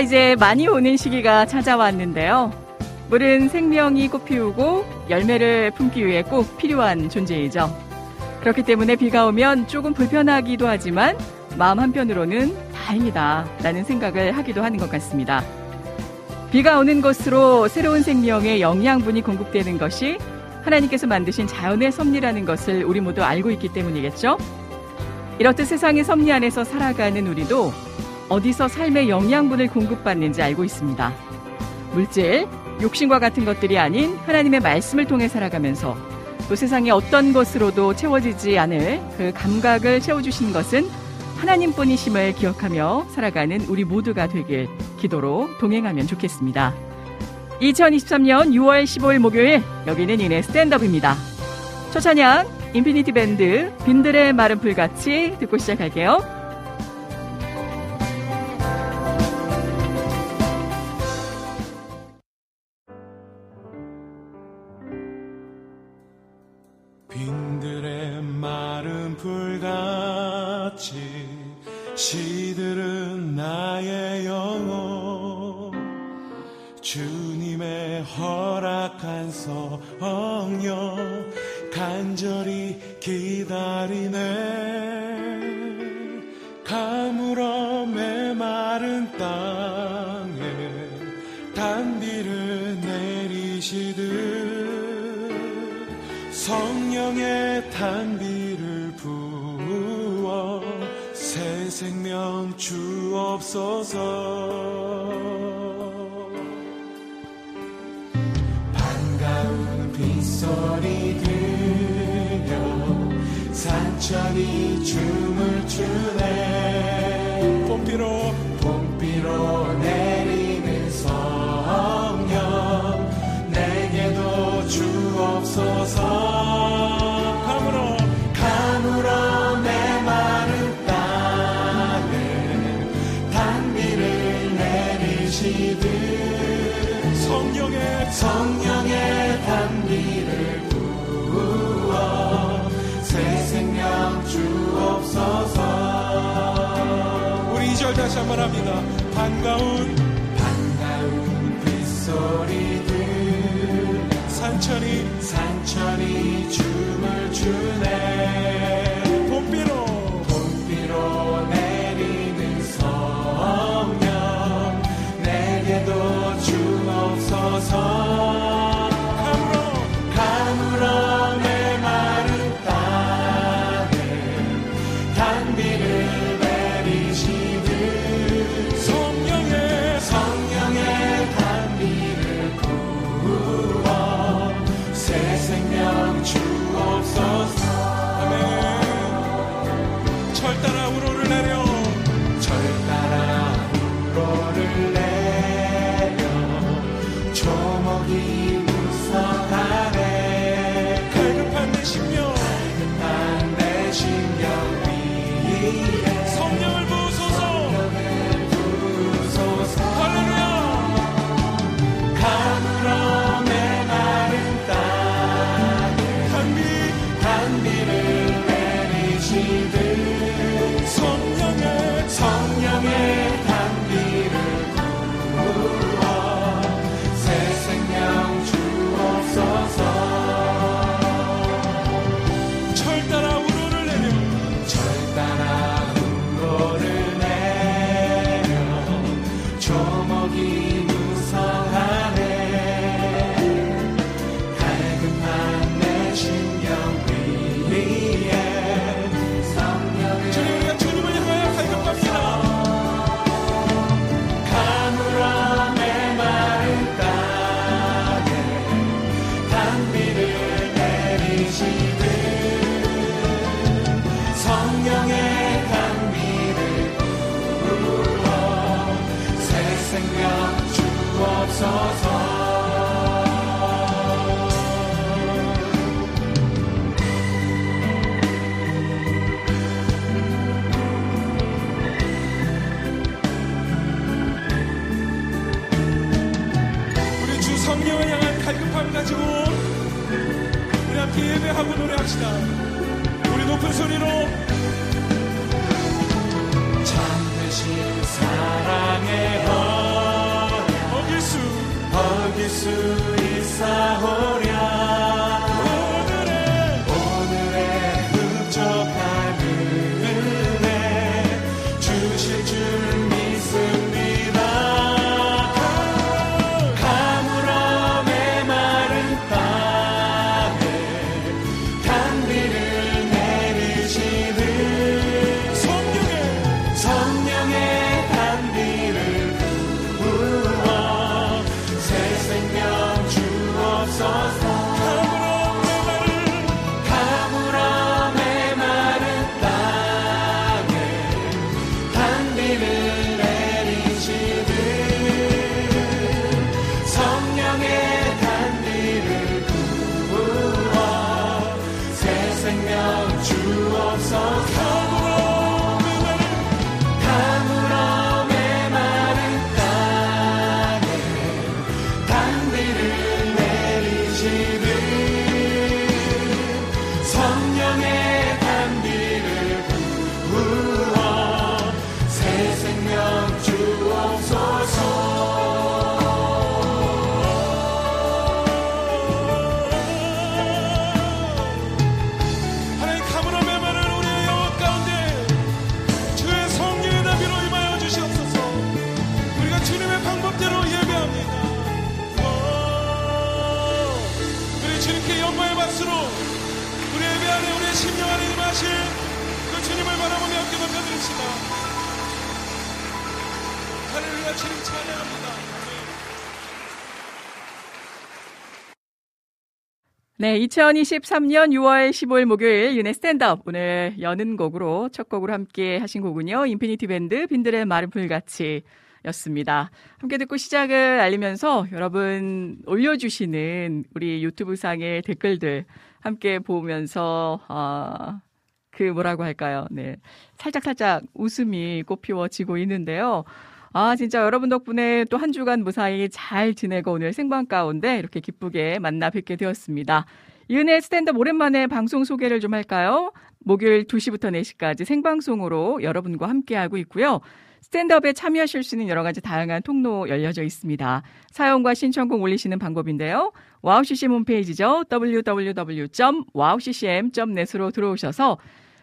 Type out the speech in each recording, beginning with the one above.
이제 많이 오는 시기가 찾아왔는데요. 물은 생명이 꽃피우고 열매를 품기 위해 꼭 필요한 존재이죠. 그렇기 때문에 비가 오면 조금 불편하기도 하지만 마음 한편으로는 다행이다 라는 생각을 하기도 하는 것 같습니다. 비가 오는 곳으로 새로운 생명의 영양분이 공급되는 것이 하나님께서 만드신 자연의 섭리라는 것을 우리 모두 알고 있기 때문이겠죠? 이렇듯 세상의 섭리 안에서 살아가는 우리도 어디서 삶의 영양분을 공급받는지 알고 있습니다. 물질, 욕심과 같은 것들이 아닌 하나님의 말씀을 통해 살아가면서 또 세상의 어떤 것으로도 채워지지 않을 그 감각을 채워주시는 것은 하나님뿐이심을 기억하며 살아가는 우리 모두가 되길 기도로 동행하면 좋겠습니다. 2023년 6월 15일 목요일 여기는 이내 스탠드업입니다. 첫 찬양 인피니티 밴드 빈들의 마른 불같이 듣고 시작할게요. 봄비로 봄비로 내 반가 영광의 박수로 우리 예배 안에 우리의 심령 안에 임하실 그 주님을 바라보며 어깨 높여드립시다 할렐루야 주님 찬양합니다 네, 2023년 6월 15일 목요일 이은혜의 스탠드업 오늘 여는 곡으로 첫 곡으로 함께 하신 곡은요. 인피니티 밴드 빈들의 마른 풀같이 였습니다. 함께 듣고 시작을 알리면서 여러분 올려주시는 우리 유튜브 상의 댓글들 함께 보면서 어, 그 뭐라고 할까요? 네. 살짝살짝 웃음이 꽃피워지고 있는데요. 아, 진짜 여러분 덕분에 또 한 주간 무사히 잘 지내고 오늘 생방 가운데 이렇게 기쁘게 만나 뵙게 되었습니다. 이은혜 스탠드업 오랜만에 방송 소개를 좀 할까요? 목요일 2시부터 4시까지 생방송으로 여러분과 함께하고 있고요. 스탠드업에 참여하실 수 있는 여러 가지 다양한 통로 열려져 있습니다. 사연과 신청곡 올리시는 방법인데요. 와우CCM 홈페이지죠. www.wowccm.net으로 들어오셔서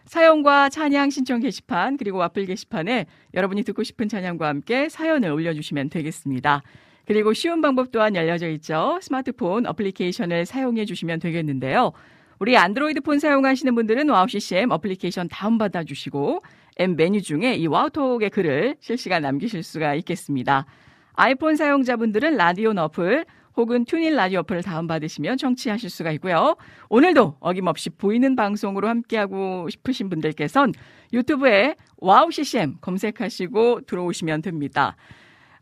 사연과 찬양 신청 게시판 그리고 와플 게시판에 여러분이 듣고 싶은 찬양과 함께 사연을 올려주시면 되겠습니다. 그리고 쉬운 방법 또한 열려져 있죠. 스마트폰 어플리케이션을 사용해 주시면 되겠는데요. 우리 안드로이드 폰 사용하시는 분들은 와우 CCM 어플리케이션 다운받아 주시고 앱 메뉴 중에 이 와우톡에 글을 실시간 남기실 수가 있겠습니다. 아이폰 사용자분들은 라디오 어플 혹은 튠인 라디오 어플을 다운받으시면 청취하실 수가 있고요. 오늘도 어김없이 보이는 방송으로 함께하고 싶으신 분들께선 유튜브에 와우 CCM 검색하시고 들어오시면 됩니다.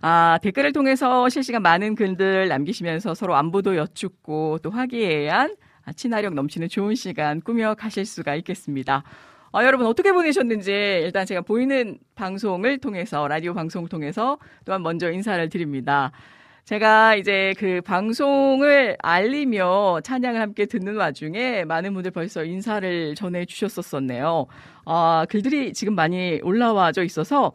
아, 댓글을 통해서 실시간 많은 글들 남기시면서 서로 안부도 여쭙고 또 화기애애한 친화력 넘치는 좋은 시간 꾸며 가실 수가 있겠습니다. 아, 여러분 어떻게 보내셨는지 일단 제가 보이는 방송을 통해서 라디오 방송을 통해서 또한 먼저 인사를 드립니다. 제가 이제 그 방송을 알리며 찬양을 함께 듣는 와중에 많은 분들 벌써 인사를 전해 주셨었었네요. 아, 글들이 지금 많이 올라와져 있어서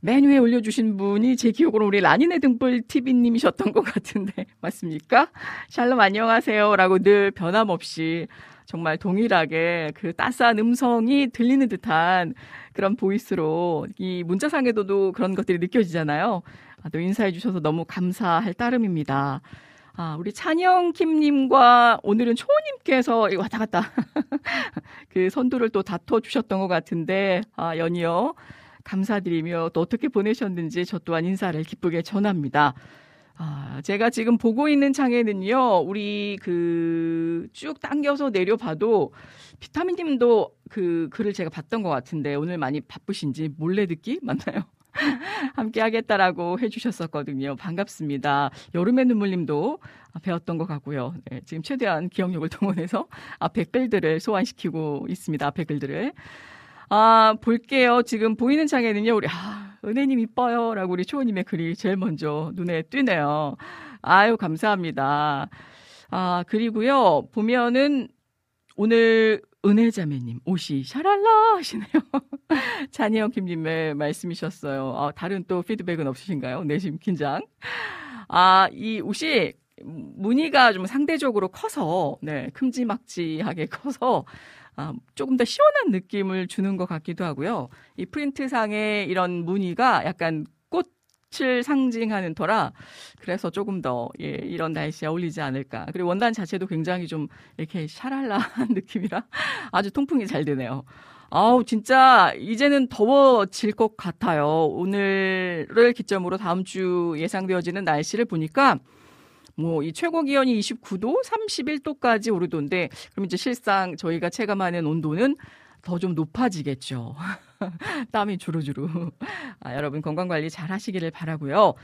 맨 위에 올려주신 분이 제 기억으로 우리 라니네 등불 TV님이셨던 것 같은데 맞습니까? 샬롬 안녕하세요라고 늘 변함없이 정말 동일하게 그 따스한 음성이 들리는 듯한 그런 보이스로 이 문자상에도도 그런 것들이 느껴지잖아요. 아, 또 인사해 주셔서 너무 감사할 따름입니다. 아, 우리 찬영킴님과 오늘은 초호님께서 왔다 갔다 그 선두를 또 다퉈 주셨던 것 같은데 아, 연이어 감사드리며 또 어떻게 보내셨는지 저 또한 인사를 기쁘게 전합니다. 아, 제가 지금 보고 있는 창에는요, 우리 그 쭉 당겨서 내려봐도 비타민님도 그 글을 제가 봤던 것 같은데 오늘 많이 바쁘신지 몰래 듣기 맞나요? 함께 하겠다라고 해주셨었거든요. 반갑습니다. 여름의 눈물님도 배웠던 것 같고요. 네, 지금 최대한 기억력을 동원해서 앞에 글들을 소환시키고 있습니다. 앞에 글들을. 아, 볼게요. 지금 보이는 창에는요, 우리, 아, 은혜님 이뻐요. 라고 우리 초호님의 글이 제일 먼저 눈에 띄네요. 아유, 감사합니다. 아, 그리고요, 보면은 오늘 은혜자매님, 옷이 샤랄라 하시네요. 잔이영 김님의 말씀이셨어요. 아, 다른 또 피드백은 없으신가요? 내심 긴장. 아, 이 옷이 무늬가 좀 상대적으로 커서, 네, 큼지막지하게 커서, 아, 조금 더 시원한 느낌을 주는 것 같기도 하고요. 이 프린트상의 이런 무늬가 약간 꽃을 상징하는 터라 그래서 조금 더 예, 이런 날씨에 어울리지 않을까. 그리고 원단 자체도 굉장히 좀 이렇게 샤랄라한 느낌이라 아주 통풍이 잘 되네요. 아우 진짜 이제는 더워질 것 같아요. 오늘을 기점으로 다음 주 예상되어지는 날씨를 보니까 뭐 이 최고 기온이 29도, 31도까지 오르던데 그럼 이제 실상 저희가 체감하는 온도는 더 좀 높아지겠죠. 땀이 주르주르. 아, 여러분 건강 관리 잘 하시기를 바라고요.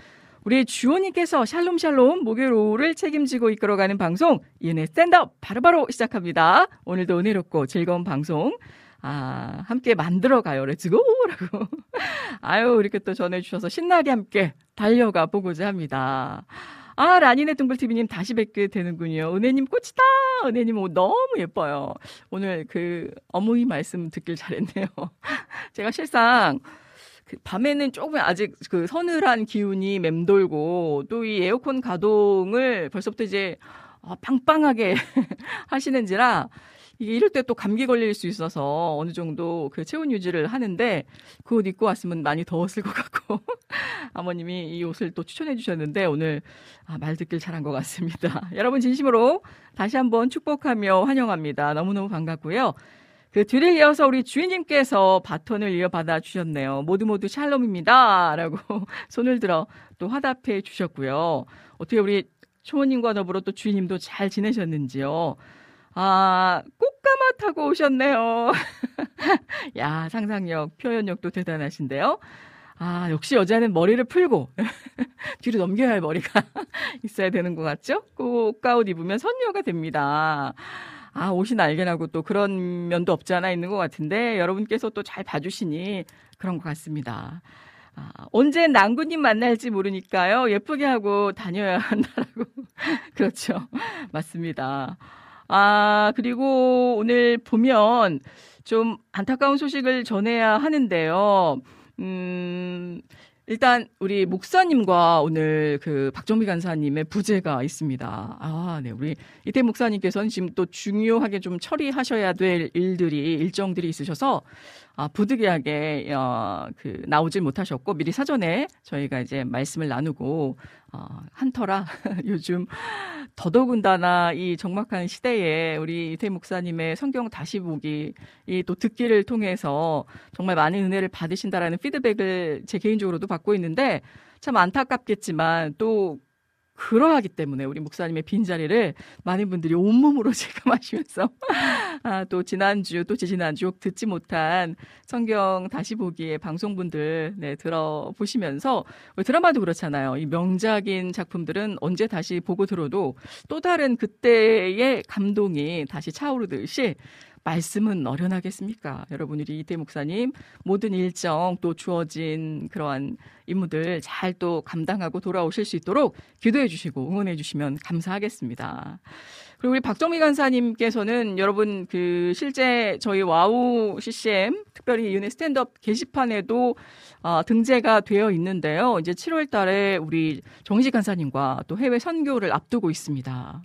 우리 주호님께서 샬롬샬롬 목요일 오후를 책임지고 이끌어가는 방송 이은혜 스탠드업 바로바로 시작합니다. 오늘도 은혜롭고 즐거운 방송 아, 함께 만들어가요. Let's go! 라고. 아유, 이렇게 또 전해주셔서 신나게 함께 달려가 보고자 합니다. 아, 라니네 등불TV님 다시 뵙게 되는군요. 은혜님 꽃이다! 은혜님 옷 너무 예뻐요. 오늘 그 어머니 말씀 듣길 잘했네요. 제가 실상 그 밤에는 조금 아직 그 서늘한 기운이 맴돌고 또 이 에어컨 가동을 벌써부터 이제 어, 빵빵하게 하시는지라 이게 이럴 때 또 감기 걸릴 수 있어서 어느 정도 그 체온 유지를 하는데 그 옷 입고 왔으면 많이 더웠을 것 같고 아버님이 이 옷을 또 추천해 주셨는데 오늘 아, 말 듣길 잘한 것 같습니다. 여러분 진심으로 다시 한번 축복하며 환영합니다. 너무너무 반갑고요. 그 뒤를 이어서 우리 주인님께서 바톤을 이어받아 주셨네요. 모두 모두 샬롬입니다. 라고 손을 들어 또 화답해 주셨고요. 어떻게 우리 초모님과 더불어 또 주인님도 잘 지내셨는지요. 아, 꽃가마 타고 오셨네요. 야, 상상력, 표현력도 대단하신데요. 아, 역시 여자는 머리를 풀고 뒤로 넘겨야 할 머리가 있어야 되는 것 같죠? 꽃가옷 입으면 선녀가 됩니다. 아, 옷이 날개나고 또 그런 면도 없지 않아 있는 것 같은데 여러분께서 또 잘 봐주시니 그런 것 같습니다. 아, 언제 낭구님 만날지 모르니까요. 예쁘게 하고 다녀야 한다라고. 그렇죠. 맞습니다. 아, 그리고 오늘 보면 좀 안타까운 소식을 전해야 하는데요. 음, 일단 우리 목사님과 오늘 그 박정미 간사님의 부재가 있습니다. 아, 네. 우리 이태 목사님께서는 지금 또 중요하게 좀 처리하셔야 될 일들이 일정들이 있으셔서 아, 부득이하게 어, 그 나오질 못하셨고 미리 사전에 저희가 이제 말씀을 나누고 어, 한터라 요즘 더더군다나 이 적막한 시대에 우리 이태 목사님의 성경 다시 보기 이 또 듣기를 통해서 정말 많은 은혜를 받으신다라는 피드백을 제 개인적으로도 받고 있는데 참 안타깝겠지만 또 그러하기 때문에 우리 목사님의 빈자리를 많은 분들이 온몸으로 체감하시면서 아, 또 지난주 또 지지난주 듣지 못한 성경 다시 보기의 방송분들 네, 들어보시면서 드라마도 그렇잖아요. 이 명작인 작품들은 언제 다시 보고 들어도 또 다른 그때의 감동이 다시 차오르듯이 말씀은 어련하겠습니까? 여러분, 우리 이태 목사님 모든 일정 또 주어진 그러한 임무들 잘 또 감당하고 돌아오실 수 있도록 기도해 주시고 응원해 주시면 감사하겠습니다. 그리고 우리 박정미 간사님께서는 여러분 그 실제 저희 와우 CCM 특별히 은혜 스탠드업 게시판에도 어, 등재가 되어 있는데요. 이제 7월 달에 우리 정식 간사님과 또 해외 선교를 앞두고 있습니다.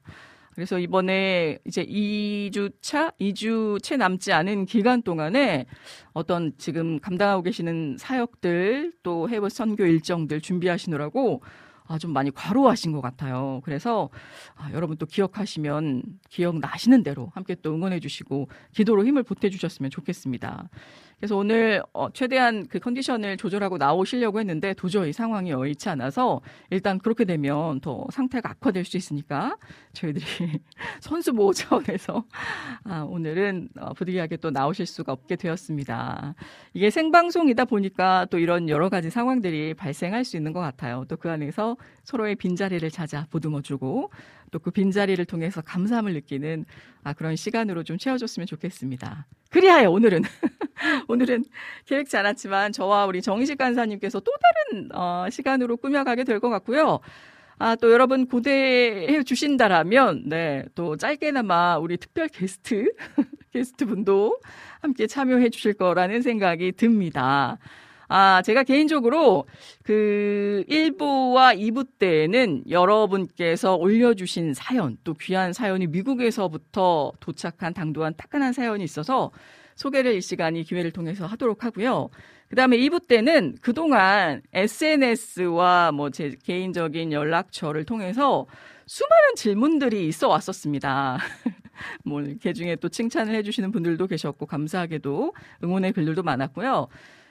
그래서 이번에 이제 2주차, 2주 채 남지 않은 기간 동안에 어떤 지금 감당하고 계시는 사역들 또 해외 선교 일정들 준비하시느라고 아, 좀 많이 과로하신 것 같아요. 그래서 아, 여러분 또 기억하시면 기억나시는 대로 함께 또 응원해 주시고 기도로 힘을 보태 주셨으면 좋겠습니다. 그래서 오늘 어, 최대한 그 컨디션을 조절하고 나오시려고 했는데 도저히 상황이 여의치 않아서 일단 그렇게 되면 더 상태가 악화될 수 있으니까 저희들이 선수 보호 차원에서 아, 오늘은 어, 부득이하게 또 나오실 수가 없게 되었습니다. 이게 생방송이다 보니까 또 이런 여러 가지 상황들이 발생할 수 있는 것 같아요. 또 그 안에서 서로의 빈자리를 찾아 보듬어주고 또 그 빈자리를 통해서 감사함을 느끼는 아, 그런 시간으로 좀 채워줬으면 좋겠습니다. 그리하여 오늘은 오늘은 계획치 않았지만 저와 우리 정식 간사님께서 또 다른 어, 시간으로 꾸며가게 될 것 같고요. 아, 또 여러분 고대해 주신다라면, 네, 또 짧게나마 우리 특별 게스트, 게스트 분도 함께 참여해 주실 거라는 생각이 듭니다. 아, 제가 개인적으로 그 1부와 2부 때는 여러분께서 올려주신 사연, 또 귀한 사연이 미국에서부터 도착한 당도한 따끈한 사연이 있어서 소개를 이 시간이 기회를 통해서 하도록 하고요. 그 다음에 2부 때는 그동안 SNS와 뭐 제 개인적인 연락처를 통해서 수많은 질문들이 있어 왔었습니다. 뭐, 개 중에 또 칭찬을 해주시는 분들도 계셨고, 감사하게도 응원의 글들도 많았고요.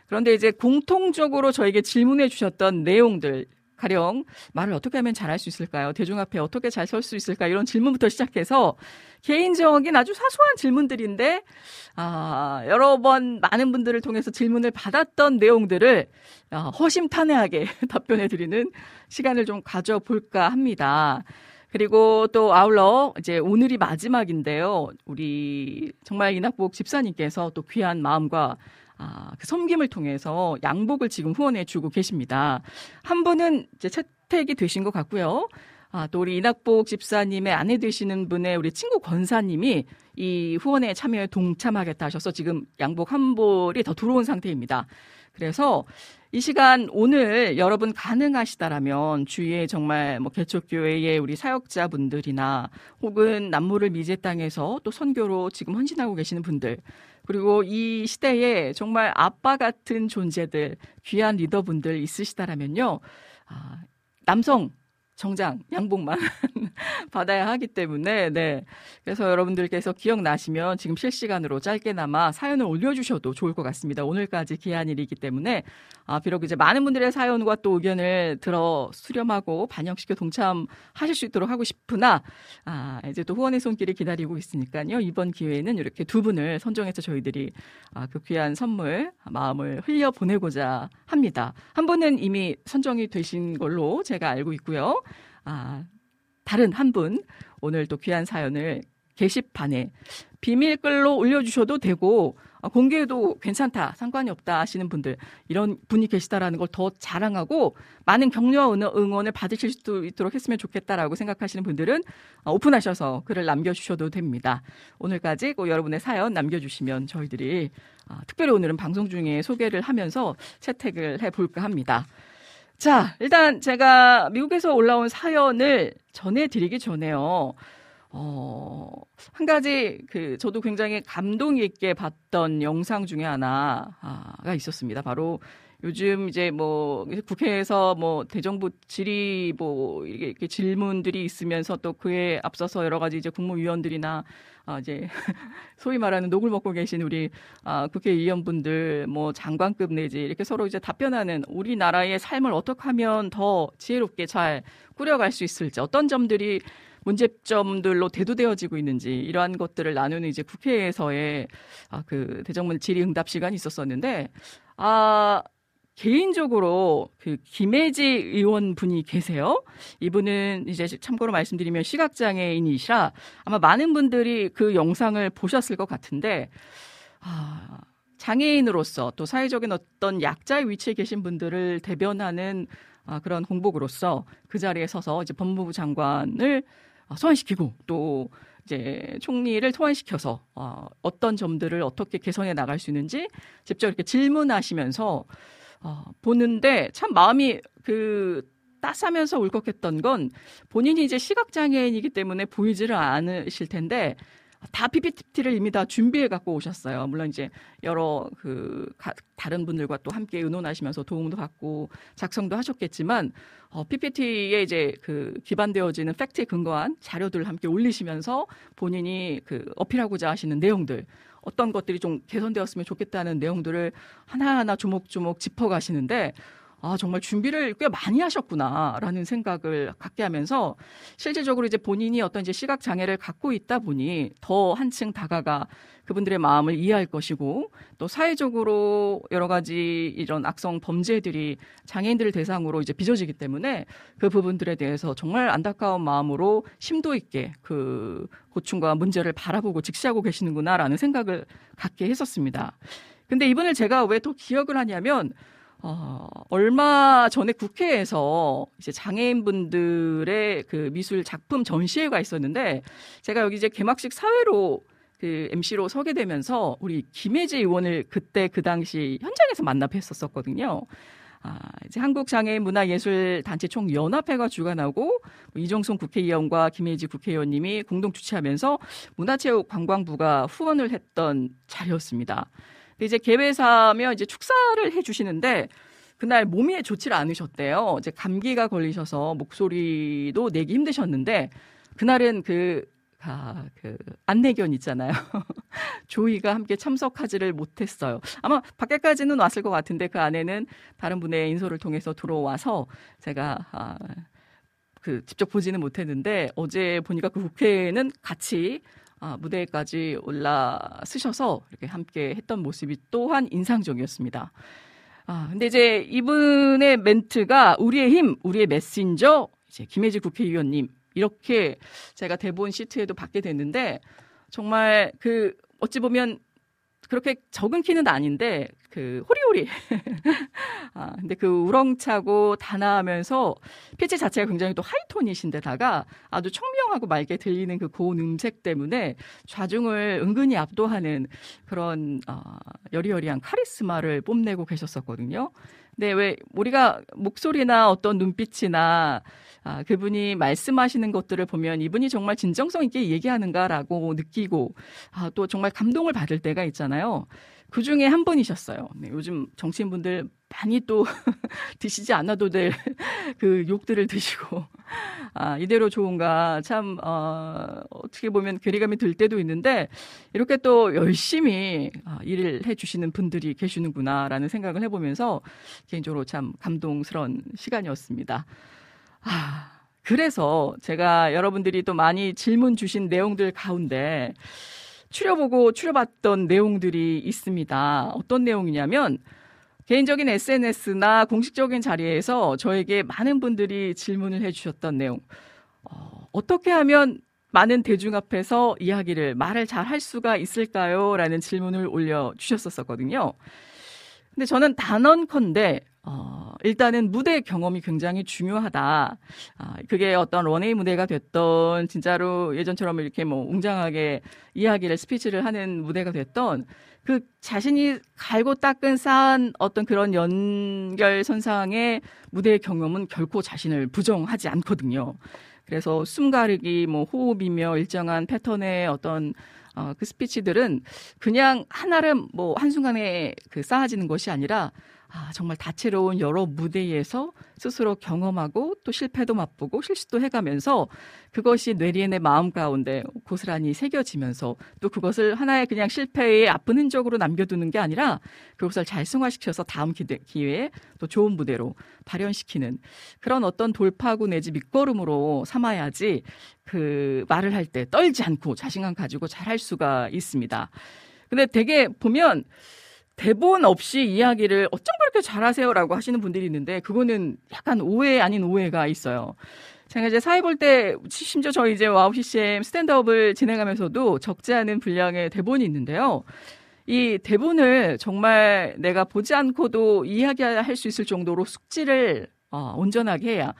그런데 이제 공통적으로 저에게 질문해 주셨던 내용들, 가령 말을 어떻게 하면 잘할 수 있을까요? 대중 앞에 어떻게 잘 설 수 있을까? 이런 질문부터 시작해서 개인적인 아주 사소한 질문들인데 아, 여러 번 많은 분들을 통해서 질문을 받았던 내용들을 아, 허심탄회하게 답변해 드리는 시간을 좀 가져볼까 합니다. 그리고 또 아울러 이제 오늘이 마지막인데요. 우리 정말 이낙복 집사님께서 또 귀한 마음과 아, 그 섬김을 통해서 양복을 지금 후원해 주고 계십니다. 한 분은 이제 채택이 되신 것 같고요. 아, 또 우리 이낙복 집사님의 아내 되시는 분의 우리 친구 권사님이 이 후원에 참여에 동참하겠다 하셔서 지금 양복 한 벌이 더 들어온 상태입니다. 그래서 이 시간 오늘 여러분 가능하시다라면 주위에 정말 뭐 개척교회의 우리 사역자분들이나 혹은 남모를 미제 땅에서 또 선교로 지금 헌신하고 계시는 분들 그리고 이 시대에 정말 아빠 같은 존재들 귀한 리더분들 있으시다라면요. 아, 남성 정장, 양복만 받아야 하기 때문에, 네. 그래서 여러분들께서 기억나시면 지금 실시간으로 짧게나마 사연을 올려주셔도 좋을 것 같습니다. 오늘까지 기한일이기 때문에, 아, 비록 이제 많은 분들의 사연과 또 의견을 들어 수렴하고 반영시켜 동참하실 수 있도록 하고 싶으나, 아, 이제 또 후원의 손길이 기다리고 있으니까요. 이번 기회에는 이렇게 두 분을 선정해서 저희들이 아, 그 귀한 선물, 마음을 흘려 보내고자 합니다. 한 분은 이미 선정이 되신 걸로 제가 알고 있고요. 아, 다른 한 분, 오늘 또 귀한 사연을 게시판에 비밀글로 올려주셔도 되고, 아, 공개해도 괜찮다, 상관이 없다 하시는 분들, 이런 분이 계시다라는 걸 더 자랑하고, 많은 격려와 응원을 받으실 수 있도록 했으면 좋겠다라고 생각하시는 분들은 어, 오픈하셔서 글을 남겨주셔도 됩니다. 오늘까지 꼭 여러분의 사연 남겨주시면 저희들이 아, 특별히 오늘은 방송 중에 소개를 하면서 채택을 해볼까 합니다. 자, 일단 제가 미국에서 올라온 사연을 전해드리기 전에요. 어, 한 가지, 그, 저도 굉장히 감동 있게 봤던 영상 중에 하나가 있었습니다. 바로 요즘 이제 뭐, 국회에서 뭐, 대정부 질의 뭐, 이렇게, 질문들이 있으면서 또 그에 앞서서 여러 가지 이제 국무위원들이나 아, 이제 소위 말하는 녹을 먹고 계신 우리 아, 국회의원분들 뭐 장관급 내지 이렇게 서로 이제 답변하는 우리나라의 삶을 어떻게 하면 더 지혜롭게 잘 꾸려갈 수 있을지 어떤 점들이 문제점들로 대두되어지고 있는지 이러한 것들을 나누는 이제 국회에서의 아, 그 대정문 질의응답 시간이 있었었는데 아 개인적으로 그 김혜지 의원 분이 계세요. 이분은 이제 참고로 말씀드리면 시각장애인이시라 아마 많은 분들이 그 영상을 보셨을 것 같은데 아, 장애인으로서 또 사회적인 어떤 약자의 위치에 계신 분들을 대변하는 아, 그런 공복으로서 그 자리에 서서 이제 법무부 장관을 소환시키고 또 이제 총리를 소환시켜서 어, 어떤 점들을 어떻게 개선해 나갈 수 있는지 직접 이렇게 질문하시면서 어, 보는데 참 마음이 그 따스하면서 울컥했던 건 본인이 이제 시각장애인이기 때문에 보이지를 않으실 텐데 다 PPT를 이미 다 준비해 갖고 오셨어요. 물론 이제 여러 그 가, 다른 분들과 또 함께 의논하시면서 도움도 받고 작성도 하셨겠지만 어, PPT에 이제 그 기반되어지는 팩트에 근거한 자료들을 함께 올리시면서 본인이 그 어필하고자 하시는 내용들 어떤 것들이 좀 개선되었으면 좋겠다는 내용들을 하나하나 조목조목 짚어가시는데 아, 정말 준비를 꽤 많이 하셨구나라는 생각을 갖게 하면서 실질적으로 이제 본인이 어떤 이제 시각 장애를 갖고 있다 보니 더 한층 다가가 그분들의 마음을 이해할 것이고 또 사회적으로 여러 가지 이런 악성 범죄들이 장애인들을 대상으로 이제 빚어지기 때문에 그 부분들에 대해서 정말 안타까운 마음으로 심도 있게 그 고충과 문제를 바라보고 직시하고 계시는구나라는 생각을 갖게 했었습니다. 근데 이분을 제가 왜 또 기억을 하냐면 어, 얼마 전에 국회에서 이제 장애인분들의 그 미술 작품 전시회가 있었는데 제가 여기 이제 개막식 사회로 그 MC로 서게 되면서 우리 김혜지 의원을 그때 그 당시 현장에서 만나 뵀었었거든요. 아, 이제 한국장애인문화예술단체 총연합회가 주관하고 뭐 이종송 국회의원과 김혜지 국회의원님이 공동 주최하면서 문화체육관광부가 후원을 했던 자리였습니다. 이제 개회사면 이제 축사를 해주시는데 그날 몸이 좋지를 않으셨대요. 이제 감기가 걸리셔서 목소리도 내기 힘드셨는데 그날은 그 아, 그 안내견 있잖아요. 조이가 함께 참석하지를 못했어요. 아마 밖에까지는 왔을 것 같은데 그 안에는 다른 분의 인솔을 통해서 들어와서 제가 아, 그 직접 보지는 못했는데 어제 보니까 그 국회에는 같이 아, 무대까지 올라 쓰셔서 이렇게 함께 했던 모습이 또한 인상적이었습니다. 아, 근데 이제 이분의 멘트가 우리의 힘, 우리의 메신저, 이제 김혜지 국회의원님 이렇게 제가 대본 시트에도 받게 됐는데 정말 그 어찌 보면 그렇게 적은 키는 아닌데 그 호리호리 아 근데 그 우렁차고 단아하면서 피치 자체가 굉장히 또 하이톤이신데다가 아주 청명하고 맑게 들리는 그 고운 음색 때문에 좌중을 은근히 압도하는 그런 어, 여리여리한 카리스마를 뽐내고 계셨었거든요. 근데 왜 우리가 목소리나 어떤 눈빛이나 아, 그분이 말씀하시는 것들을 보면 이분이 정말 진정성 있게 얘기하는가라고 느끼고 아, 또 정말 감동을 받을 때가 있잖아요. 그 중에 한 분이셨어요. 네, 요즘 정치인분들 많이 또 드시지 않아도 될 그 욕들을 드시고 아, 이대로 좋은가 참 어, 어떻게 보면 괴리감이 들 때도 있는데 이렇게 또 열심히 아, 일을 해주시는 분들이 계시는구나라는 생각을 해보면서 개인적으로 참 감동스러운 시간이었습니다. 아, 그래서 제가 여러분들이 또 많이 질문 주신 내용들 가운데 추려보고 추려봤던 내용들이 있습니다. 어떤 내용이냐면 개인적인 SNS나 공식적인 자리에서 저에게 많은 분들이 질문을 해주셨던 내용. 어, 어떻게 하면 많은 대중 앞에서 이야기를 말을 잘 할 수가 있을까요? 라는 질문을 올려주셨었거든요. 근데 저는 단언컨대 어, 일단은 무대 경험이 굉장히 중요하다. 아, 그게 어떤 런웨이 무대가 됐던, 진짜로 예전처럼 이렇게 뭐 웅장하게 이야기를, 스피치를 하는 무대가 됐던, 그 자신이 갈고 닦은 쌓은 어떤 그런 연결선상의 무대 경험은 결코 자신을 부정하지 않거든요. 그래서 숨 가르기, 뭐 호흡이며 일정한 패턴의 어떤 어, 그 스피치들은 그냥 하나를 뭐 한순간에 그 쌓아지는 것이 아니라 아, 정말 다채로운 여러 무대에서 스스로 경험하고 또 실패도 맛보고 실수도 해가면서 그것이 뇌리엔의 마음 가운데 고스란히 새겨지면서 또 그것을 하나의 그냥 실패의 아픈 흔적으로 남겨두는 게 아니라 그것을 잘 승화시켜서 다음 기회에 또 좋은 무대로 발현시키는 그런 어떤 돌파구 내지 밑거름으로 삼아야지 그 말을 할 때 떨지 않고 자신감 가지고 잘 할 수가 있습니다. 근데 되게 보면 대본 없이 이야기를 어쩜 그렇게 잘하세요라고 하시는 분들이 있는데 그거는 약간 오해 아닌 오해가 있어요. 제가 이제 사회 볼 때 심지어 저희 이제 와우 CCM 스탠드업을 진행하면서도 적지 않은 분량의 대본이 있는데요. 이 대본을 정말 내가 보지 않고도 이야기할 수 있을 정도로 숙지를 어, 온전하게 해야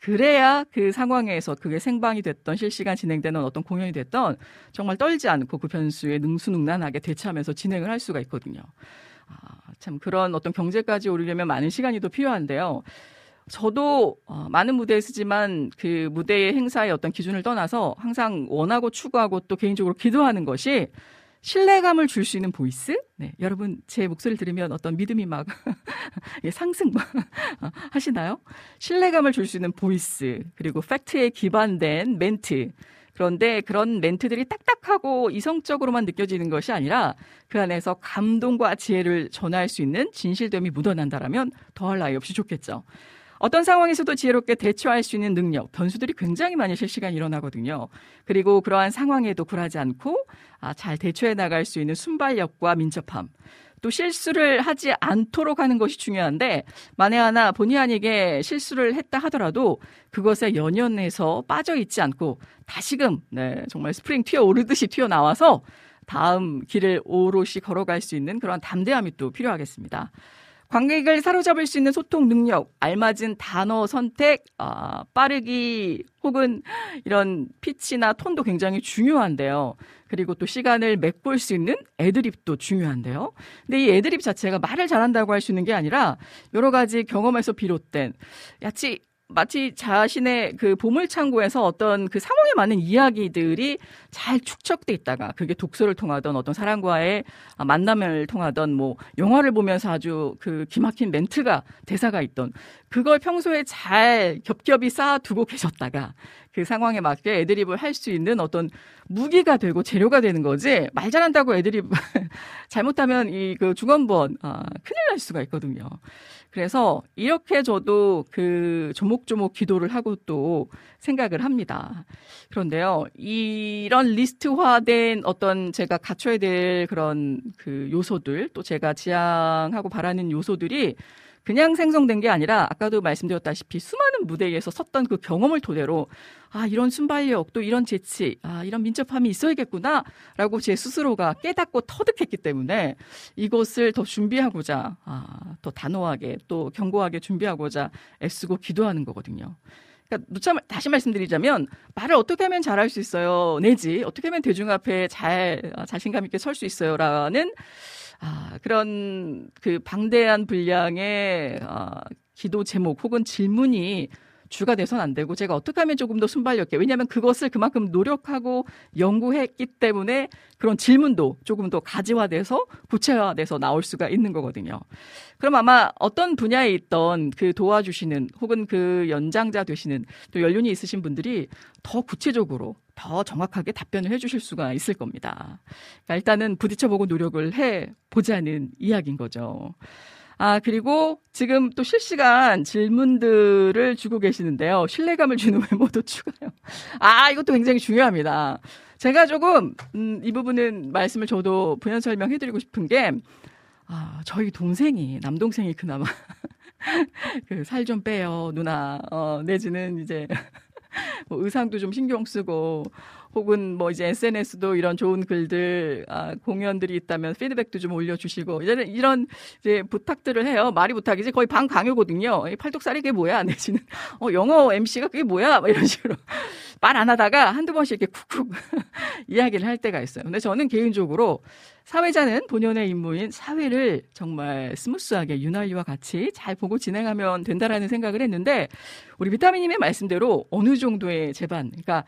그래야 그 상황에서 그게 생방이 됐던 실시간 진행되는 어떤 공연이 됐던 정말 떨지 않고 그 변수에 능수능란하게 대처하면서 진행을 할 수가 있거든요. 아, 참 그런 어떤 경지까지 오르려면 많은 시간이 더 필요한데요. 저도 어, 많은 무대에 서지만 그 무대의 행사의 어떤 기준을 떠나서 항상 원하고 추구하고 또 개인적으로 기도하는 것이 신뢰감을 줄 수 있는 voice? 네, 여러분 제 목소리를 들으면 어떤 믿음이 막 상승 막 하시나요? 신뢰감을 줄 수 있는 voice 그리고 팩트에 기반된 멘트 그런데 그런 멘트들이 딱딱하고 이성적으로만 느껴지는 것이 아니라 그 안에서 감동과 지혜를 전할 수 있는 진실됨이 묻어난다라면 더할 나위 없이 좋겠죠. 어떤 상황에서도 지혜롭게 대처할 수 있는 능력, 변수들이 굉장히 많이 실시간 일어나거든요. 그리고 그러한 상황에도 굴하지 않고 아, 잘 대처해 나갈 수 있는 순발력과 민첩함. 또 실수를 하지 않도록 하는 것이 중요한데 만에 하나 본의 아니게 실수를 했다 하더라도 그것에 연연해서 빠져 있지 않고 다시금 네, 정말 스프링 튀어 오르듯이 튀어 나와서 다음 길을 오롯이 걸어갈 수 있는 그런 담대함이 또 필요하겠습니다. 관객을 사로잡을 수 있는 소통 능력, 알맞은 단어 선택, 아, 빠르기 혹은 이런 피치나 톤도 굉장히 중요한데요. 그리고 또 시간을 맥볼 수 있는 애드립도 중요한데요. 근데 이 애드립 자체가 말을 잘한다고 할 수 있는 게 아니라 여러 가지 경험에서 비롯된 야치 마치 자신의 그 보물창고에서 어떤 그 상황에 맞는 이야기들이 잘 축적돼 있다가 그게 독서를 통하던 어떤 사람과의 만남을 통하던 뭐 영화를 보면서 아주 그 기막힌 멘트가 대사가 있던 그걸 평소에 잘 겹겹이 쌓아두고 계셨다가 그 상황에 맞게 애드립을 할 수 있는 어떤 무기가 되고 재료가 되는 거지 말 잘한다고 애드립 잘못하면 이 그 중원본 아, 큰일 날 수가 있거든요. 그래서 이렇게 저도 그 조목조목 기도를 하고 또 생각을 합니다. 그런데요, 이런 리스트화된 어떤 제가 갖춰야 될 그런 그 요소들, 또 제가 지향하고 바라는 요소들이 그냥 생성된 게 아니라 아까도 말씀드렸다시피 수많은 무대에서 섰던 그 경험을 토대로 아 이런 순발력 또 이런 재치 아 이런 민첩함이 있어야겠구나라고 제 스스로가 깨닫고 터득했기 때문에 이것을 더 준비하고자 아 더 단호하게 또 견고하게 준비하고자 애쓰고 기도하는 거거든요. 그러니까 누차 다시 말씀드리자면 말을 어떻게 하면 잘할 수 있어요 내지 어떻게 하면 대중 앞에 잘 아, 자신감 있게 설 수 있어요라는 아, 그런 그 방대한 분량의 아, 기도 제목 혹은 질문이 주가 돼선 안 되고 제가 어떻게 하면 조금 더 순발력 있게 왜냐하면 그것을 그만큼 노력하고 연구했기 때문에 그런 질문도 조금 더 가지화돼서 구체화돼서 나올 수가 있는 거거든요. 그럼 아마 어떤 분야에 있던 그 도와주시는 혹은 그 연장자 되시는 또 연륜이 있으신 분들이 더 구체적으로 더 정확하게 답변을 해주실 수가 있을 겁니다. 그러니까 일단은 부딪혀보고 노력을 해 보자는 이야기인 거죠. 아, 그리고 지금 또 실시간 질문들을 주고 계시는데요. 신뢰감을 주는 외모도 추가요. 아, 이것도 굉장히 중요합니다. 제가 조금, 음, 이 부분은 말씀을 저도 부연 설명해드리고 싶은 게, 아, 저희 동생이, 남동생이 그나마, 그 살 좀 빼요, 누나. 어, 내지는 이제, 뭐 의상도 좀 신경 쓰고 혹은 뭐 이제 SNS도 이런 좋은 글들 아, 공연들이 있다면 피드백도 좀 올려주시고 이런 이런 이제 부탁들을 해요. 말이 부탁이지 거의 반 강요거든요. 팔뚝살이 그게 뭐야 내지는 어 영어 MC가 그게 뭐야 막 이런 식으로 말 안 하다가 한두 번씩 이렇게 쿡쿡 이야기를 할 때가 있어요. 근데 저는 개인적으로 사회자는 본연의 임무인 사회를 정말 스무스하게 윤활유와 같이 잘 보고 진행하면 된다라는 생각을 했는데 우리 비타민님의 말씀대로 어느 정도의 제반, 그러니까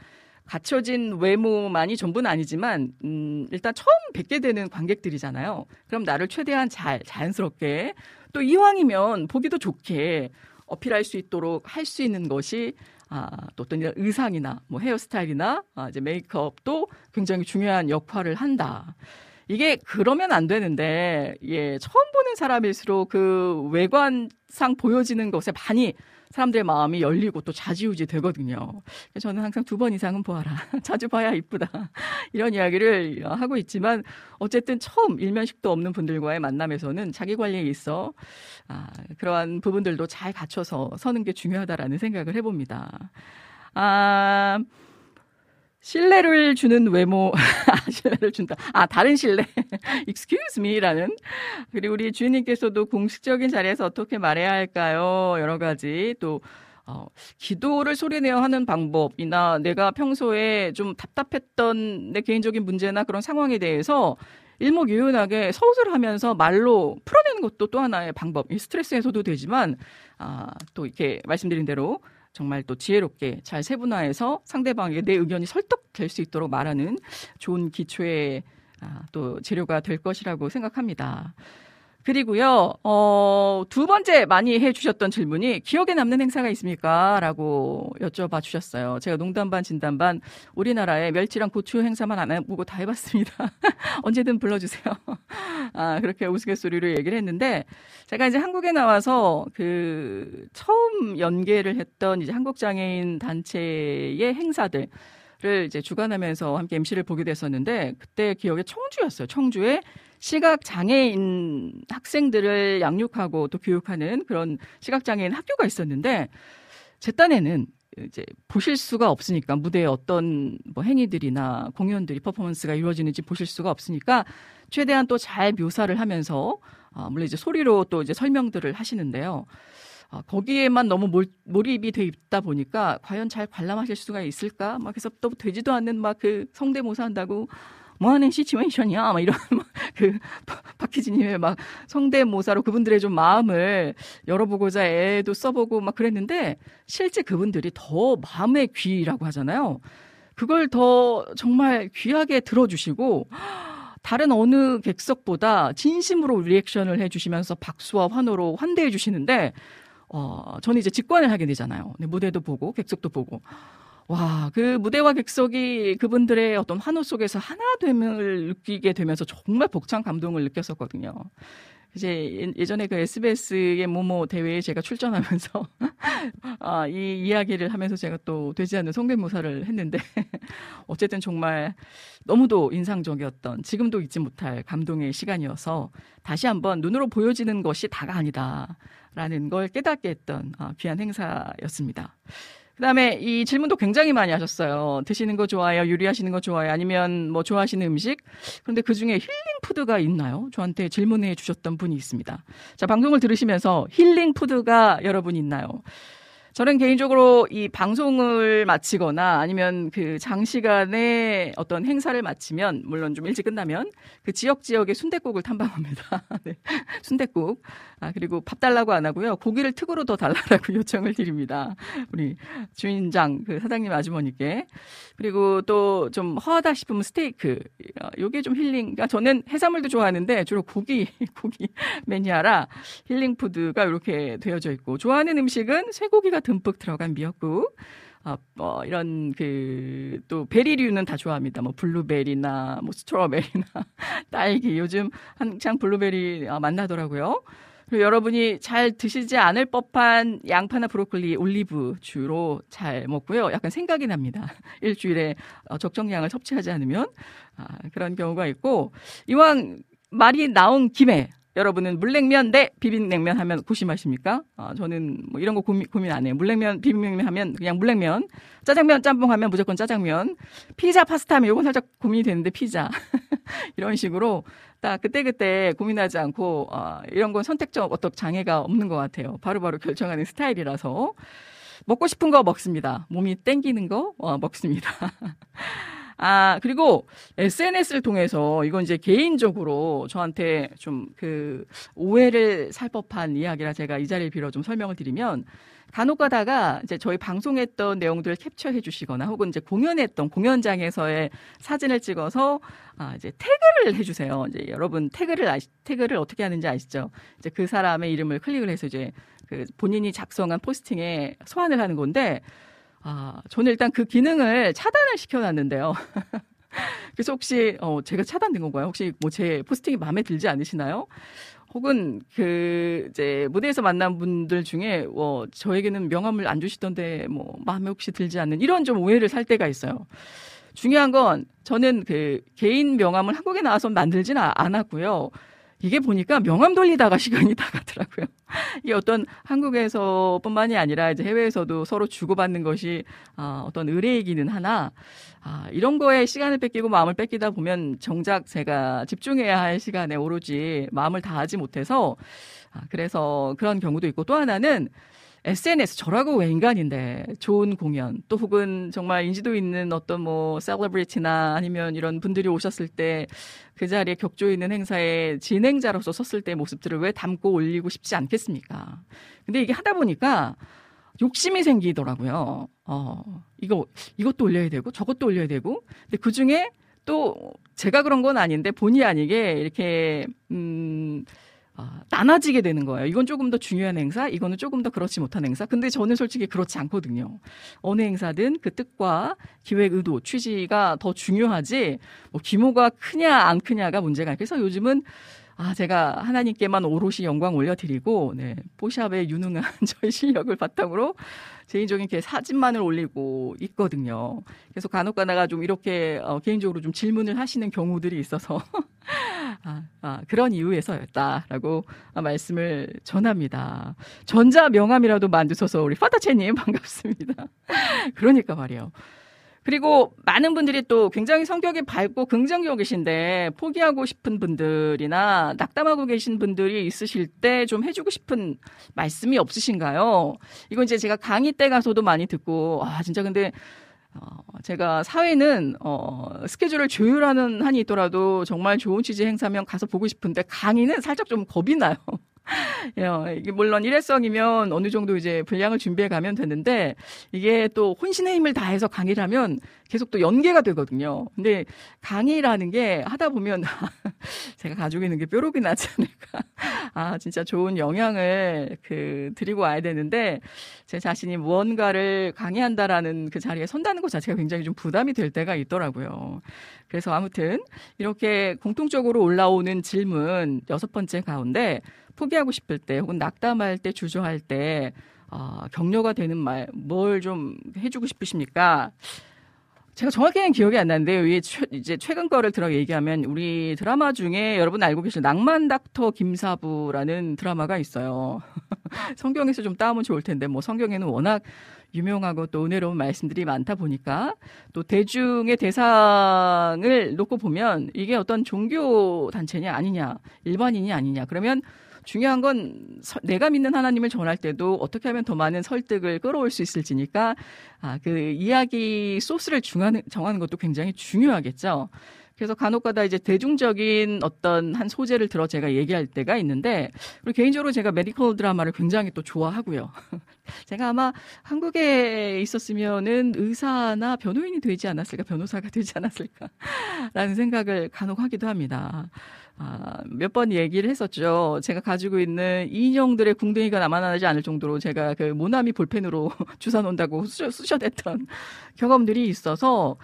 갖춰진 외모만이 전부는 아니지만 음, 일단 처음 뵙게 되는 관객들이잖아요. 그럼 나를 최대한 잘 자연스럽게 또 이왕이면 보기도 좋게 어필할 수 있도록 할 수 있는 것이 아, 또 어떤 이런 의상이나 뭐 헤어스타일이나 아, 이제 메이크업도 굉장히 중요한 역할을 한다. 이게 그러면 안 되는데 예 처음 보는 사람일수록 그 외관상 보여지는 것에 많이 사람들의 마음이 열리고 또 자지우지 되거든요. 저는 항상 두 번 이상은 보아라. 자주 봐야 이쁘다. 이런 이야기를 하고 있지만 어쨌든 처음 일면식도 없는 분들과의 만남에서는 자기 관리에 있어 아, 그러한 부분들도 잘 갖춰서 서는 게 중요하다라는 생각을 해봅니다. 아, 신뢰를 주는 외모, 아, 신뢰를 준다. 아, 다른 신뢰. excuse me라는. 그리고 우리 주인님께서도 공식적인 자리에서 어떻게 말해야 할까요? 여러 가지 또, 어, 기도를 소리내어 하는 방법이나 내가 평소에 좀 답답했던 내 개인적인 문제나 그런 상황에 대해서 일목요연하게 서술을 하면서 말로 풀어내는 것도 또 하나의 방법. 이 스트레스 해소도 되지만, 아, 또 이렇게 말씀드린 대로 정말 또 지혜롭게 잘 세분화해서 상대방에게 내 의견이 설득될 수 있도록 말하는 좋은 기초의 아, 또 재료가 될 것이라고 생각합니다. 그리고요, 어, 두 번째 많이 해주셨던 질문이 기억에 남는 행사가 있습니까? 라고 여쭤봐 주셨어요. 제가 농담 반 진담 반 우리나라의 멸치랑 고추 행사만 안 해보고 다 해봤습니다. 언제든 불러주세요. 아, 그렇게 우스갯소리로 얘기를 했는데 제가 이제 한국에 나와서 그 처음 연계를 했던 이제 한국장애인 단체의 행사들 를 이제 주관하면서 함께 MC를 보게 됐었는데 그때 기억에 청주였어요. 청주에 시각 장애인 학생들을 양육하고 또 교육하는 그런 시각 장애인 학교가 있었는데 제 딴에는 이제 보실 수가 없으니까 무대에 어떤 뭐 행위들이나 공연들이 퍼포먼스가 이루어지는지 보실 수가 없으니까 최대한 또 잘 묘사를 하면서 아, 물론 이제 소리로 또 이제 설명들을 하시는데요. 아, 거기에만 너무 몰, 몰입이 돼 있다 보니까 과연 잘 관람하실 수가 있을까? 막 그래서 또 되지도 않는 막 그 성대모사 한다고 뭐하는 시츄에이션이야? 막 이런 막그 박희진님의 막 성대모사로 그분들의 좀 마음을 열어보고자 애도 써보고 막 그랬는데 실제 그분들이 더 마음의 귀라고 하잖아요. 그걸 더 정말 귀하게 들어주시고 다른 어느 객석보다 진심으로 리액션을 해주시면서 박수와 환호로 환대해 주시는데 어, 저는 이제 직관을 하게 되잖아요. 네, 무대도 보고 객석도 보고 와, 그 무대와 객석이 그분들의 어떤 환호 속에서 하나됨을 느끼게 되면서 정말 벅찬 감동을 느꼈었거든요. 이제 예전에 그 SBS의 모모 대회에 제가 출전하면서 아, 이 이야기를 하면서 제가 또 되지 않는 성대모사를 했는데 어쨌든 정말 너무도 인상적이었던 지금도 잊지 못할 감동의 시간이어서 다시 한번 눈으로 보여지는 것이 다가 아니다라는 걸 깨닫게 했던 아, 귀한 행사였습니다. 그다음에 이 질문도 굉장히 많이 하셨어요. 드시는 거 좋아요? 요리하시는 거 좋아요? 아니면 뭐 좋아하시는 음식? 그런데 그 중에 힐링 푸드가 있나요? 저한테 질문해 주셨던 분이 있습니다. 자, 방송을 들으시면서 힐링 푸드가 여러분 있나요? 저는 개인적으로 이 방송을 마치거나 아니면 그 장시간에 어떤 행사를 마치면 물론 좀 일찍 끝나면 그 지역 지역의 순대국을 탐방합니다. 네. 순대국. 아 그리고 밥 달라고 안 하고요. 고기를 특으로 더 달라고 요청을 드립니다. 우리 주인장 그 사장님 아주머니께. 그리고 또 좀 허하다 싶으면 스테이크. 어, 요게 좀 힐링. 그러니까 저는 해산물도 좋아하는데 주로 고기 고기 매니아라 힐링 푸드가 이렇게 되어져 있고 좋아하는 음식은 쇠고기가 듬뿍 들어간 미역국. 아, 뭐 이런 그 또 베리류는 다 좋아합니다. 뭐 블루베리나 뭐 strawberry나 딸기 요즘 한창 블루베리 아, 맛나더라고요. 그리고 여러분이 잘 드시지 않을 법한 양파나 브로콜리, 올리브 주로 잘 먹고요. 약간 생각이 납니다. 일주일에 어, 적정량을 섭취하지 않으면 아, 그런 경우가 있고 이왕 말이 나온 김에 여러분은 물냉면 대 비빔냉면 하면 고심하십니까? 아, 저는 뭐 이런 거 고민, 고민 안 해요. 물냉면, 비빔냉면 하면 그냥 물냉면. 짜장면, 짬뽕 하면 무조건 짜장면. 피자, 파스타 하면 요건 살짝 고민이 되는데 피자. 이런 식으로 딱 그때그때 고민하지 않고, 어, 이런 건 선택적 어떤 장애가 없는 것 같아요. 바로바로 바로 결정하는 스타일이라서. 먹고 싶은 거 먹습니다. 몸이 땡기는 거 어, 먹습니다. 아, 그리고 SNS를 통해서 이건 이제 개인적으로 저한테 좀 그 오해를 살 법한 이야기라 제가 이 자리를 빌어 좀 설명을 드리면 간혹 가다가 이제 저희 방송했던 내용들을 캡처해 주시거나 혹은 이제 공연했던 공연장에서의 사진을 찍어서 아, 이제 태그를 해 주세요. 이제 여러분 태그를 아시, 태그를 어떻게 하는지 아시죠? 이제 그 사람의 이름을 클릭을 해서 이제 그 본인이 작성한 포스팅에 소환을 하는 건데 아, 저는 일단 그 기능을 차단을 시켜놨는데요. 그래서 혹시 어 제가 차단된 건가요? 혹시 뭐 제 포스팅이 마음에 들지 않으시나요? 혹은 그 이제 무대에서 만난 분들 중에 뭐 저에게는 명함을 안 주시던데 뭐 마음에 혹시 들지 않는 이런 좀 오해를 살 때가 있어요. 중요한 건 저는 그 개인 명함을 한국에 나와서 만들지는 않았고요. 이게 보니까 명함 돌리다가 시간이 다 가더라고요. 이게 어떤 한국에서뿐만이 아니라 이제 해외에서도 서로 주고받는 것이 아, 어떤 의뢰이기는 하나 아, 이런 거에 시간을 뺏기고 마음을 뺏기다 보면 정작 제가 집중해야 할 시간에 오로지 마음을 다하지 못해서 아, 그래서 그런 경우도 있고 또 하나는 SNS 저라고 왜 인간인데 좋은 공연 또 혹은 정말 인지도 있는 어떤 뭐 셀러브리티나 아니면 이런 분들이 오셨을 때 그 자리에 격조 있는 행사에 진행자로서 섰을 때 모습들을 왜 담고 올리고 싶지 않겠습니까? 근데 이게 하다 보니까 욕심이 생기더라고요. 어, 이거 이것도 올려야 되고 저것도 올려야 되고. 근데 그 중에 또 제가 그런 건 아닌데 본의 아니게 이렇게 음 아, 나눠지게 되는 거예요. 이건 조금 더 중요한 행사, 이거는 조금 더 그렇지 못한 행사. 근데 저는 솔직히 그렇지 않거든요. 어느 행사든 그 뜻과 기획 의도, 취지가 더 중요하지, 뭐 규모가 크냐, 안 크냐가 문제가. 그래서 요즘은 아, 제가 하나님께만 오롯이 영광 올려드리고, 네, 포샵의 유능한 저희 실력을 바탕으로 개인적인 게 사진만을 올리고 있거든요. 그래서 간혹 가다가 좀 이렇게 어, 개인적으로 좀 질문을 하시는 경우들이 있어서, 아, 아, 그런 이유에서였다라고 말씀을 전합니다. 전자 명함이라도 만드셔서 우리 파타체님 반갑습니다. 그러니까 말이에요. 그리고 많은 분들이 또 굉장히 성격이 밝고 긍정적이신데 포기하고 싶은 분들이나 낙담하고 계신 분들이 있으실 때 좀 해주고 싶은 말씀이 없으신가요? 이건 이제 제가 강의 때 가서도 많이 듣고 아 진짜 근데 어, 제가 사회는 어, 스케줄을 조율하는 한이 있더라도 정말 좋은 취지 행사면 가서 보고 싶은데 강의는 살짝 좀 겁이 나요. 예, 이게 물론 일회성이면 어느 정도 이제 분량을 준비해 가면 되는데 이게 또 혼신의 힘을 다해서 강의를 하면 계속 또 연계가 되거든요. 근데 강의라는 게 하다 보면 제가 가지고 있는 게 뾰록이 나지 않을까. 아, 진짜 좋은 영향을 그 드리고 와야 되는데 제 자신이 무언가를 강의한다라는 그 자리에 선다는 것 자체가 굉장히 좀 부담이 될 때가 있더라고요. 그래서 아무튼 이렇게 공통적으로 올라오는 질문 여섯 번째 가운데 포기하고 싶을 때 혹은 낙담할 때 주저할 때 어, 격려가 되는 말 뭘 좀 해주고 싶으십니까? 제가 정확히는 기억이 안 나는데 요 이제 최근 거를 들어 얘기하면 우리 드라마 중에 여러분 알고 계실 낭만 닥터 김사부라는 드라마가 있어요. 성경에서 좀 따오면 좋을 텐데 뭐 성경에는 워낙 유명하고 또 은혜로운 말씀들이 많다 보니까 또 대중의 대상을 놓고 보면 이게 어떤 종교 단체냐 아니냐 일반인이 아니냐 그러면 중요한 건 내가 믿는 하나님을 전할 때도 어떻게 하면 더 많은 설득을 끌어올 수 있을지니까 아, 그 이야기 소스를 정하는, 정하는 것도 굉장히 중요하겠죠. 그래서 간혹가다 이제 대중적인 어떤 한 소재를 들어 제가 얘기할 때가 있는데 그리고 개인적으로 제가 메디컬 드라마를 굉장히 또 좋아하고요. 제가 아마 한국에 있었으면은 의사나 변호인이 되지 않았을까, 변호사가 되지 않았을까라는 생각을 간혹 하기도 합니다. 아, 몇 번 얘기를 했었죠. 제가 가지고 있는 인형들의 궁뎅이가 남아나지 않을 정도로 제가 그 모나미 볼펜으로 주사 놓는다고 쑤셔댔던 경험들이 있어서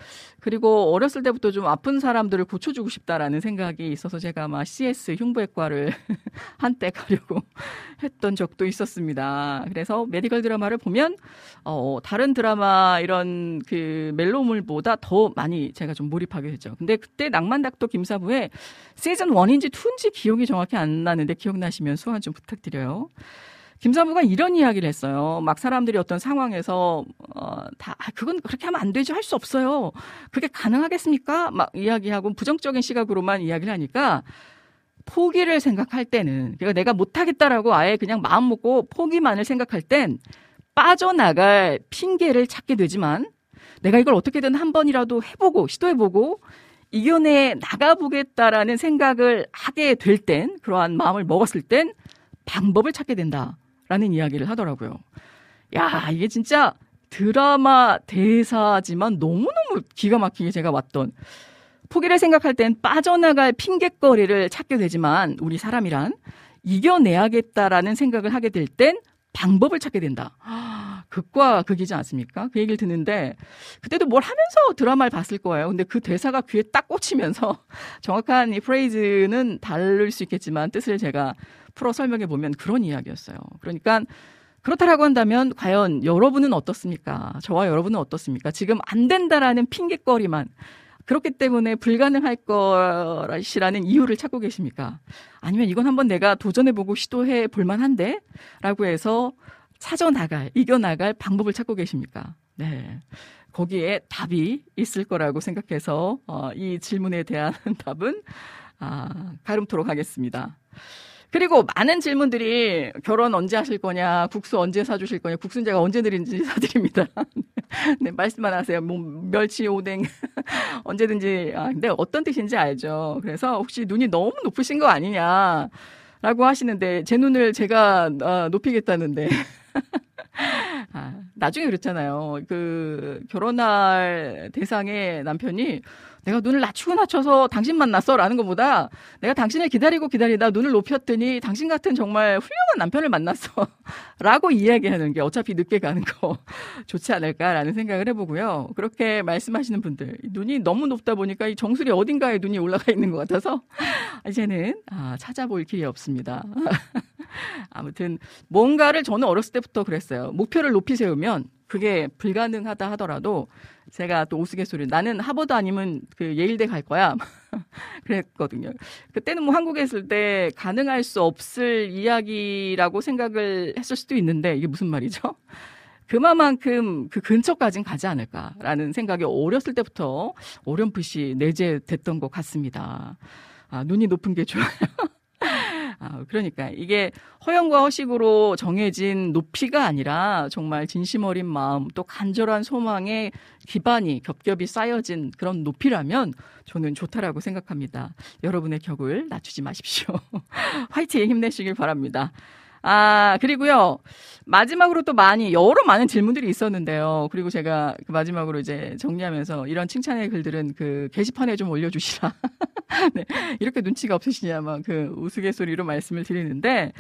그리고 어렸을 때부터 좀 아픈 사람들을 고쳐주고 싶다라는 생각이 있어서 제가 아마 CS 흉부외과를 한때 가려고 했던 적도 있었습니다. 그래서 메디컬 드라마를 보면 어, 다른 드라마 이런 그 멜로물보다 더 많이 제가 좀 몰입하게 됐죠. 근데 그때 낭만 닥터 김사부의 시즌 1인지 2인지 기억이 정확히 안 나는데 기억나시면 소환 좀 부탁드려요. 김 사부가 이런 이야기를 했어요. 막 사람들이 어떤 상황에서 어, 다 아, 그건 그렇게 하면 안 되죠. 할 수 없어요. 그게 가능하겠습니까? 막 이야기하고 부정적인 시각으로만 이야기를 하니까 포기를 생각할 때는 그러니까 내가 못 하겠다라고 아예 그냥 마음 먹고 포기만을 생각할 땐 빠져나갈 핑계를 찾게 되지만 내가 이걸 어떻게든 한 번이라도 해보고 시도해보고 이겨내 나가보겠다라는 생각을 하게 될 땐 그러한 마음을 먹었을 땐 방법을 찾게 된다. 라는 이야기를 하더라고요. 야, 이게 진짜 드라마 대사지만 너무너무 기가 막히게 제가 왔던 포기를 생각할 땐 빠져나갈 핑계거리를 찾게 되지만 우리 사람이란 이겨내야겠다라는 생각을 하게 될 땐 방법을 찾게 된다. 극과 극이지 않습니까? 그 얘기를 듣는데 그때도 뭘 하면서 드라마를 봤을 거예요. 근데 그 대사가 귀에 딱 꽂히면서 정확한 이 프레이즈는 다를 수 있겠지만 뜻을 제가 풀어 설명해 보면 그런 이야기였어요. 그러니까 그렇다라고 한다면 과연 여러분은 어떻습니까? 저와 여러분은 어떻습니까? 지금 안 된다라는 핑계거리만 그렇기 때문에 불가능할 것이라는 이유를 찾고 계십니까? 아니면 이건 한번 내가 도전해보고 시도해 볼 만한데? 라고 해서 찾아나갈, 이겨 나갈 방법을 찾고 계십니까? 네. 거기에 답이 있을 거라고 생각해서, 어, 이 질문에 대한 답은, 아, 가름토록 하겠습니다. 그리고 많은 질문들이 결혼 언제 하실 거냐, 국수 언제 사주실 거냐, 국수는 제가 언제든지 사드립니다. 네, 말씀만 하세요. 뭐, 멸치, 오뎅, 언제든지. 아, 근데 어떤 뜻인지 알죠. 그래서 혹시 눈이 너무 높으신 거 아니냐, 라고 하시는데, 제 눈을 제가 어, 높이겠다는데. 아, 나중에 그랬잖아요. 그, 결혼할 대상의 남편이 내가 눈을 낮추고 낮춰서 당신 만났어 라는 것보다 내가 당신을 기다리고 기다리다 눈을 높였더니 당신 같은 정말 훌륭한 남편을 만났어 라고 이야기하는 게 어차피 늦게 가는 거 좋지 않을까라는 생각을 해보고요. 그렇게 말씀하시는 분들 눈이 너무 높다 보니까 이 정수리 어딘가에 눈이 올라가 있는 것 같아서 이제는 아, 찾아볼 길이 없습니다. 아무튼 뭔가를 저는 어렸을 때부터 그랬어요. 목표를 높이 세우면 그게 불가능하다 하더라도 제가 또 우스갯소리 나는 하버드 아니면 그 예일대 갈 거야 그랬거든요. 그때는 뭐 한국에 있을 때 가능할 수 없을 이야기라고 생각을 했을 수도 있는데 이게 무슨 말이죠? 그만큼 그 근처까진 가지 않을까라는 생각이 어렸을 때부터 어렴풋이 내재됐던 것 같습니다. 아, 눈이 높은 게 좋아요. 아, 그러니까 이게 허영과 허식으로 정해진 높이가 아니라 정말 진심 어린 마음 또 간절한 소망에 기반이 겹겹이 쌓여진 그런 높이라면 저는 좋다라고 생각합니다. 여러분의 격을 낮추지 마십시오. 화이팅 힘내시길 바랍니다. 아, 그리고요. 마지막으로 또 많이, 여러 많은 질문들이 있었는데요. 그리고 제가 그 마지막으로 이제 정리하면서 이런 칭찬의 글들은 그 게시판에 좀 올려주시라. 네. 이렇게 눈치가 없으시냐, 막그 우스갯소리로 말씀을 드리는데,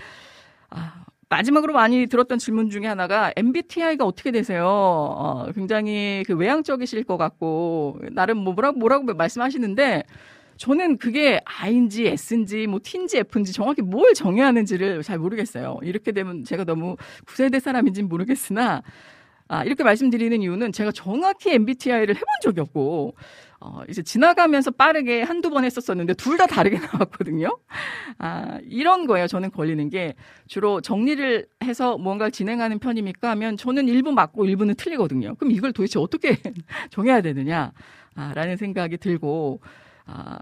아, 마지막으로 많이 들었던 질문 중에 하나가 MBTI가 어떻게 되세요? 어, 굉장히 그 외향적이실 것 같고, 나름 뭐 뭐라고, 뭐라고 말씀하시는데, 저는 그게 I인지 S인지 뭐 T인지 F인지 정확히 뭘 정해야 하는지를 잘 모르겠어요. 이렇게 되면 제가 너무 구세대 사람인지는 모르겠으나 아, 이렇게 말씀드리는 이유는 제가 정확히 MBTI를 해본 적이 없고 어, 이제 지나가면서 빠르게 한두 번 했었었는데 둘 다 다르게 나왔거든요. 아, 이런 거예요. 저는 걸리는 게 주로 정리를 해서 무언가를 진행하는 편입니까 하면 저는 일부 맞고 일부는 틀리거든요. 그럼 이걸 도대체 어떻게 정해야 되느냐? 아, 라는 생각이 들고 아,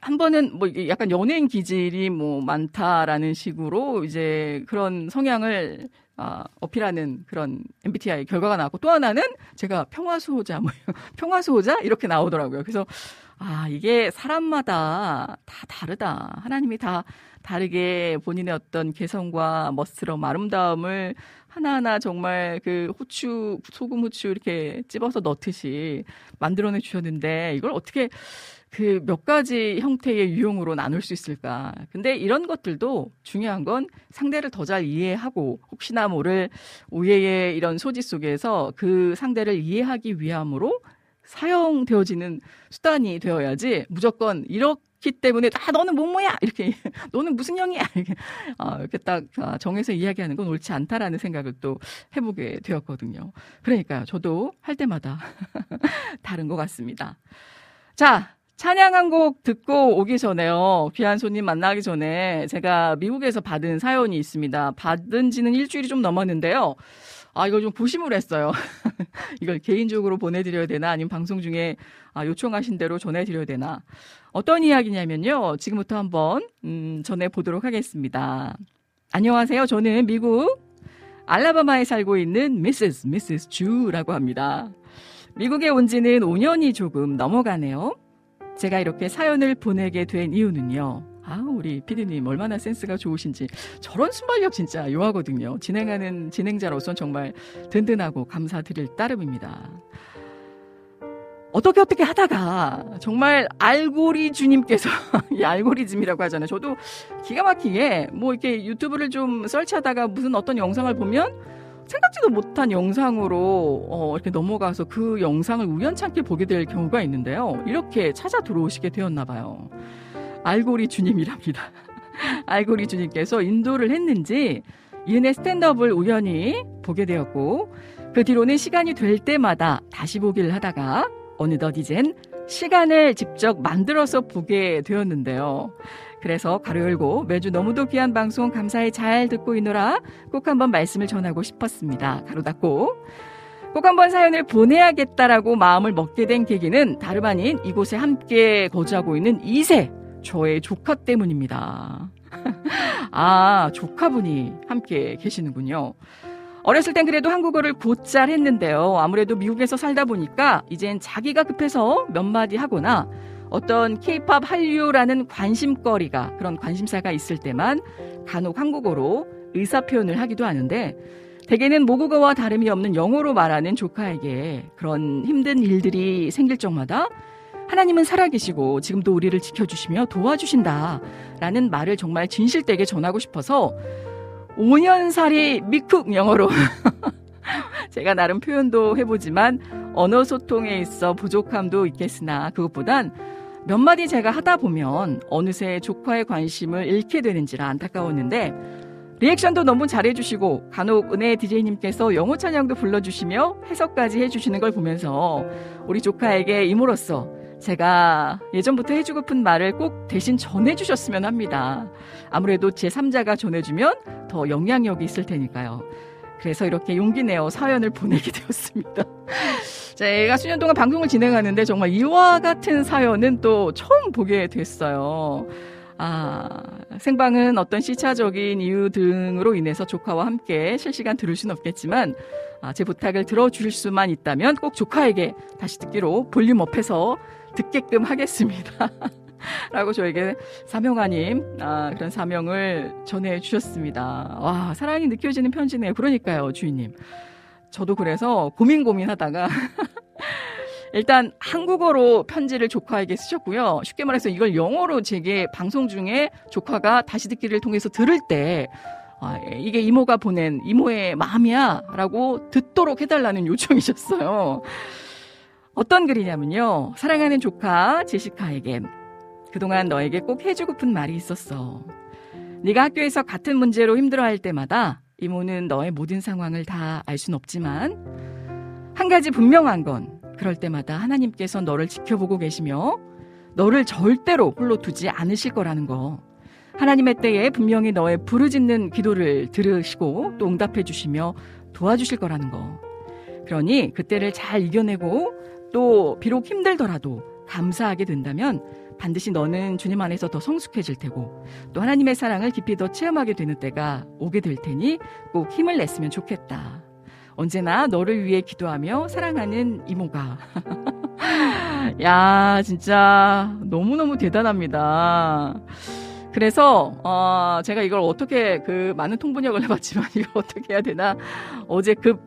한 번은 뭐 약간 연예인 기질이 뭐 많다라는 식으로 이제 그런 성향을 아, 어필하는 그런 MBTI 결과가 나왔고 또 하나는 제가 평화수호자 뭐 평화수호자 이렇게 나오더라고요. 그래서 아 이게 사람마다 다 다르다. 하나님이 다 다르게 본인의 어떤 개성과 멋스러움, 아름다움을 하나하나 정말 그 후추, 소금 후추 이렇게 찝어서 넣듯이 만들어내 주셨는데 이걸 어떻게 그 몇 가지 형태의 유형으로 나눌 수 있을까. 근데 이런 것들도 중요한 건 상대를 더 잘 이해하고 혹시나 모를 오해의 이런 소지 속에서 그 상대를 이해하기 위함으로 사용되어지는 수단이 되어야지 무조건 이렇기 때문에 아 너는 뭐뭐야 이렇게 너는 무슨 형이야 이렇게 어, 이렇게 딱 아, 정해서 이야기하는 건 옳지 않다라는 생각을 또 해보게 되었거든요. 그러니까요, 저도 할 때마다 다른 것 같습니다. 자, 찬양 한 곡 듣고 오기 전에요. 귀한 손님 만나기 전에 제가 미국에서 받은 사연이 있습니다. 받은 지는 일주일이 좀 넘었는데요. 아, 이걸 좀 고심을 했어요. 이걸 개인적으로 보내드려야 되나, 아니면 방송 중에 아, 요청하신 대로 전해드려야 되나. 어떤 이야기냐면요. 지금부터 한번, 음, 전해보도록 하겠습니다. 안녕하세요. 저는 미국 알라바마에 살고 있는 미스스, 미스스 주라고 합니다. 미국에 온 지는 5년이 조금 넘어가네요. 제가 이렇게 사연을 보내게 된 이유는요. 아, 우리 피디님 얼마나 센스가 좋으신지 저런 순발력 진짜 요하거든요. 진행하는 진행자로선 정말 든든하고 감사드릴 따름입니다. 어떻게 어떻게 하다가 정말 알고리 주님께서 이 알고리즘이라고 하잖아요. 저도 기가 막히게 뭐 이렇게 유튜브를 좀 설치하다가 무슨 어떤 영상을 보면 생각지도 못한 영상으로 어, 이렇게 넘어가서 그 영상을 우연찮게 보게 될 경우가 있는데요. 이렇게 찾아 들어오시게 되었나 봐요. 알고리 주님이랍니다. 알고리 주님께서 인도를 했는지 이은혜 스탠드업을 우연히 보게 되었고 그 뒤로는 시간이 될 때마다 다시 보기를 하다가 어느덧 이젠 시간을 직접 만들어서 보게 되었는데요. 그래서 가로 열고 매주 너무도 귀한 방송 감사히 잘 듣고 있노라 꼭 한번 말씀을 전하고 싶었습니다. 가로 닫고 꼭 한번 사연을 보내야겠다라고 마음을 먹게 된 계기는 다름 아닌 이곳에 함께 거주하고 있는 2세 저의 조카 때문입니다. 아, 조카분이 함께 계시는군요. 어렸을 땐 그래도 한국어를 곧잘 했는데요. 아무래도 미국에서 살다 보니까 이젠 자기가 급해서 몇 마디 하거나 어떤 케이팝 한류라는 관심거리가 그런 관심사가 있을 때만 간혹 한국어로 의사 표현을 하기도 하는데 대개는 모국어와 다름이 없는 영어로 말하는 조카에게 그런 힘든 일들이 생길 적마다 하나님은 살아계시고 지금도 우리를 지켜주시며 도와주신다. 라는 말을 정말 진실되게 전하고 싶어서 5년살이 미쿡 영어로 제가 나름 표현도 해보지만 언어 소통에 있어 부족함도 있겠으나 그것보단 몇 마디 제가 하다 보면 어느새 조카의 관심을 잃게 되는지라 안타까웠는데 리액션도 너무 잘해주시고 간혹 은혜 DJ님께서 영어 찬양도 불러주시며 해석까지 해주시는 걸 보면서 우리 조카에게 이모로서 제가 예전부터 해주고픈 말을 꼭 대신 전해주셨으면 합니다. 아무래도 제3자가 전해주면 더 영향력이 있을 테니까요. 그래서 이렇게 용기 내어 사연을 보내게 되었습니다. 제가 수년 동안 방송을 진행하는데 정말 이와 같은 사연은 또 처음 보게 됐어요. 아, 생방은 어떤 시차적인 이유 등으로 인해서 조카와 함께 실시간 들을 수는 없겠지만, 아, 제 부탁을 들어주실 수만 있다면 꼭 조카에게 다시 듣기로 볼륨 업해서 듣게끔 하겠습니다. 라고 저에게 사명 아님, 아, 그런 사명을 전해 주셨습니다. 와, 사랑이 느껴지는 편지네요. 그러니까요, 주인님. 저도 그래서 고민 고민하다가 일단 한국어로 편지를 조카에게 쓰셨고요. 쉽게 말해서 이걸 영어로 제게 방송 중에 조카가 다시 듣기를 통해서 들을 때 아, 이게 이모가 보낸 이모의 마음이야 라고 듣도록 해달라는 요청이셨어요. 어떤 글이냐면요. 사랑하는 조카 제시카에게 그동안 너에게 꼭 해주고픈 말이 있었어. 네가 학교에서 같은 문제로 힘들어할 때마다 이모는 너의 모든 상황을 다 알 순 없지만 한 가지 분명한 건 그럴 때마다 하나님께서 너를 지켜보고 계시며 너를 절대로 홀로 두지 않으실 거라는 거. 하나님의 때에 분명히 너의 부르짖는 기도를 들으시고 또 응답해 주시며 도와주실 거라는 거. 그러니 그때를 잘 이겨내고 또 비록 힘들더라도 감사하게 된다면 반드시 너는 주님 안에서 더 성숙해질 테고 또 하나님의 사랑을 깊이 더 체험하게 되는 때가 오게 될 테니 꼭 힘을 냈으면 좋겠다. 언제나 너를 위해 기도하며 사랑하는 이모가. 야, 진짜 너무너무 대단합니다. 그래서 어, 제가 이걸 어떻게 그 많은 통번역을 해봤지만 이걸 어떻게 해야 되나 어제 급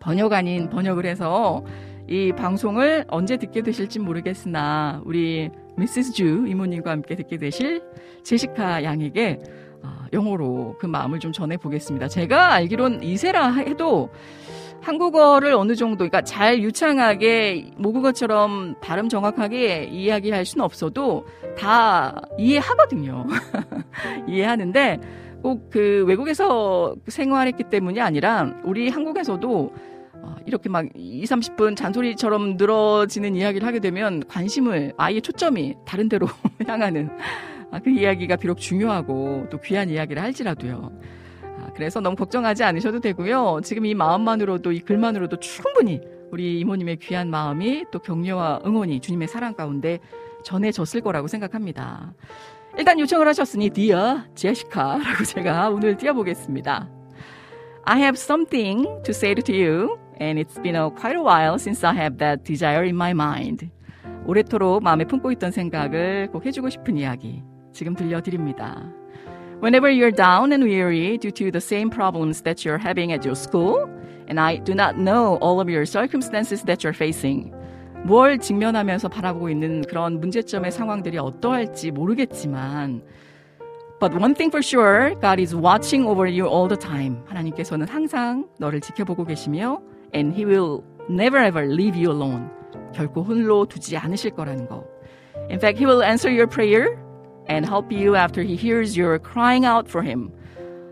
번역 아닌 번역을 해서 이 방송을 언제 듣게 되실지 모르겠으나 우리 미시스 주 이모님과 함께 듣게 되실 제시카 양에게 어, 영어로 그 마음을 좀 전해 보겠습니다. 제가 알기론 이세라 해도 한국어를 어느 정도, 그러니까 잘 유창하게 모국어처럼 발음 정확하게 이야기할 수는 없어도 다 이해하거든요. 이해하는데 꼭 그 외국에서 생활했기 때문이 아니라 우리 한국에서도 어, 이렇게 막 2, 30분 잔소리처럼 늘어지는 이야기를 하게 되면 관심을 아이의 초점이 다른 데로 향하는 아, 그 이야기가 비록 중요하고 또 귀한 이야기를 할지라도요. 아, 그래서 너무 걱정하지 않으셔도 되고요. 지금 이 마음만으로도 이 글만으로도 충분히 우리 이모님의 귀한 마음이 또 격려와 응원이 주님의 사랑 가운데 전해졌을 거라고 생각합니다. 일단 요청을 하셨으니 Dear Jessica라고 제가 오늘 띄워보겠습니다. I have something to say to you, and it's been a quite a while since I have that desire in my mind. 오래도록 마음에 품고 있던 생각을 꼭 해주고 싶은 이야기 지금 들려드립니다. Whenever you're down and weary due to the same problems that you're having at your school, and I do not know all of your circumstances that you're facing. 뭘 직면하면서 바라보고 있는 그런 문제점의 상황들이 어떠할지 모르겠지만, But one thing for sure, God is watching over you all the time. 하나님께서는 항상 너를 지켜보고 계시며, and He will never ever leave you alone. 결코 홀로 두지 않으실 거라는 거. In fact, He will answer your prayer and help you after He hears your crying out for Him.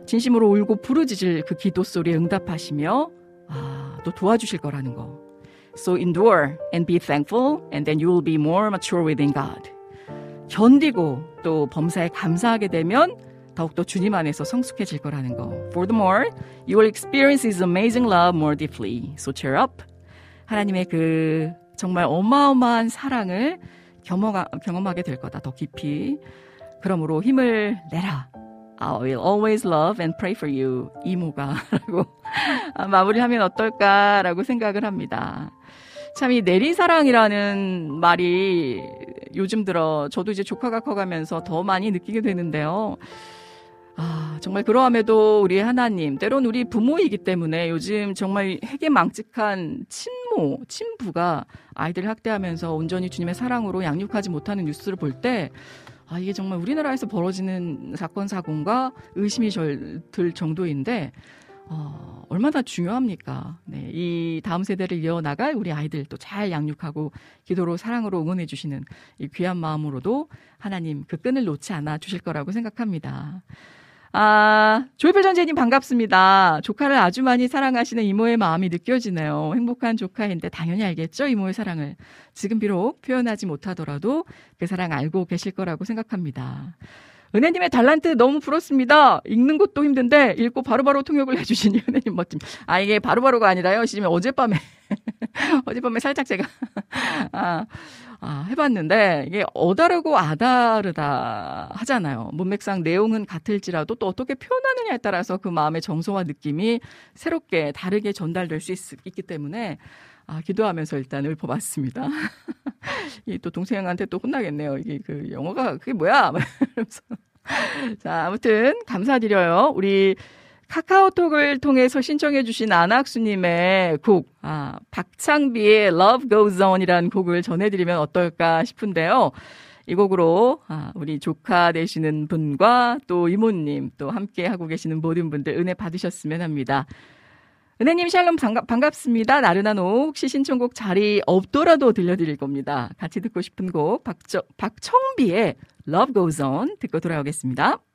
진심으로 울고 부르짖을 그 기도 소리에 응답하시며 아, 또 도와주실 거라는 거. So endure and be thankful, and then you will be more mature within God. 견디고 또 범사에 감사하게 되면 더욱더 주님 안에서 성숙해질 거라는 거. Furthermore, you will experience His amazing love more deeply. So cheer up. 하나님의 그 정말 어마어마한 사랑을 경험하, 경험하게 될 거다. 더 깊이. 그러므로 힘을 내라. I will always love and pray for you. 이모가 라고 마무리하면 어떨까라고 생각을 합니다. 참 이 내리사랑이라는 말이 요즘 들어 저도 이제 조카가 커가면서 더 많이 느끼게 되는데요. 아, 정말 그러함에도 우리 하나님, 때론 우리 부모이기 때문에 요즘 정말 해괴망측한 친모, 친부가 아이들을 학대하면서 온전히 주님의 사랑으로 양육하지 못하는 뉴스를 볼 때, 아, 이게 정말 우리나라에서 벌어지는 사건, 사고인가 의심이 들 정도인데, 어, 얼마나 중요합니까? 네, 이 다음 세대를 이어나갈 우리 아이들 또 잘 양육하고 기도로 사랑으로 응원해 주시는 이 귀한 마음으로도 하나님 그 끈을 놓지 않아 주실 거라고 생각합니다. 아, 조이필 전재님 반갑습니다. 조카를 아주 많이 사랑하시는 이모의 마음이 느껴지네요. 행복한 조카인데 당연히 알겠죠? 이모의 사랑을. 지금 비록 표현하지 못하더라도 그 사랑 알고 계실 거라고 생각합니다. 은혜님의 달란트 너무 부럽습니다. 읽는 것도 힘든데 읽고 바로바로 통역을 해주시니 은혜님 멋짐. 아 이게 바로바로가 아니라요. 시집에 어젯밤에 어젯밤에 살짝 제가 아, 아, 해봤는데 이게 어다르고 아다르다 하잖아요. 문맥상 내용은 같을지라도 또 어떻게 표현하느냐에 따라서 그 마음의 정서와 느낌이 새롭게 다르게 전달될 수 있, 있기 때문에 아, 기도하면서 일단 읊어봤습니다. 이 또 동생한테 또 혼나겠네요. 이게 그 영어가 그게 뭐야? 자, 아무튼 감사드려요. 우리 카카오톡을 통해서 신청해 주신 안학수님의 곡, 아, 박창비의 Love Goes On이라는 곡을 전해드리면 어떨까 싶은데요. 이 곡으로 아, 우리 조카 되시는 분과 또 이모님 또 함께 하고 계시는 모든 분들 은혜 받으셨으면 합니다. 은혜님 샬롬 반갑, 습니다 나른한 오후 혹시 신청곡 자리 없더라도 들려드릴 겁니다. 같이 듣고 싶은 곡 박저, 박청비의 Love Goes On 듣고 돌아오겠습니다.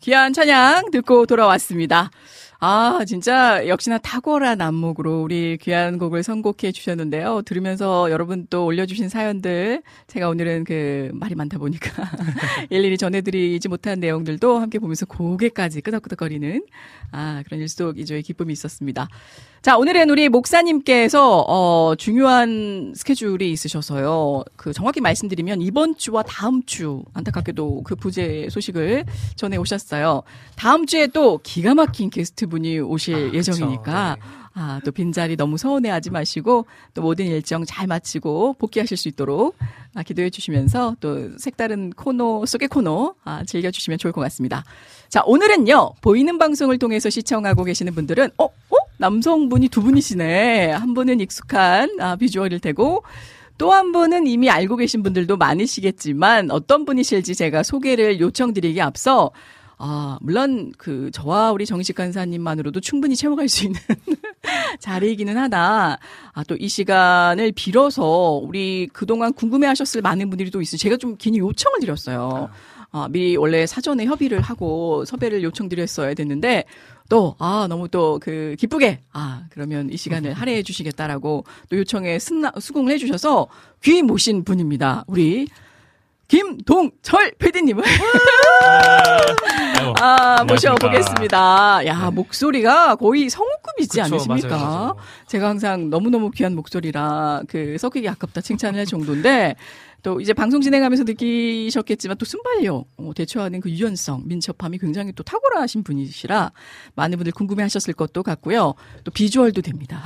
귀한 찬양 듣고 돌아왔습니다. 아, 진짜 역시나 탁월한 안목으로 우리 귀한 곡을 선곡해 주셨는데요. 들으면서 여러분 또 올려주신 사연들, 제가 오늘은 그 말이 많다 보니까 일일이 전해드리지 못한 내용들도 함께 보면서 고개까지 끄덕끄덕거리는 아, 그런 일석이조의 기쁨이 있었습니다. 자, 오늘은 우리 목사님께서 어, 중요한 스케줄이 있으셔서요. 그 정확히 말씀드리면 이번 주와 다음 주 안타깝게도 그 부재 소식을 전해 오셨어요. 다음 주에 또 기가 막힌 게스트 분이 오실 아, 예정이니까 그쵸, 네. 아, 또 빈자리 너무 서운해하지 마시고 또 모든 일정 잘 마치고 복귀하실 수 있도록 아, 기도해 주시면서 또 색다른 코너 속의 코너 아, 즐겨 주시면 좋을 것 같습니다. 자, 오늘은요. 보이는 방송을 통해서 시청하고 계시는 분들은 어, 어? 남성분이 두 분이시네. 한 분은 익숙한 아, 비주얼일 테고 또 한 분은 이미 알고 계신 분들도 많으시겠지만 어떤 분이실지 제가 소개를 요청드리기 앞서 아, 물론 그 저와 우리 정식 간사님만으로도 충분히 채워갈 수 있는 자리이기는 하다. 아, 또 이 시간을 빌어서 우리 그동안 궁금해 하셨을 많은 분들이 또 있어요. 제가 좀 괜히 요청을 드렸어요. 아, 미리 원래 사전에 협의를 하고 섭외를 요청드렸어야 됐는데 또, 아, 너무 또 그 기쁘게, 아, 그러면 이 시간을 할애해 주시겠다라고 또 요청에 승나, 수긍을 해 주셔서 귀 모신 분입니다. 우리 김동철 PD님을 아. 모셔보겠습니다. 야, 목소리가 거의 성우급이지 네. 그쵸, 않으십니까? 맞아요, 맞아요. 제가 항상 너무너무 귀한 목소리라 그 섞이기 아깝다 칭찬을 할 정도인데 또 이제 방송 진행하면서 느끼셨겠지만 또 순발력, 어, 대처하는 그 유연성, 민첩함이 굉장히 또 탁월하신 분이시라 많은 분들 궁금해 하셨을 것도 같고요. 또 비주얼도 됩니다.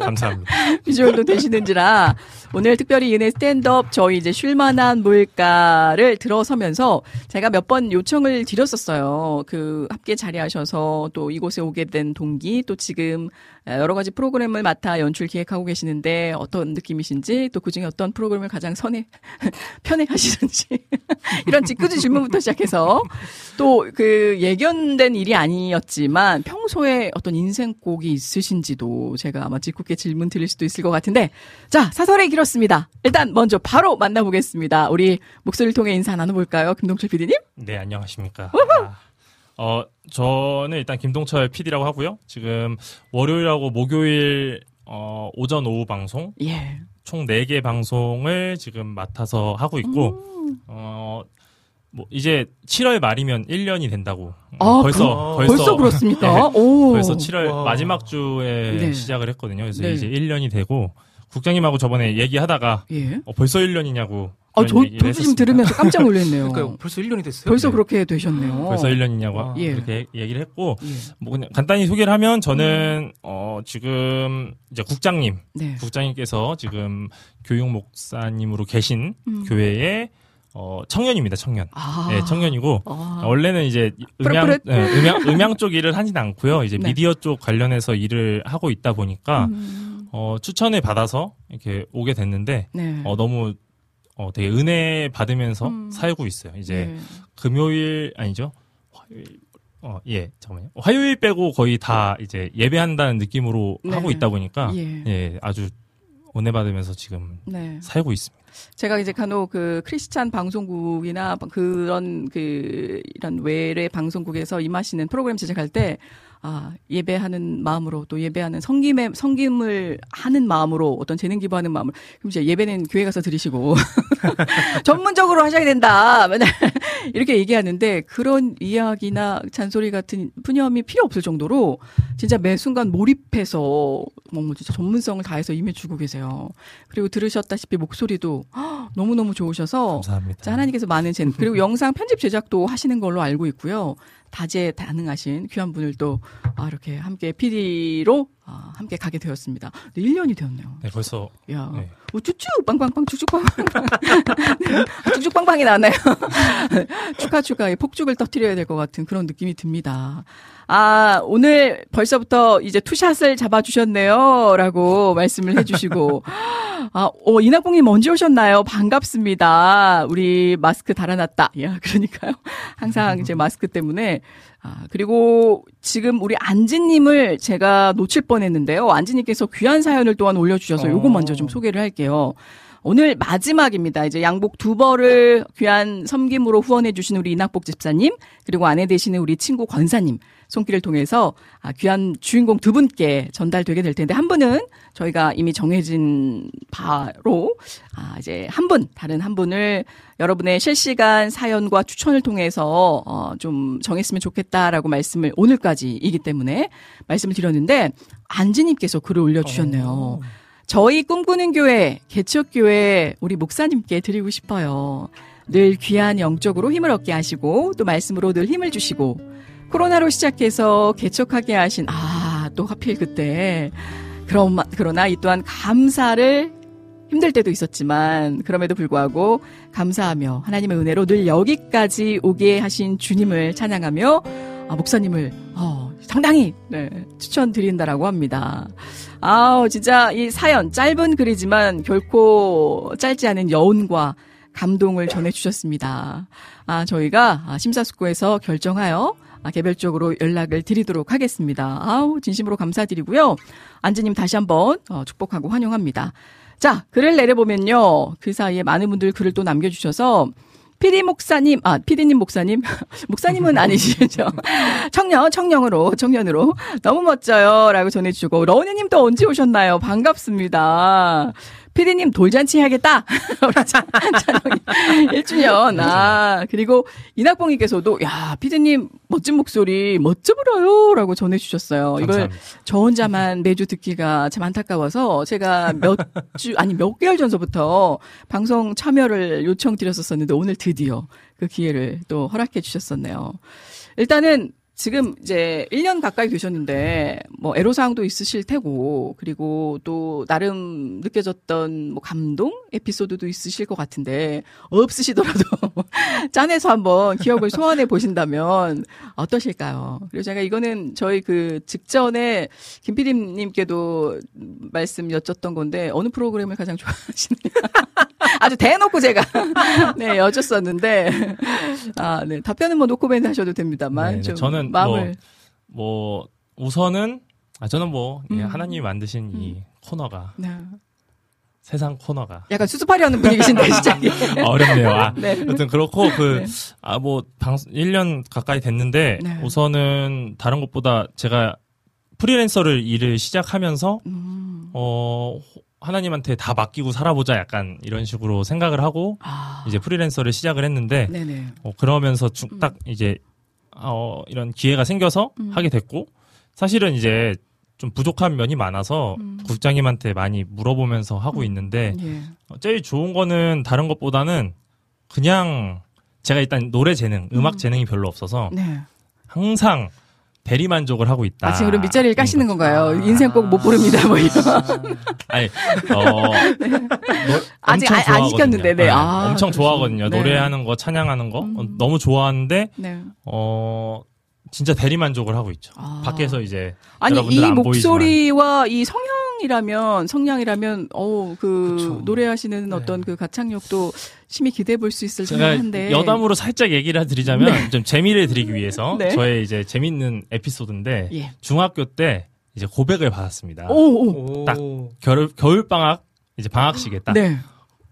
감사합니다. 비주얼도 되시는지라 오늘 특별히 은혜 스탠드업 저희 이제 쉴만한 뭘까를 들어서면서 제가 몇 번 요청을 드렸었어요. 그 함께 자리하셔서 또 이곳에 오게 된 동기 또 지금 여러 가지 프로그램을 맡아 연출 기획하고 계시는데 어떤 느낌이신지 또 그중에 어떤 프로그램을 가장 선해 편해 하시는지 이런 짓궂은 질문부터 시작해서 또 그 예견된 일이 아니었지만 평소에 어떤 인생곡이 있으신지도 제가 아마 짓궂게 질문 드릴 수도 있을 것 같은데 자 사설에 길었습니다. 일단 먼저 바로 만나보겠습니다. 우리 목소리를 통해 인사 나눠볼까요, 김동철 PD님? 네, 안녕하십니까. 아, 어, 저는 일단 김동철 PD라고 하고요. 지금 월요일하고 목요일 어, 오전 오후 방송 예. 총 4개 방송을 지금 맡아서 하고 있고 음. 어, 뭐 이제 7월 말이면 1년이 된다고. 아, 벌써 벌써, 벌써 그렇습니까? 네. 오. 벌써 7월 와. 마지막 주에 네. 시작을 했거든요. 그래서 네. 이제 1년이 되고 국장님하고 저번에 얘기하다가 예. 어, 벌써 1년이냐고. 아, 저, 저도 지금 들으면서 깜짝 놀랐네요. 그러니까 벌써 1년이 됐어요. 벌써 네. 그렇게 되셨네요. 벌써 1년이냐고 아, 예. 그렇게 얘기를 했고 예. 뭐 그냥 간단히 소개를 하면 음. 저는 어 지금 이제 국장님 네. 국장님께서 지금 교육 목사님으로 계신 음. 교회의 어 청년입니다 청년 아. 네 청년이고 아. 원래는 이제 음향? 네, 음향 음향 쪽 일을 하진 않고요 이제 네. 미디어 쪽 관련해서 일을 하고 있다 보니까 음. 어 추천을 받아서 이렇게 오게 됐는데 네. 어 너무 어 되게 은혜 받으면서 음. 살고 있어요 이제 네. 금요일 아니죠? 화요일 어, 예, 잠깐만요. 화요일 빼고 거의 다 이제 예배한다는 느낌으로 네. 하고 있다 보니까 예. 예, 아주 은혜 받으면서 지금 네. 살고 있습니다. 제가 이제 간혹 그 크리스찬 방송국이나 그런 그 이런 외래 방송국에서 임하시는 프로그램 제작할 때 아, 예배하는 마음으로 또 예배하는 성김의 성김을 하는 마음으로 어떤 재능 기부하는 마음으로. 그럼 이제 예배는 교회 가서 드리시고 전문적으로 하셔야 된다. 맨날 이렇게 얘기하는데 그런 이야기나 잔소리 같은 푸념이 필요 없을 정도로 진짜 매 순간 몰입해서 뭐 진짜 전문성을 다해서 임해주고 계세요. 그리고 들으셨다시피 목소리도 너무 너무 좋으셔서 감사합니다. 자, 하나님께서 많은 재 그리고 영상 편집 제작도 하시는 걸로 알고 있고요. 다재다능하신 귀한 분을 또 아, 이렇게 함께 PD로 아, 함께 가게 되었습니다. 네, 1년이 되었네요. 네, 벌써 야, 네. 우쭈쭈 빵빵빵 쭉쭉빵빵 쭉쭉빵빵이 나나요? 축하 축하 폭죽을 터트려야 될 것 같은 그런 느낌이 듭니다. 아 오늘 벌써부터 이제 투샷을 잡아주셨네요라고 말씀을 해주시고 아 어, 이낙봉님 언제 오셨나요? 반갑습니다. 우리 마스크 달아놨다. 야 그러니까요. 항상 이제 마스크 때문에 아, 그리고 지금 우리 안지님을 제가 놓칠 뻔했는데요. 안지님께서 귀한 사연을 또한 올려주셔서 요거 어. 먼저 좀 소개를 할게요. 오늘 마지막입니다. 이제 양복 두 벌을 귀한 섬김으로 후원해 주신 우리 이낙복 집사님 그리고 아내 되시는 우리 친구 권사님 손길을 통해서 아, 귀한 주인공 두 분께 전달되게 될 텐데 한 분은 저희가 이미 정해진 바로 아, 이제 한 분, 다른 한 분을 여러분의 실시간 사연과 추천을 통해서 어, 좀 정했으면 좋겠다라고 말씀을 오늘까지이기 때문에 말씀을 드렸는데 안지님께서 글을 올려주셨네요. 저희 꿈꾸는 교회, 개척교회 우리 목사님께 드리고 싶어요. 늘 귀한 영적으로 힘을 얻게 하시고 또 말씀으로 늘 힘을 주시고 코로나로 시작해서 개척하게 하신 아, 또 하필 그때 그럼 그러나 이 또한 감사를 힘들 때도 있었지만 그럼에도 불구하고 감사하며 하나님의 은혜로 늘 여기까지 오게 하신 주님을 찬양하며 아, 목사님을 어, 상당히 네, 추천드린다라고 합니다. 아우 진짜 이 사연 짧은 글이지만 결코 짧지 않은 여운과 감동을 전해주셨습니다. 아 저희가 아, 심사숙고해서 결정하여 아, 개별적으로 연락을 드리도록 하겠습니다. 아우 진심으로 감사드리고요. 안지님 다시 한번 어, 축복하고 환영합니다. 자 글을 내려보면요 그 사이에 많은 분들 글을 또 남겨주셔서 피디 목사님, 아, 피디님 목사님, 목사님은 아니시죠? 청년, 청년으로, 청년으로. 너무 멋져요. 라고 전해주고, 또 언제 오셨나요? 반갑습니다. 피디님 돌잔치 해야겠다. 우리 자- 찬영이 1주년. 아, 그리고 이낙봉님께서도, 야, 피디님 멋진 목소리, 멋져 불어요. 라고 전해주셨어요. 이걸 감사합니다. 저 혼자만 매주 듣기가 참 안타까워서 제가 몇 주, 아니 몇 개월 전서부터 방송 참여를 요청드렸었었는데 오늘 드디어 그 기회를 또 허락해 주셨었네요. 일단은 지금 이제 1년 가까이 되셨는데 뭐 애로사항도 있으실 테고 그리고 또 나름 느껴졌던 뭐 감동 에피소드도 있으실 것 같은데 없으시더라도 짠해서 한번 기억을 소환해 보신다면 어떠실까요? 그리고 제가 이거는 저희 그 직전에 김PD님께도 말씀 여쭸던 건데 어느 프로그램을 가장 좋아하시느냐 아주 대놓고 제가 네 여쭸었는데 아네 답변은 뭐 노코멘트 하셔도 됩니다만 네, 네. 좀 저는 마음을 뭐 우선은 아 저는 뭐 예, 음. 하나님이 만드신 이 코너가 네. 세상 코너가 약간 수습하려는 분위기신데 시작이 아, 어렵네요. 아, 네. 여튼 그렇고 그 네. 아뭐 방송 1년 가까이 됐는데 네. 우선은 다른 것보다 제가 프리랜서를 일을 시작하면서 음. 어 호- 하나님한테 다 맡기고 살아보자 약간 이런 식으로 생각을 하고 아 이제 프리랜서를 시작을 했는데 어, 그러면서 주- 음. 딱 이제 어, 이런 기회가 생겨서 음. 하게 됐고 사실은 이제 좀 부족한 면이 많아서 음. 국장님한테 많이 물어보면서 하고 있는데 예. 어, 제일 좋은 거는 다른 것보다는 그냥 제가 일단 노래 재능, 음악 음. 재능이 별로 없어서 네. 항상 대리 만족을 하고 있다. 아, 지금 그럼 밑자리를 까시는. 건가요? 인생 꼭 못 부릅니다, 뭐 이런. 아니, 어, 노- 아직 아- 안 좋아하거든요. 시켰는데, 네. 아, 엄청 좋아하거든요. 네. 노래하는 거, 찬양하는 거. 어, 음. 너무 좋아하는데, 네. 어, 진짜 대리 만족을 하고 있죠. 아. 밖에서 이제 아니, 이안 목소리와 이 성향 이라면, 성량이라면, 어우, 그, 그쵸. 노래하시는 네. 어떤 그 가창력도 심히 기대해 볼 수 있을 한데. 여담으로 살짝 얘기를 드리자면 좀 재미를 드리기 위해서 네. 저의 이제 재밌는 에피소드인데 예. 중학교 때 이제 고백을 받았습니다. 오, 오. 오. 딱. 겨울 겨울 방학 이제 방학식에 딱 네.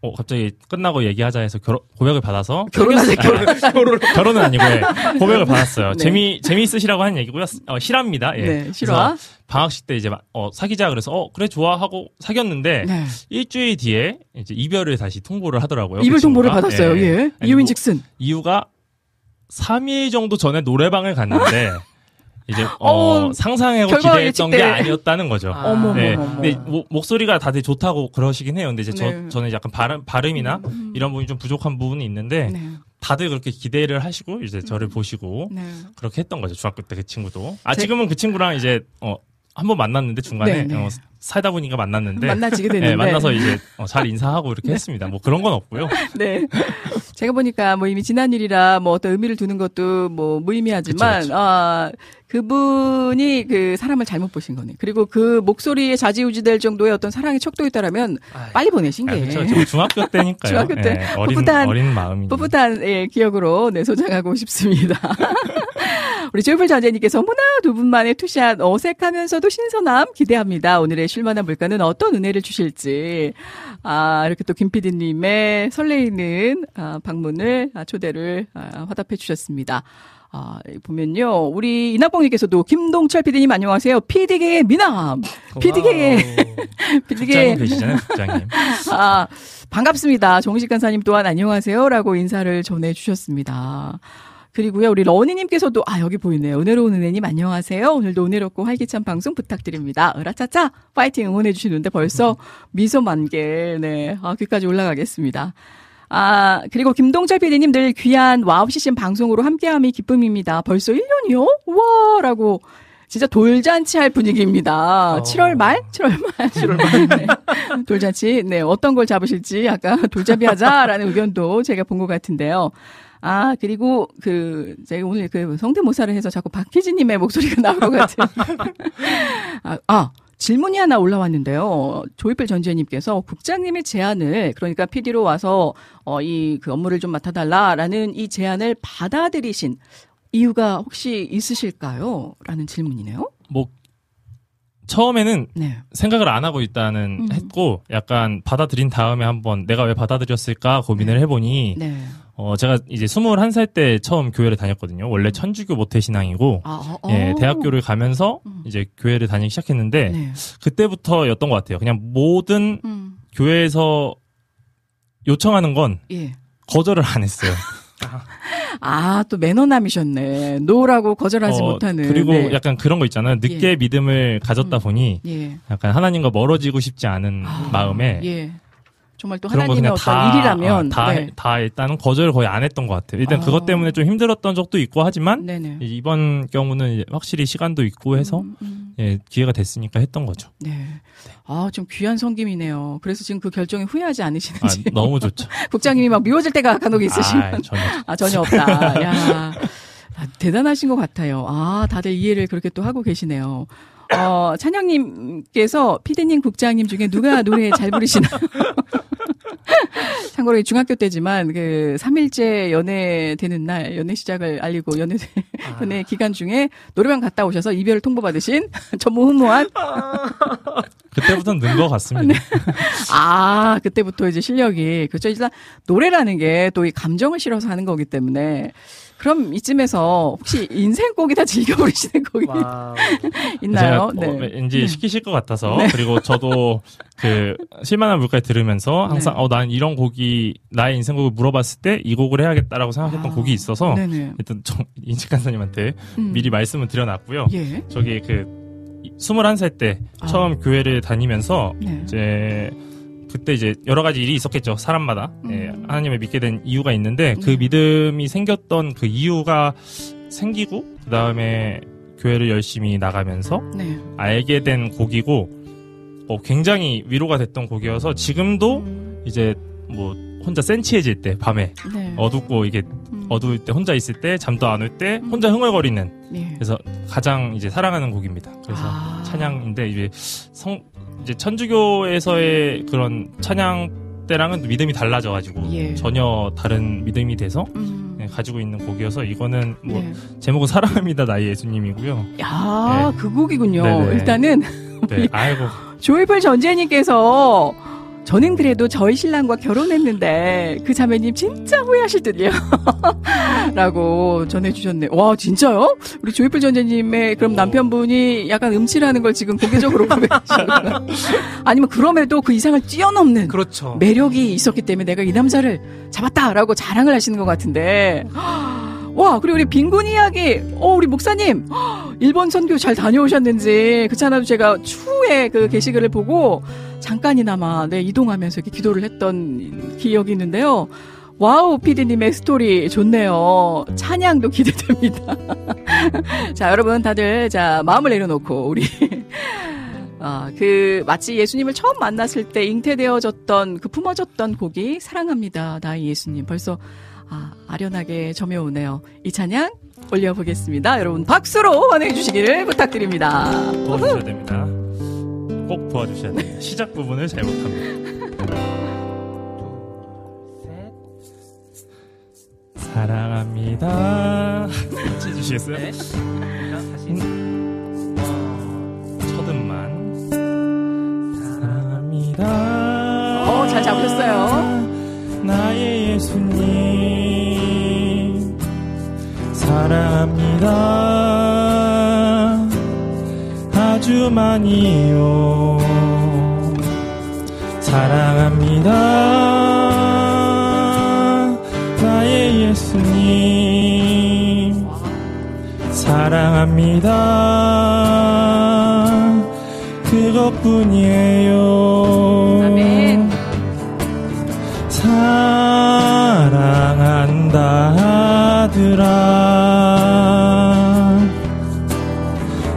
어, 갑자기 끝나고 얘기하자 해서 결혼, 고백을 받아서 결혼하자, 결혼. 결혼은 아니고 예, 고백을 받았어요. 네. 재미 재미있으시라고 하는 얘기고요. 어, 실화입니다. 예. 네, 실화. 방학식 때 이제 막, 어, 사귀자 그래서 어 그래 좋아 하고 사귀었는데 네. 일주일 뒤에 이제 이별을 다시 통보를 하더라고요. 이별 그 통보를. 받았어요, 예. 아니, 이유인 뭐 즉슨. 이유가 3일 정도 전에 노래방을 갔는데 이제 어, 어, 상상하고 기대했던 게. 아니었다는 거죠. 아. 어머, 네. 근데 모- 목소리가 다들 좋다고 그러시긴 해요. 근데 이제 네. 저, 저는 약간 발음, 발음이나 음. 이런 부분이 좀 부족한 부분이 있는데 네. 다들 그렇게 기대를 하시고 이제 저를 보시고 네. 그렇게 했던 거죠. 중학교 때 그 친구도. 아 제- 지금은 그 친구랑 이제 어 한번 만났는데 중간에 네, 네. 어, 살다 보니까 만났는데 만나지게 됐는데. 네, 만나서 이제 어, 잘 인사하고 이렇게 했습니다. 뭐 그런 건 없고요. 네. 제가 보니까 뭐 이미 지난 일이라 뭐 어떤 의미를 두는 것도 뭐 무의미하지만, 그쵸, 그쵸. 아, 그분이 그 사람을 잘못 보신 거네. 그리고 그 목소리에 좌지우지될 정도의 어떤 사랑의 척도 있다라면 아이. 빨리 보내신 아, 게. 그렇죠. 지금 중학교 때니까요. 중학교 때 예, 어린 풋풋한- 어린 마음이. 풋풋한 예, 기억으로 네, 소장하고 싶습니다. 우리 조이풀 전재님께서 어머나 두 분만의 투샷 어색하면서도 신선함 기대합니다. 오늘의 쉴만한 물가는 어떤 은혜를 주실지. 아, 이렇게 또 김PD님의 설레이는 아, 방문을, 아, 초대를 아, 화답해 주셨습니다. 아, 보면요. 우리 이낙봉님께서도 김동철 PD님 안녕하세요. PD계의 미남. PD계의, PD계의 국장님 계시잖아요, 국장님. 아, 반갑습니다. 정식 간사님 또한 안녕하세요. 라고 인사를 전해주셨습니다. 그리고요, 우리 러니님께서도, 아, 여기 보이네요. 은혜로운 은혜님 안녕하세요. 오늘도 은혜롭고 활기찬 방송 부탁드립니다. 으라차차! 파이팅 응원해주시는데 벌써 미소 만개, 네. 아, 귀까지 올라가겠습니다. 아, 그리고 김동철 PD님 늘 귀한 와우 CCM 방송으로 함께함이 기쁨입니다. 벌써 1년이요? 우와! 라고. 진짜 돌잔치 할 분위기입니다. 7월 말? 7월 말. 7월 말. 네. 돌잔치. 네. 어떤 걸 잡으실지 약간 돌잡이 하자라는 의견도 제가 본 것 같은데요. 아, 그리고 그, 제가 오늘 그 성대모사를 해서 자꾸 박희진님의 목소리가 나올 것 같은. 아, 아, 질문이 하나 올라왔는데요. 조이필 전지현님께서 국장님의 제안을 그러니까 PD로 와서 어, 이 그 업무를 좀 맡아달라라는 이 제안을 받아들이신 이유가 혹시 있으실까요? 라는 질문이네요. 뭐, 처음에는 네. 생각을 안 하고 있다는 음. 했고, 약간 받아들인 다음에 한번 내가 왜 받아들였을까 고민을 해보니, 네. 어, 제가 이제 21살 때 처음 교회를 다녔거든요. 원래 천주교 모태 신앙이고, 아, 어, 예, 어. 대학교를 가면서 음. 이제 교회를 다니기 시작했는데, 네. 그때부터였던 것 같아요. 그냥 모든 음. 교회에서 요청하는 건 예. 거절을 안 했어요. 아, 또 매너남이셨네. no라고 거절하지 어, 못하는. 그리고 네. 약간 그런 거 있잖아요. 늦게 예. 믿음을 가졌다 음. 보니 예. 약간 하나님과 멀어지고 싶지 않은 아, 마음에 예. 정말 또 하나님의 어떤 다, 일이라면. 어, 다, 네. 다 일단은 거절을 거의 안 했던 것 같아요. 일단 아. 그것 때문에 좀 힘들었던 적도 있고 하지만 네네. 이번 경우는 확실히 시간도 있고 해서 음, 음. 예, 기회가 됐으니까 했던 거죠. 네. 아, 좀 귀한 성김이네요. 그래서 지금 그 결정에 후회하지 아, 않으시는지. 너무 좋죠. 국장님이 막 미워질 때가 간혹 있으시면. 아, 전혀. 아, 전혀 없다. 야. 아, 대단하신 것 같아요. 아, 다들 이해를 그렇게 또 하고 계시네요. 어, 찬영님께서 피디님, 국장님 중에 누가 노래 잘 부르시나요? 참고로 중학교 때지만 그 3일째 연애 되는 날 연애 시작을 알리고 연애 연애 기간 중에 노래방 갔다 오셔서 이별을 통보받으신 전무후무한 그때부터는 는것 같습니다. 네. 아 그때부터 이제 실력이 그렇죠 일단 노래라는 게 또 이 감정을 실어서 하는 거기 때문에 그럼 이쯤에서 혹시 인생곡이 다 즐겨 부르시는 곡이 있나요? 어, 네. 왠지 시키실 것 같아서 네. 그리고 저도 그 실만한 물가에 들으면서 항상 네. 어난 이런 곡이 나의 인생곡을 물어봤을 때 이 곡을 해야겠다라고 생각했던 아, 곡이 있어서 네네. 일단 저 인식 간사님한테 음. 미리 말씀을 드려놨고요. 예. 저기 그 21살 때 아. 처음 교회를 다니면서 네. 이제 그때 이제 여러 가지 일이 있었겠죠 사람마다 예, 음. 하나님을 믿게 된 이유가 있는데 그 네. 믿음이 생겼던 그 이유가 생기고 그 다음에 교회를 열심히 나가면서 네. 알게 된 곡이고 어, 굉장히 위로가 됐던 곡이어서 지금도 이제 뭐 혼자 센치해질 때 밤에 네. 어둡고 이게 음. 어두울 때 혼자 있을 때 잠도 안 올 때 혼자 흥얼거리는 예. 그래서 가장 이제 사랑하는 곡입니다. 그래서 아. 찬양인데 이제 성 이제 천주교에서의 그런 찬양 때랑은 믿음이 달라져가지고 예. 전혀 다른 믿음이 돼서 음. 네, 가지고 있는 곡이어서 이거는 뭐 네. 제목은 사랑합니다 나의 예수님이고요. 야, 그 곡이군요. 네네. 일단은 네, 아이고 조이풀 전재님께서 저는 그래도 저희 신랑과 결혼했는데 그 자매님 진짜 후회하실 듯요. 라고 전해주셨네. 와, 진짜요? 우리 조이풀 전재님의 그럼 남편분이 약간 음치라는 걸 지금 공개적으로 고백하시는 아니면 그럼에도 그 이상을 뛰어넘는 그렇죠. 매력이 있었기 때문에 내가 이 남자를 잡았다라고 자랑을 하시는 것 같은데. 와, 그리고 우리 빈곤 이야기, 어, 우리 목사님, 일본 선교 잘 다녀오셨는지, 그렇잖아도 제가 추후에 그 게시글을 보고 잠깐이나마 네, 이동하면서 이렇게 기도를 했던 기억이 있는데요. 와우, 피디님의 스토리 좋네요. 찬양도 기대됩니다. 자, 여러분 다들, 자, 마음을 내려놓고, 우리, 아, 그, 마치 예수님을 처음 만났을 때 잉태되어졌던, 그 품어졌던 곡이 사랑합니다. 나의 예수님. 벌써, 아, 아련하게 점여오네요. 이 찬양 올려보겠습니다. 여러분 박수로 환호해 주시기를 부탁드립니다. 도와주셔야 됩니다. 꼭 도와주셔야 됩니다. 시작 부분을 잘못합니다. 사랑합니다. 해주시겠어요? 네. 자, 다시. 어, 첫음만 사랑합니다. 어, 잘 잡으셨어요. 나의 예수님 사랑합니다. 아주 많이요. 사랑합니다. 나의 예수님 사랑합니다. 그것뿐이에요. 사랑한다 아들아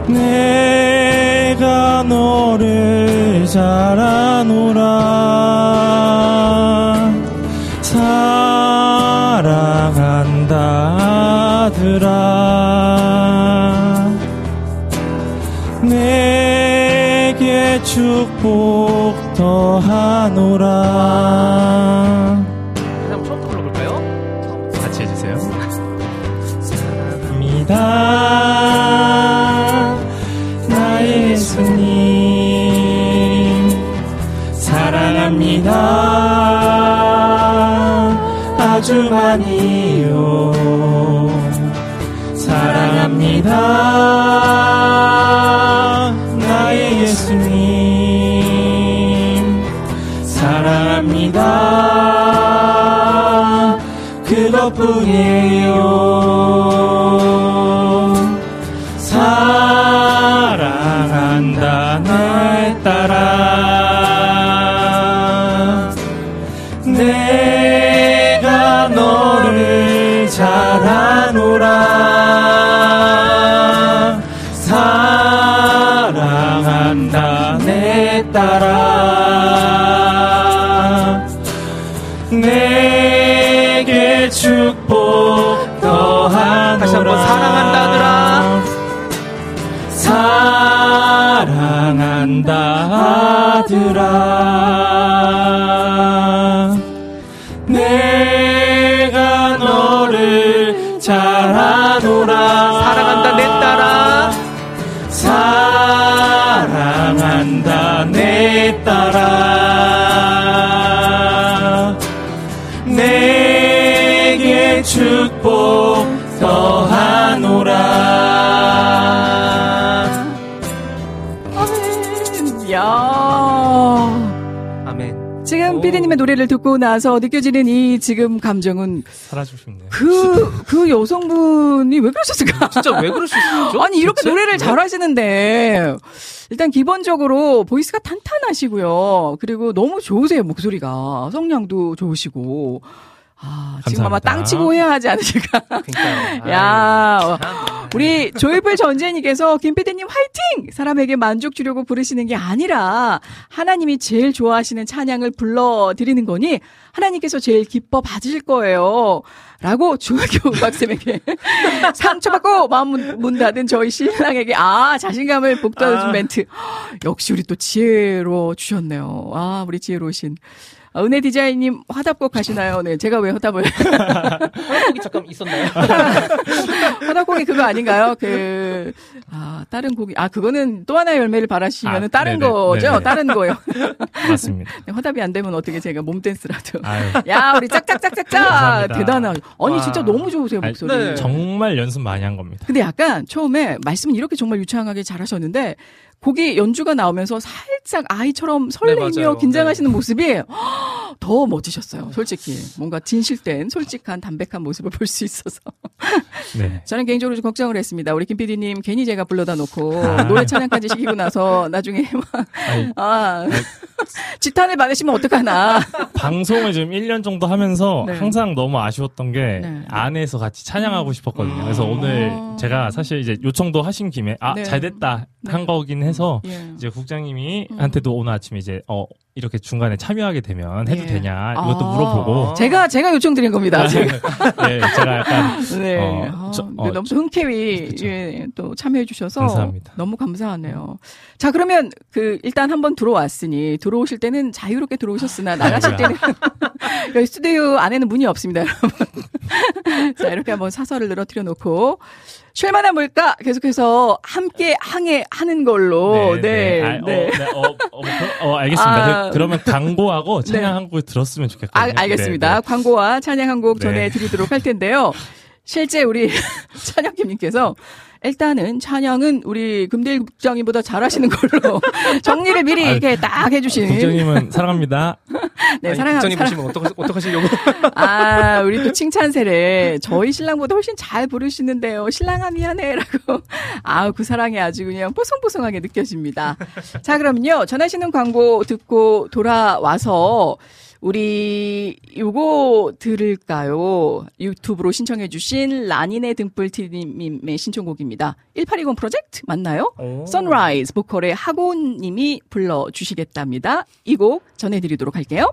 내가 너를 잘 아노라. 사랑한다 아들아 내게 축복 더하노라 사랑한다. 아들아 피디님의 노래를 듣고 나서 느껴지는 이 지금 감정은 사라지고 싶네요 그, 그 여성분이 왜 그러셨을까? 진짜 왜 있죠? 아니, 이렇게 대체? 노래를 네. 잘하시는데, 일단 기본적으로 보이스가 탄탄하시고요. 그리고 너무 좋으세요, 목소리가. 성량도 좋으시고. 아, 지금 아마 감사합니다. 땅 치고 해야 하지 않으실까. 그러니까요. 야, 어, 참. 우리 조이풀 전재님께서 김PD님 화이팅! 사람에게 만족 주려고 부르시는 게 아니라 하나님이 제일 좋아하시는 찬양을 불러드리는 거니 하나님께서 제일 기뻐 받으실 거예요. 라고 중학교 음악쌤에게 상처받고 마음 문, 문 닫은 저희 신랑에게 아, 자신감을 북돋아준 아. 멘트. 역시 우리 또 지혜로 주셨네요. 아, 우리 지혜로우신. 아, 은혜 디자인님 화답곡 하시나요? 네, 제가 왜 화답을. 허락곡이 잠깐 있었나요? 화답곡이 그거 아닌가요? 그, 아, 다른 곡이, 아, 그거는 또 하나의 열매를 바라시면 은 아, 다른 네네, 거죠? 네네. 다른 거요. 맞습니다 네, 화답이 안 되면 어떻게 제가 몸댄스라도. 아유 야, 우리 짝짝짝짝짝! 대단하. 아니, 와. 진짜 너무 좋으세요, 목소리. 네. 정말 연습 많이 한 겁니다 근데 약간 처음에 말씀은 이렇게 정말 유창하게 잘하셨는데 곡이 연주가 나오면서 살짝 아이처럼 설레며 네. 긴장하시는 모습이 더 멋지셨어요. 솔직히 뭔가 진실된 솔직한 담백한 모습을 볼 수 있어서 네 저는 개인적으로 좀 걱정을 했습니다. 우리 김 PD님 괜히 제가 불러다 놓고 아. 노래 찬양까지 시키고 나서 나중에 막 아니, 아, 지탄을 받으시면 어떡하나. 방송을 지금 1년 정도 하면서 네. 항상 너무 아쉬웠던 게 네. 안에서 같이 찬양하고 싶었거든요. 그래서 아. 오늘 제가 사실 이제 요청도 하신 김에 아 네. 잘됐다 네. 한 거긴 해서 예. 이제 국장님이 음. 한테도 오늘 아침에 이제 어 이렇게 중간에 참여하게 되면 해도 예. 되냐 이것도 아. 물어보고 제가 제가 요청드린 겁니다. 제가. 네, 제가 약간 네. 어, 아, 저- 네, 어, 너무 흔쾌히. 예, 또 참여해 주셔서 감사합니다. 너무 감사하네요. 자, 그러면 그 일단 한번 들어왔으니 들어오실 때는 자유롭게 들어오셨으나 나가실 때는 여기 스튜디오 안에는 문이 없습니다, 여러분. 자, 이렇게 한번 사설을 늘어뜨려 놓고 쉴만한 뭘까? 계속해서 함께 항해하는 걸로. 네. 아, 네. 어, 네, 어, 어, 그- 어, 알겠습니다. 아. 그, 러면 광고하고 찬양 네. 한 곡을 들었으면 좋겠거든요. 아, 알겠습니다. 네, 네. 광고와 찬양 한곡 네. 전해드리도록 할 텐데요. 실제 우리 찬양님께서 일단은 찬양은 우리 금딜 국장님보다 잘하시는 걸로 정리를 미리 아유, 이렇게 딱 해주신. 국장님은 사랑합니다. 네, 사랑합니다. 국장님 보시면 어떡, 어떡하시려고. 아, 우리 또 칭찬세례. 저희 신랑보다 훨씬 잘 부르시는데요. 신랑아 미안해 라고. 아, 그 사랑이 아주 그냥 뽀송뽀송하게 느껴집니다. 자, 그럼요. 전하시는 광고 듣고 돌아와서 우리 요거 들을까요? 유튜브로 신청해 주신 라니네 등불TV님의 신청곡입니다. 1820 프로젝트 맞나요? 오. 선라이즈 보컬의 하고 님이 불러주시겠답니다. 이 곡 전해드리도록 할게요.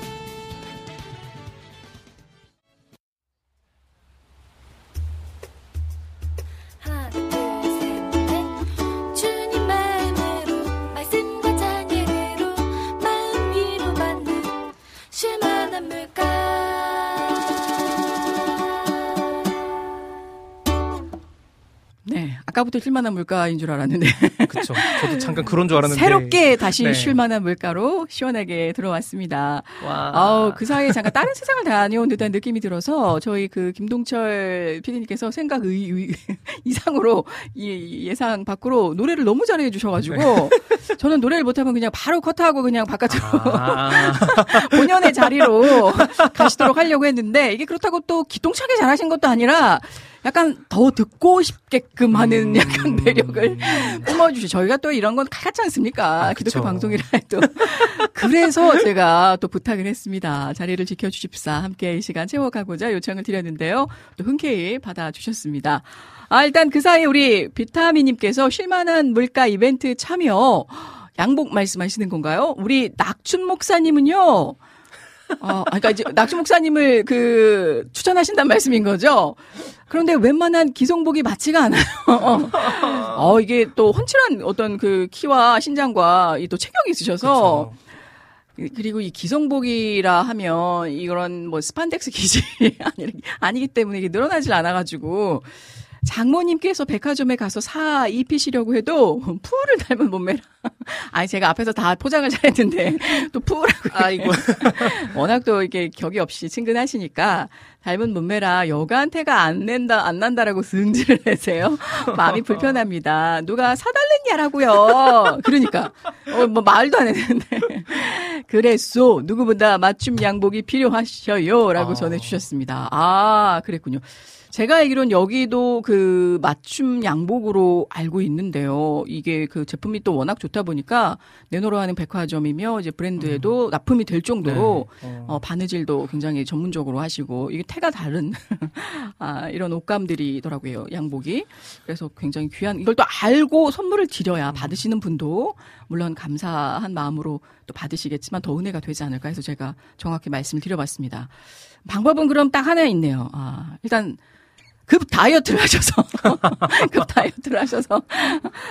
아까부터 쉴만한 물가인 줄 알았는데. 그쵸. 저도 잠깐 그런 줄 알았는데. 새롭게 다시 네. 쉴만한 물가로 시원하게 들어왔습니다. 와. 아우, 그 사이에 잠깐 다른 세상을 다녀온 듯한 느낌이 들어서 저희 그 김동철 PD님께서 생각 의, 의- 이상으로 이 예상 밖으로 노래를 너무 잘해 주셔가지고 네. 저는 노래를 못하면 그냥 바로 컷하고 그냥 바깥으로 아, 본연의 자리로 가시도록 하려고 했는데 이게 그렇다고 또 기똥차게 잘하신 것도 아니라 약간 더 듣고 싶게끔 하는 음. 약간 매력을 뿜어주시. 저희가 또 이런 건 같지 않습니까? 아, 기독교. 방송이라 해도. 그래서 제가 또 부탁을 했습니다. 자리를 지켜주십사. 함께 이 시간 채워가고자 요청을 드렸는데요. 또 흔쾌히 받아주셨습니다. 아, 일단 그 사이에 우리 비타민님께서 쉴만한 물가 이벤트 참여 양복 말씀하시는 건가요? 우리 낙춘 목사님은요. 어, 아, 그러니까 이제 낙춘 목사님을 그 추천하신다는 말씀인 거죠. 그런데 웬만한 기성복이 맞지가 않아요. 어, 이게 또 훤칠한 어떤 그 키와 신장과 이 또 체격이 있으셔서 그쵸. 그리고 이 기성복이라 하면 이런 뭐 스판덱스 기질이 아니, 아니기 때문에 이게 늘어나질 않아가지고 장모님께서 백화점에 가서 사 입히시려고 해도 푸를 닮은 몸매라. 아니 제가 앞에서 다 포장을 잘했는데 또 푸라고. 아이고. 워낙 또 이게 격이 없이 친근하시니까 닮은 몸매라 여가한테가 안 낸다 안 난다라고 승질을 내세요. 마음이 불편합니다. 누가 사달랬냐라고요. 그러니까 어, 뭐 말도 안 했는데 그랬소 누구보다 맞춤 양복이 필요하셔요라고 아. 전해주셨습니다. 아 그랬군요. 제가 알기로는 여기도 그 맞춤 양복으로 알고 있는데요. 이게 그 제품이 또 워낙 좋다 보니까 내놓으러 하는 백화점이며 이제 브랜드에도 납품이 될 정도로 어. 어, 바느질도 굉장히 전문적으로 하시고 이게 태가 다른 아, 이런 옷감들이더라고요 양복이. 그래서 굉장히 귀한 이걸 또 알고 선물을 드려야 받으시는 분도 물론 감사한 마음으로 또 받으시겠지만 더 은혜가 되지 않을까 해서 제가 정확히 말씀을 드려봤습니다. 방법은 그럼 딱 하나 있네요. 아, 일단 급 다이어트를 하셔서 급 다이어트를 하셔서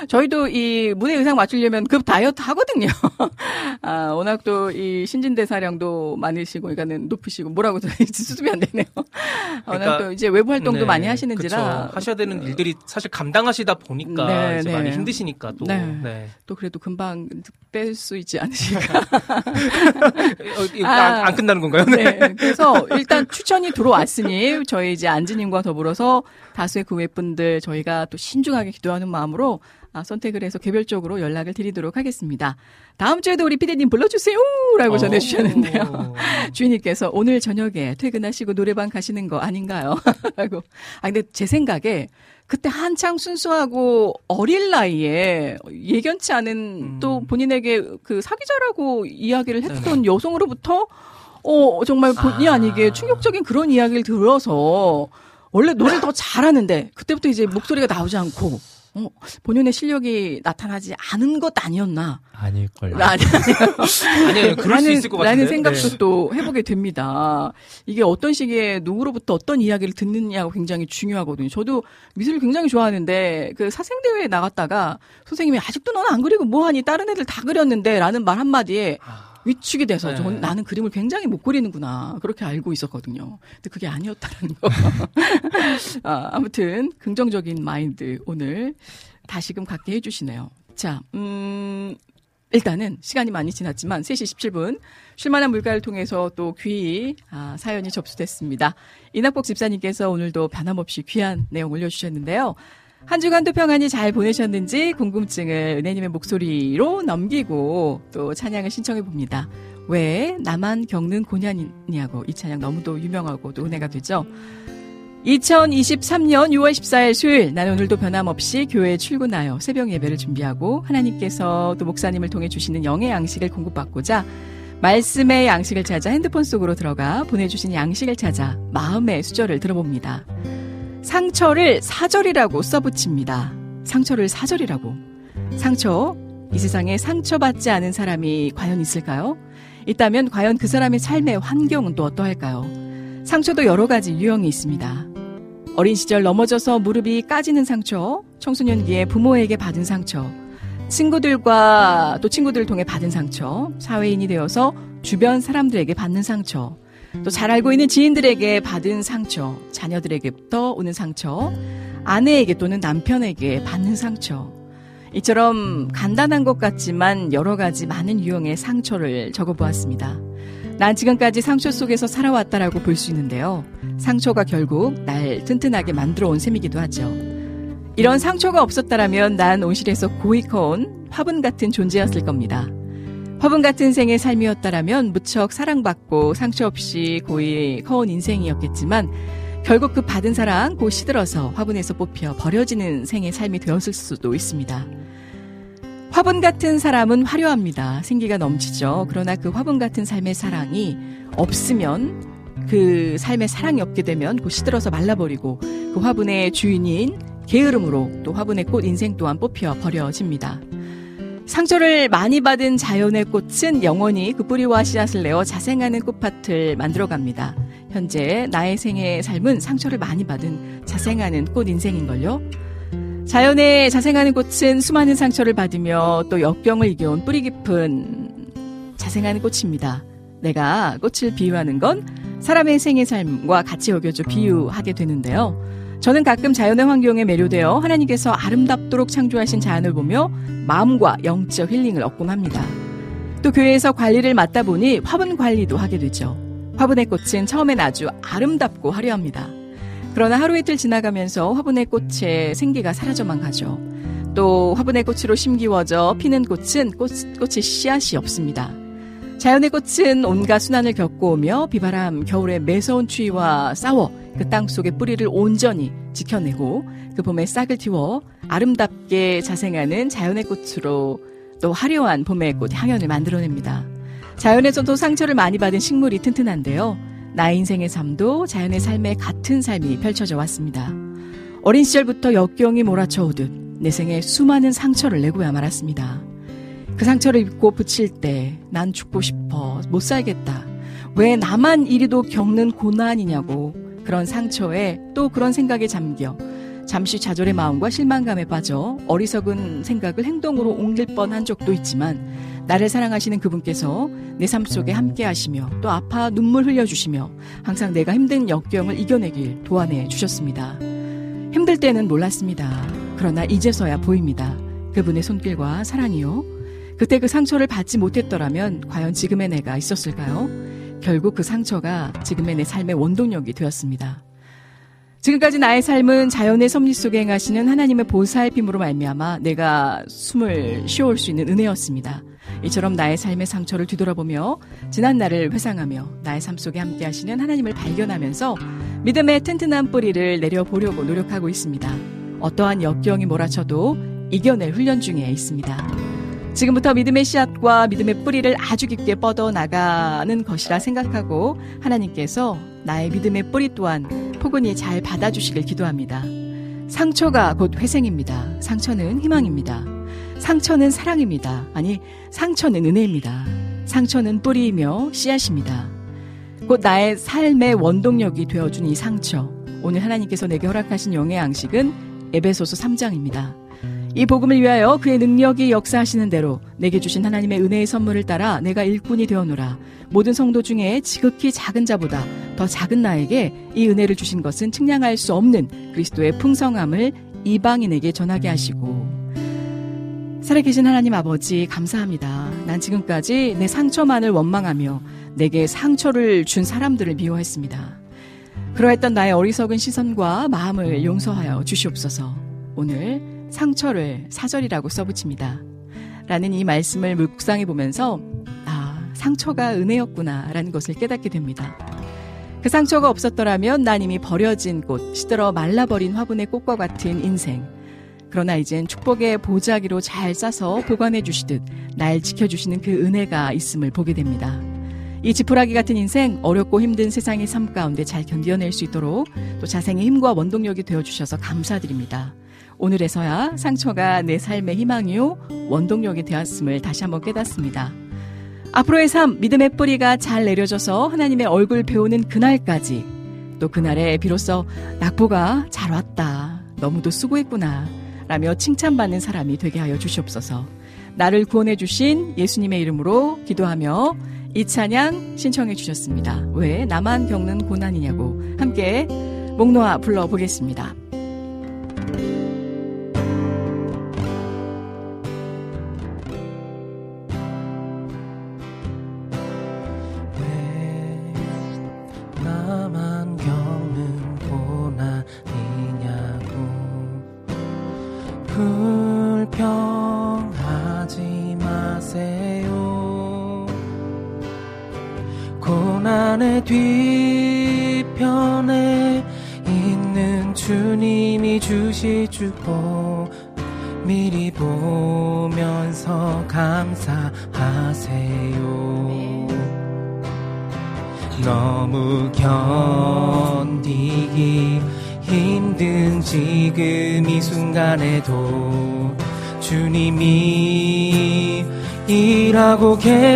저희도 이 무대 의상 맞추려면 급 다이어트 하거든요. 아, 워낙 또 이 신진대 사량도 많으시고 그러니까는 높으시고 뭐라고 수습이 안 되네요. 워낙 그러니까, 또 이제 외부 활동도 네, 많이 하시는지라 그쵸. 하셔야 되는 일들이 사실 감당하시다 보니까 네, 이제 네. 많이 힘드시니까 또. 네. 네. 또 그래도 금방 뺄 수 있지 않으실까. 어, 아. 안, 안 끝나는 건가요? 네. 그래서 일단 추천이 들어왔으니 저희 이제 안지님과 더불어서 다수의 구매분들 저희가 또 신중하게 기도하는 마음으로 아, 선택을 해서 개별적으로 연락을 드리도록 하겠습니다. 다음 주에도 우리 피디님 불러주세요 라고 어. 전해주셨는데요. 주인님께서 오늘 저녁에 퇴근하시고 노래방 가시는 거 아닌가요? 라고. 아, 근데 제 생각에 그때 한창 순수하고 어릴 나이에 예견치 않은 음. 또 본인에게 그 사귀자라고 이야기를 했던 여성으로부터 어, 정말 본의 아. 아니게 충격적인 그런 이야기를 들어서 원래 노래를 더 잘하는데 그때부터 이제 목소리가 나오지 않고 어, 본연의 실력이 나타나지 않은 것 아니었나. 아닐걸요. 아니, 아니요, 그럴 수 라는, 있을 것 같은데. 라는 생각도 네. 또 해보게 됩니다. 이게 어떤 시기에 누구로부터 어떤 이야기를 듣느냐가 굉장히 중요하거든요. 저도 미술을 굉장히 좋아하는데 그 사생대회에 나갔다가 선생님이 아직도 너는 안 그리고 뭐하니 다른 애들 다 그렸는데 라는 말 한마디에 아, 위축이 돼서 네. 저 나는 그림을 굉장히 못 그리는구나 그렇게 알고 있었거든요. 근데 그게 아니었다는 거. 아, 아무튼 긍정적인 마인드 오늘 다시금 갖게 해주시네요. 자, 음, 일단은 시간이 많이 지났지만 3시 17분 쉴만한 물가를 통해서 또 귀히 아, 사연이 접수됐습니다. 이낙복 집사님께서 오늘도 변함없이 귀한 내용 올려주셨는데요. 한 주간도 평안히 잘 보내셨는지 궁금증을 은혜님의 목소리로 넘기고 또 찬양을 신청해 봅니다. 왜 나만 겪는 고난이냐고 이 찬양 너무도 유명하고 또 은혜가 되죠. 2023년 6월 14일 수요일 나는 오늘도 변함없이 교회에 출근하여 새벽 예배를 준비하고 하나님께서 또 목사님을 통해 주시는 영의 양식을 공급받고자 말씀의 양식을 찾아 핸드폰 속으로 들어가 보내주신 양식을 찾아 마음의 수절을 들어봅니다. 상처를 사절이라고 써붙입니다. 상처를 사절이라고. 상처, 이 세상에 상처받지 않은 사람이 과연 있을까요? 있다면 과연 그 사람의 삶의 환경은 또 어떠할까요? 상처도 여러 가지 유형이 있습니다. 어린 시절 넘어져서 무릎이 까지는 상처, 청소년기에 부모에게 받은 상처, 친구들과 또 친구들을 통해 받은 상처, 사회인이 되어서 주변 사람들에게 받는 상처, 또 잘 알고 있는 지인들에게 받은 상처, 자녀들에게부터 오는 상처, 아내에게 또는 남편에게 받는 상처. 이처럼 간단한 것 같지만 여러 가지 많은 유형의 상처를 적어보았습니다. 난 지금까지 상처 속에서 살아왔다라고 볼 수 있는데요. 상처가 결국 날 튼튼하게 만들어 온 셈이기도 하죠. 이런 상처가 없었다라면 난 온실에서 고이 커온 화분 같은 존재였을 겁니다. 화분 같은 생의 삶이었다라면 무척 사랑받고 상처 없이 고이 커온 인생이었겠지만 결국 그 받은 사랑 곧 시들어서 화분에서 뽑혀 버려지는 생의 삶이 되었을 수도 있습니다. 화분 같은 사람은 화려합니다. 생기가 넘치죠. 그러나 그 화분 같은 삶의 사랑이 없으면 그 삶의 사랑이 없게 되면 곧 시들어서 말라버리고 그 화분의 주인인 게으름으로 또 화분의 꽃 인생 또한 뽑혀 버려집니다. 상처를 많이 받은 자연의 꽃은 영원히 그 뿌리와 씨앗을 내어 자생하는 꽃밭을 만들어갑니다. 현재 나의 생의 삶은 상처를 많이 받은 자생하는 꽃 인생인걸요. 자연의 자생하는 꽃은 수많은 상처를 받으며 또 역경을 이겨온 뿌리 깊은 자생하는 꽃입니다. 내가 꽃을 비유하는 건 사람의 생의 삶과 같이 여겨져 비유하게 되는데요. 저는 가끔 자연의 환경에 매료되어 하나님께서 아름답도록 창조하신 자연을 보며 마음과 영적 힐링을 얻곤 합니다. 또 교회에서 관리를 맡다 보니 화분 관리도 하게 되죠. 화분의 꽃은 처음엔 아주 아름답고 화려합니다. 그러나 하루 이틀 지나가면서 화분의 꽃의 생기가 사라져만 가죠. 또 화분의 꽃으로 심기워져 피는 꽃은 꽃, 꽃의 씨앗이 없습니다. 자연의 꽃은 온갖 순환을 겪고 오며 비바람, 겨울의 매서운 추위와 싸워 그 땅 속의 뿌리를 온전히 지켜내고 그 봄에 싹을 틔워 아름답게 자생하는 자연의 꽃으로 또 화려한 봄의 꽃 향연을 만들어냅니다. 자연에서도 상처를 많이 받은 식물이 튼튼한데요. 나의 인생의 삶도 자연의 삶에 같은 삶이 펼쳐져 왔습니다. 어린 시절부터 역경이 몰아쳐 오듯 내 생에 수많은 상처를 내고야 말았습니다. 그 상처를 입고 붙일 때 난 죽고 싶어 못 살겠다. 왜 나만 이리도 겪는 고난이냐고 그런 상처에 또 그런 생각에 잠겨 잠시 좌절의 마음과 실망감에 빠져 어리석은 생각을 행동으로 옮길 뻔한 적도 있지만 나를 사랑하시는 그분께서 내 삶 속에 함께 하시며 또 아파 눈물 흘려주시며 항상 내가 힘든 역경을 이겨내길 도와내 주셨습니다. 힘들 때는 몰랐습니다. 그러나 이제서야 보입니다. 그분의 손길과 사랑이요. 그때 그 상처를 받지 못했더라면 과연 지금의 내가 있었을까요? 결국 그 상처가 지금의 내 삶의 원동력이 되었습니다. 지금까지 나의 삶은 자연의 섭리 속에 행하시는 하나님의 보살핌으로 말미암아 내가 숨을 쉬어올 수 있는 은혜였습니다. 이처럼 나의 삶의 상처를 뒤돌아보며 지난 날을 회상하며 나의 삶 속에 함께 하시는 하나님을 발견하면서 믿음의 튼튼한 뿌리를 내려보려고 노력하고 있습니다. 어떠한 역경이 몰아쳐도 이겨낼 훈련 중에 있습니다. 지금부터 믿음의 씨앗과 믿음의 뿌리를 아주 깊게 뻗어 나가는 것이라 생각하고 하나님께서 나의 믿음의 뿌리 또한 포근히 잘 받아주시길 기도합니다. 상처가 곧 회생입니다. 상처는 희망입니다. 상처는 사랑입니다. 아니, 상처는 은혜입니다. 상처는 뿌리이며 씨앗입니다. 곧 나의 삶의 원동력이 되어준 이 상처. 오늘 하나님께서 내게 허락하신 영의 양식은 에베소서 3장입니다. 이 복음을 위하여 그의 능력이 역사하시는 대로 내게 주신 하나님의 은혜의 선물을 따라 내가 일꾼이 되어노라. 모든 성도 중에 지극히 작은 자보다 더 작은 나에게 이 은혜를 주신 것은 측량할 수 없는 그리스도의 풍성함을 이방인에게 전하게 하시고 살아계신 하나님 아버지 감사합니다. 난 지금까지 내 상처만을 원망하며 내게 상처를 준 사람들을 미워했습니다. 그러했던 나의 어리석은 시선과 마음을 용서하여 주시옵소서. 오늘 상처를 사절이라고 써붙입니다. 라는 이 말씀을 묵상해 보면서 아, 상처가 은혜였구나 라는 것을 깨닫게 됩니다. 그 상처가 없었더라면 난 이미 버려진 꽃, 시들어 말라버린 화분의 꽃과 같은 인생. 그러나 이젠 축복의 보자기로 잘 싸서 보관해 주시듯 날 지켜주시는 그 은혜가 있음을 보게 됩니다. 이 지푸라기 같은 인생 어렵고 힘든 세상의 삶 가운데 잘 견뎌낼 수 있도록 또 자생의 힘과 원동력이 되어 주셔서 감사드립니다. 오늘에서야 상처가 내 삶의 희망이요 원동력이 되었음을 다시 한번 깨닫습니다. 앞으로의 삶 믿음의 뿌리가 잘 내려져서 하나님의 얼굴 배우는 그날까지 또 그날에 비로소 낙보가 잘 왔다. 너무도 수고했구나. 라며 칭찬받는 사람이 되게 하여 주시옵소서. 나를 구원해 주신 예수님의 이름으로 기도하며 이 찬양 신청해 주셨습니다. 왜 나만 겪는 고난이냐고 함께 목 놓아 불러보겠습니다.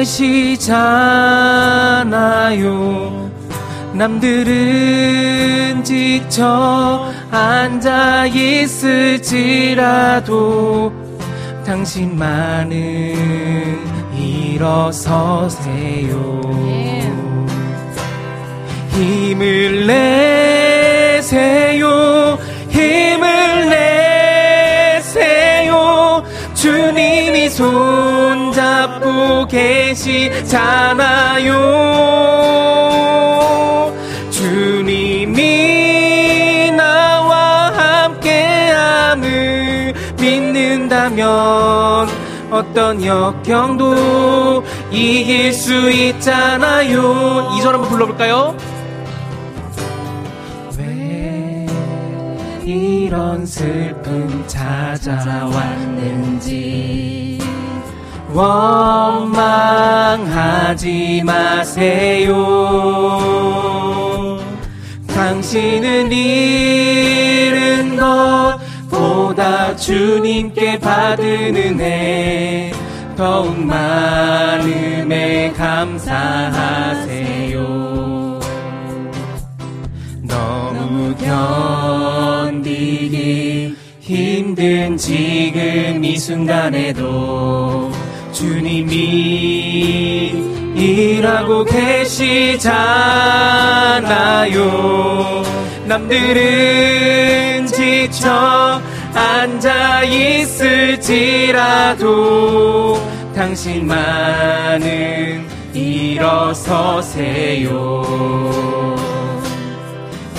계시잖아요. 남들은 지쳐 앉아 있을지라도 당신만은 일어서세요. 힘을 내세요. 힘을 내세요. 주님이 손 계시잖아요 주님이 나와 함께함을 믿는다면 어떤 역경도 이길 수 있잖아요. 이절 한번 불러볼까요? 왜 이런 슬픔 찾아왔는지 원망하지 마세요. 당신은 잃은 것보다 주님께 받은 은혜 더욱 많음에 감사하세요. 너무 견디기 힘든 지금 이 순간에도 주님이 일하고 계시잖아요. 남들은 지쳐 앉아 있을지라도 당신만은 일어서세요.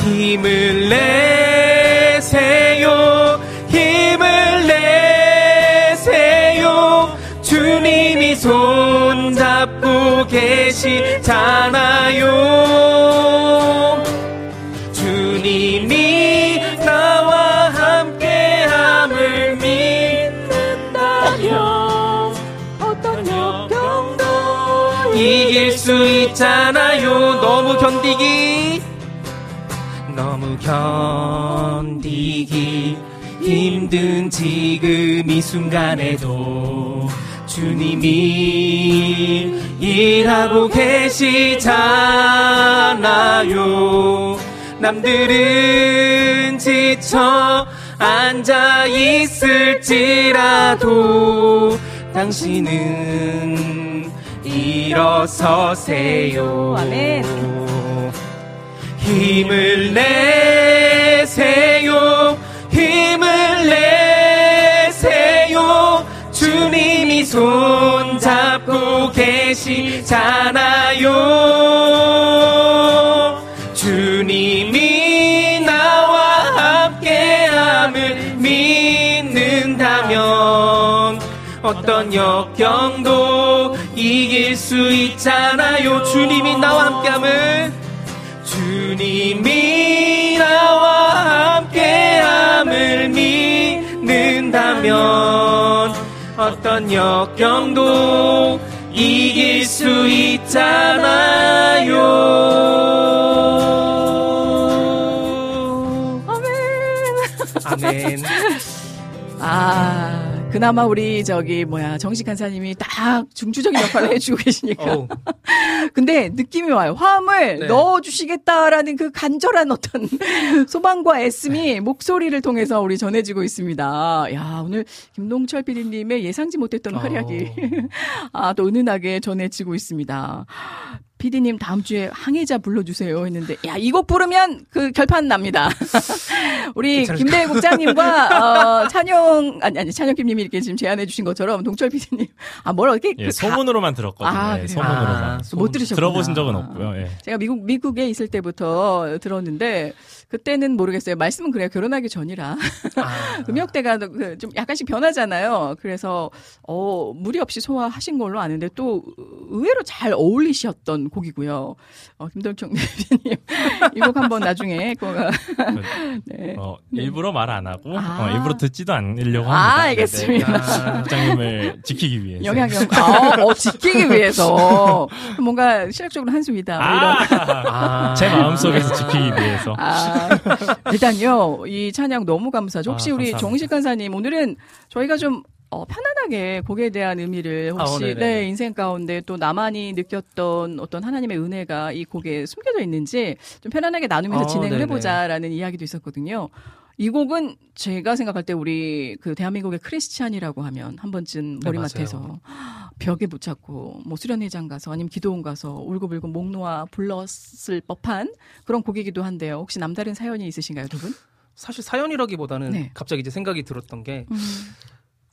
힘을 내 일어나세요 손잡고 계시잖아요. 주님이 나와 함께함을 믿는다면 어떤 역경도 이길 수 있잖아요. 너무 견디기. 너무 견디기. 힘든 지금 이 순간에도 주님이 일하고 계시잖아요 남들은 지쳐 앉아 있을지라도 당신은 일어서세요 아멘. 힘을 내세요 힘을 내 손잡고 계시잖아요. 주님이 나와 함께함을 믿는다면 어떤 역경도 이길 수 있잖아요. 주님이 나와 함께함을. 주님이 나와 함께함을 믿는다면 어떤 역경도 이길 수 있잖아요. 아멘. 아, 그나마 우리 저기 뭐야 정식 간사님이 딱 중추적인 역할을 해주고 계시니까. 근데 느낌이 와요. 화음을 네. 넣어주시겠다라는 그 간절한 어떤 소망과 애씀이 목소리를 통해서 우리 전해지고 있습니다. 야 오늘 김동철 PD님의 예상지 못했던 어. 활약이 아, 또 은은하게 전해지고 있습니다. PD님 다음 주에 항해자 불러주세요 했는데 야 이 곡 부르면 그 결판 납니다. 우리? 김대희 국장님과 어, 찬용 아니 아니 찬용김님이 이렇게 지금 제안해 주신 것처럼 동철 PD님 아뭘 어떻게 예, 그 가- 소문으로만 들었거든요. 아, 예? 소문으로만. 아, 못 들으셨구나. 들어보신 적은 없고요. 예. 제가 미국 미국에 있을 때부터 들었는데 그때는 모르겠어요. 말씀은 그래요. 결혼하기 전이라 아, 음역대가 그좀 약간씩 변하잖아요. 그래서 어 무리 없이 소화하신 걸로 아는데 또 의외로 잘 어울리셨던 곡이고요. 어, 김동청 대표님 이 곡 한번 나중에 그거가 네. 어, 일부러 말 안 하고 아. 어, 일부러 듣지도 않으려고 아, 합니다. 알겠습니다. 네, 국장님을 지키기 위해서. 영향력 어, 어, 지키기 위해서 뭔가 시각적으로 한숨이다. 뭐 이런. 아, 아. 제 마음속에서 지키기 위해서. 아, 일단요, 이 찬양 너무 감사하죠. 혹시 아, 우리. 정식 간사님, 오늘은 저희가 좀, 어, 편안하게 곡에 대한 의미를 아, 혹시, 어, 네네. 네, 인생 가운데 또 나만이 느꼈던 어떤 하나님의 은혜가 이 곡에 숨겨져 있는지 좀 편안하게 나누면서 어, 진행을. 해보자라는 이야기도 있었거든요. 이 곡은 제가 생각할 때 우리 그 대한민국의 크리스찬이라고 하면 한 번쯤 네, 머리맡에서 벽에 붙잡고 뭐 수련회장 가서 아니면 기도원 가서 울고불고 목 놓아 불렀을 법한 그런 곡이기도 한데요. 혹시 남다른 사연이 있으신가요, 두 분? 사실 사연이라기보다는 네. 갑자기 이제 생각이 들었던 게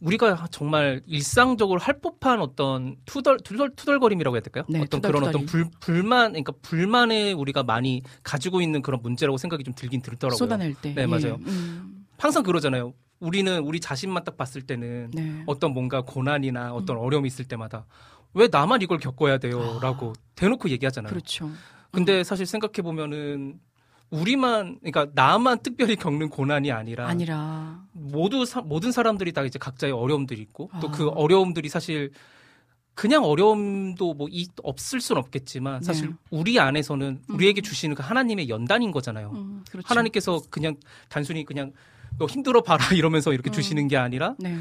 우리가 정말 일상적으로 할 법한 어떤 투덜 투덜 투덜거림이라고 해야 될까요? 네, 어떤 그런 투덜투덜이. 어떤 불 불만 그러니까 불만에 우리가 많이 가지고 있는 그런 문제라고 생각이 좀 들긴 들더라고요. 쏟아낼 때. 네, 예. 맞아요. 음, 항상 그러잖아요. 우리는 우리 자신만 딱 봤을 때는 네. 어떤 뭔가 고난이나 어떤 어려움이 있을 때마다 왜 나만 이걸 겪어야 돼요?라고 대놓고 얘기하잖아요. 그렇죠. 근데 사실 생각해 보면은 우리만 그러니까 나만 특별히 겪는 고난이 아니라 아니라 모두 사- 모든 사람들이 다 이제 각자의 어려움들이 있고 또그 아. 어려움들이 사실 그냥 어려움도 뭐 이, 없을 순 없겠지만 사실 네. 우리 안에서는 우리에게 주시는 그 하나님의 연단인 거잖아요. 음, 그렇죠. 하나님께서 그냥 단순히 그냥 너 힘들어 봐라 이러면서 이렇게 음. 주시는 게 아니라 네.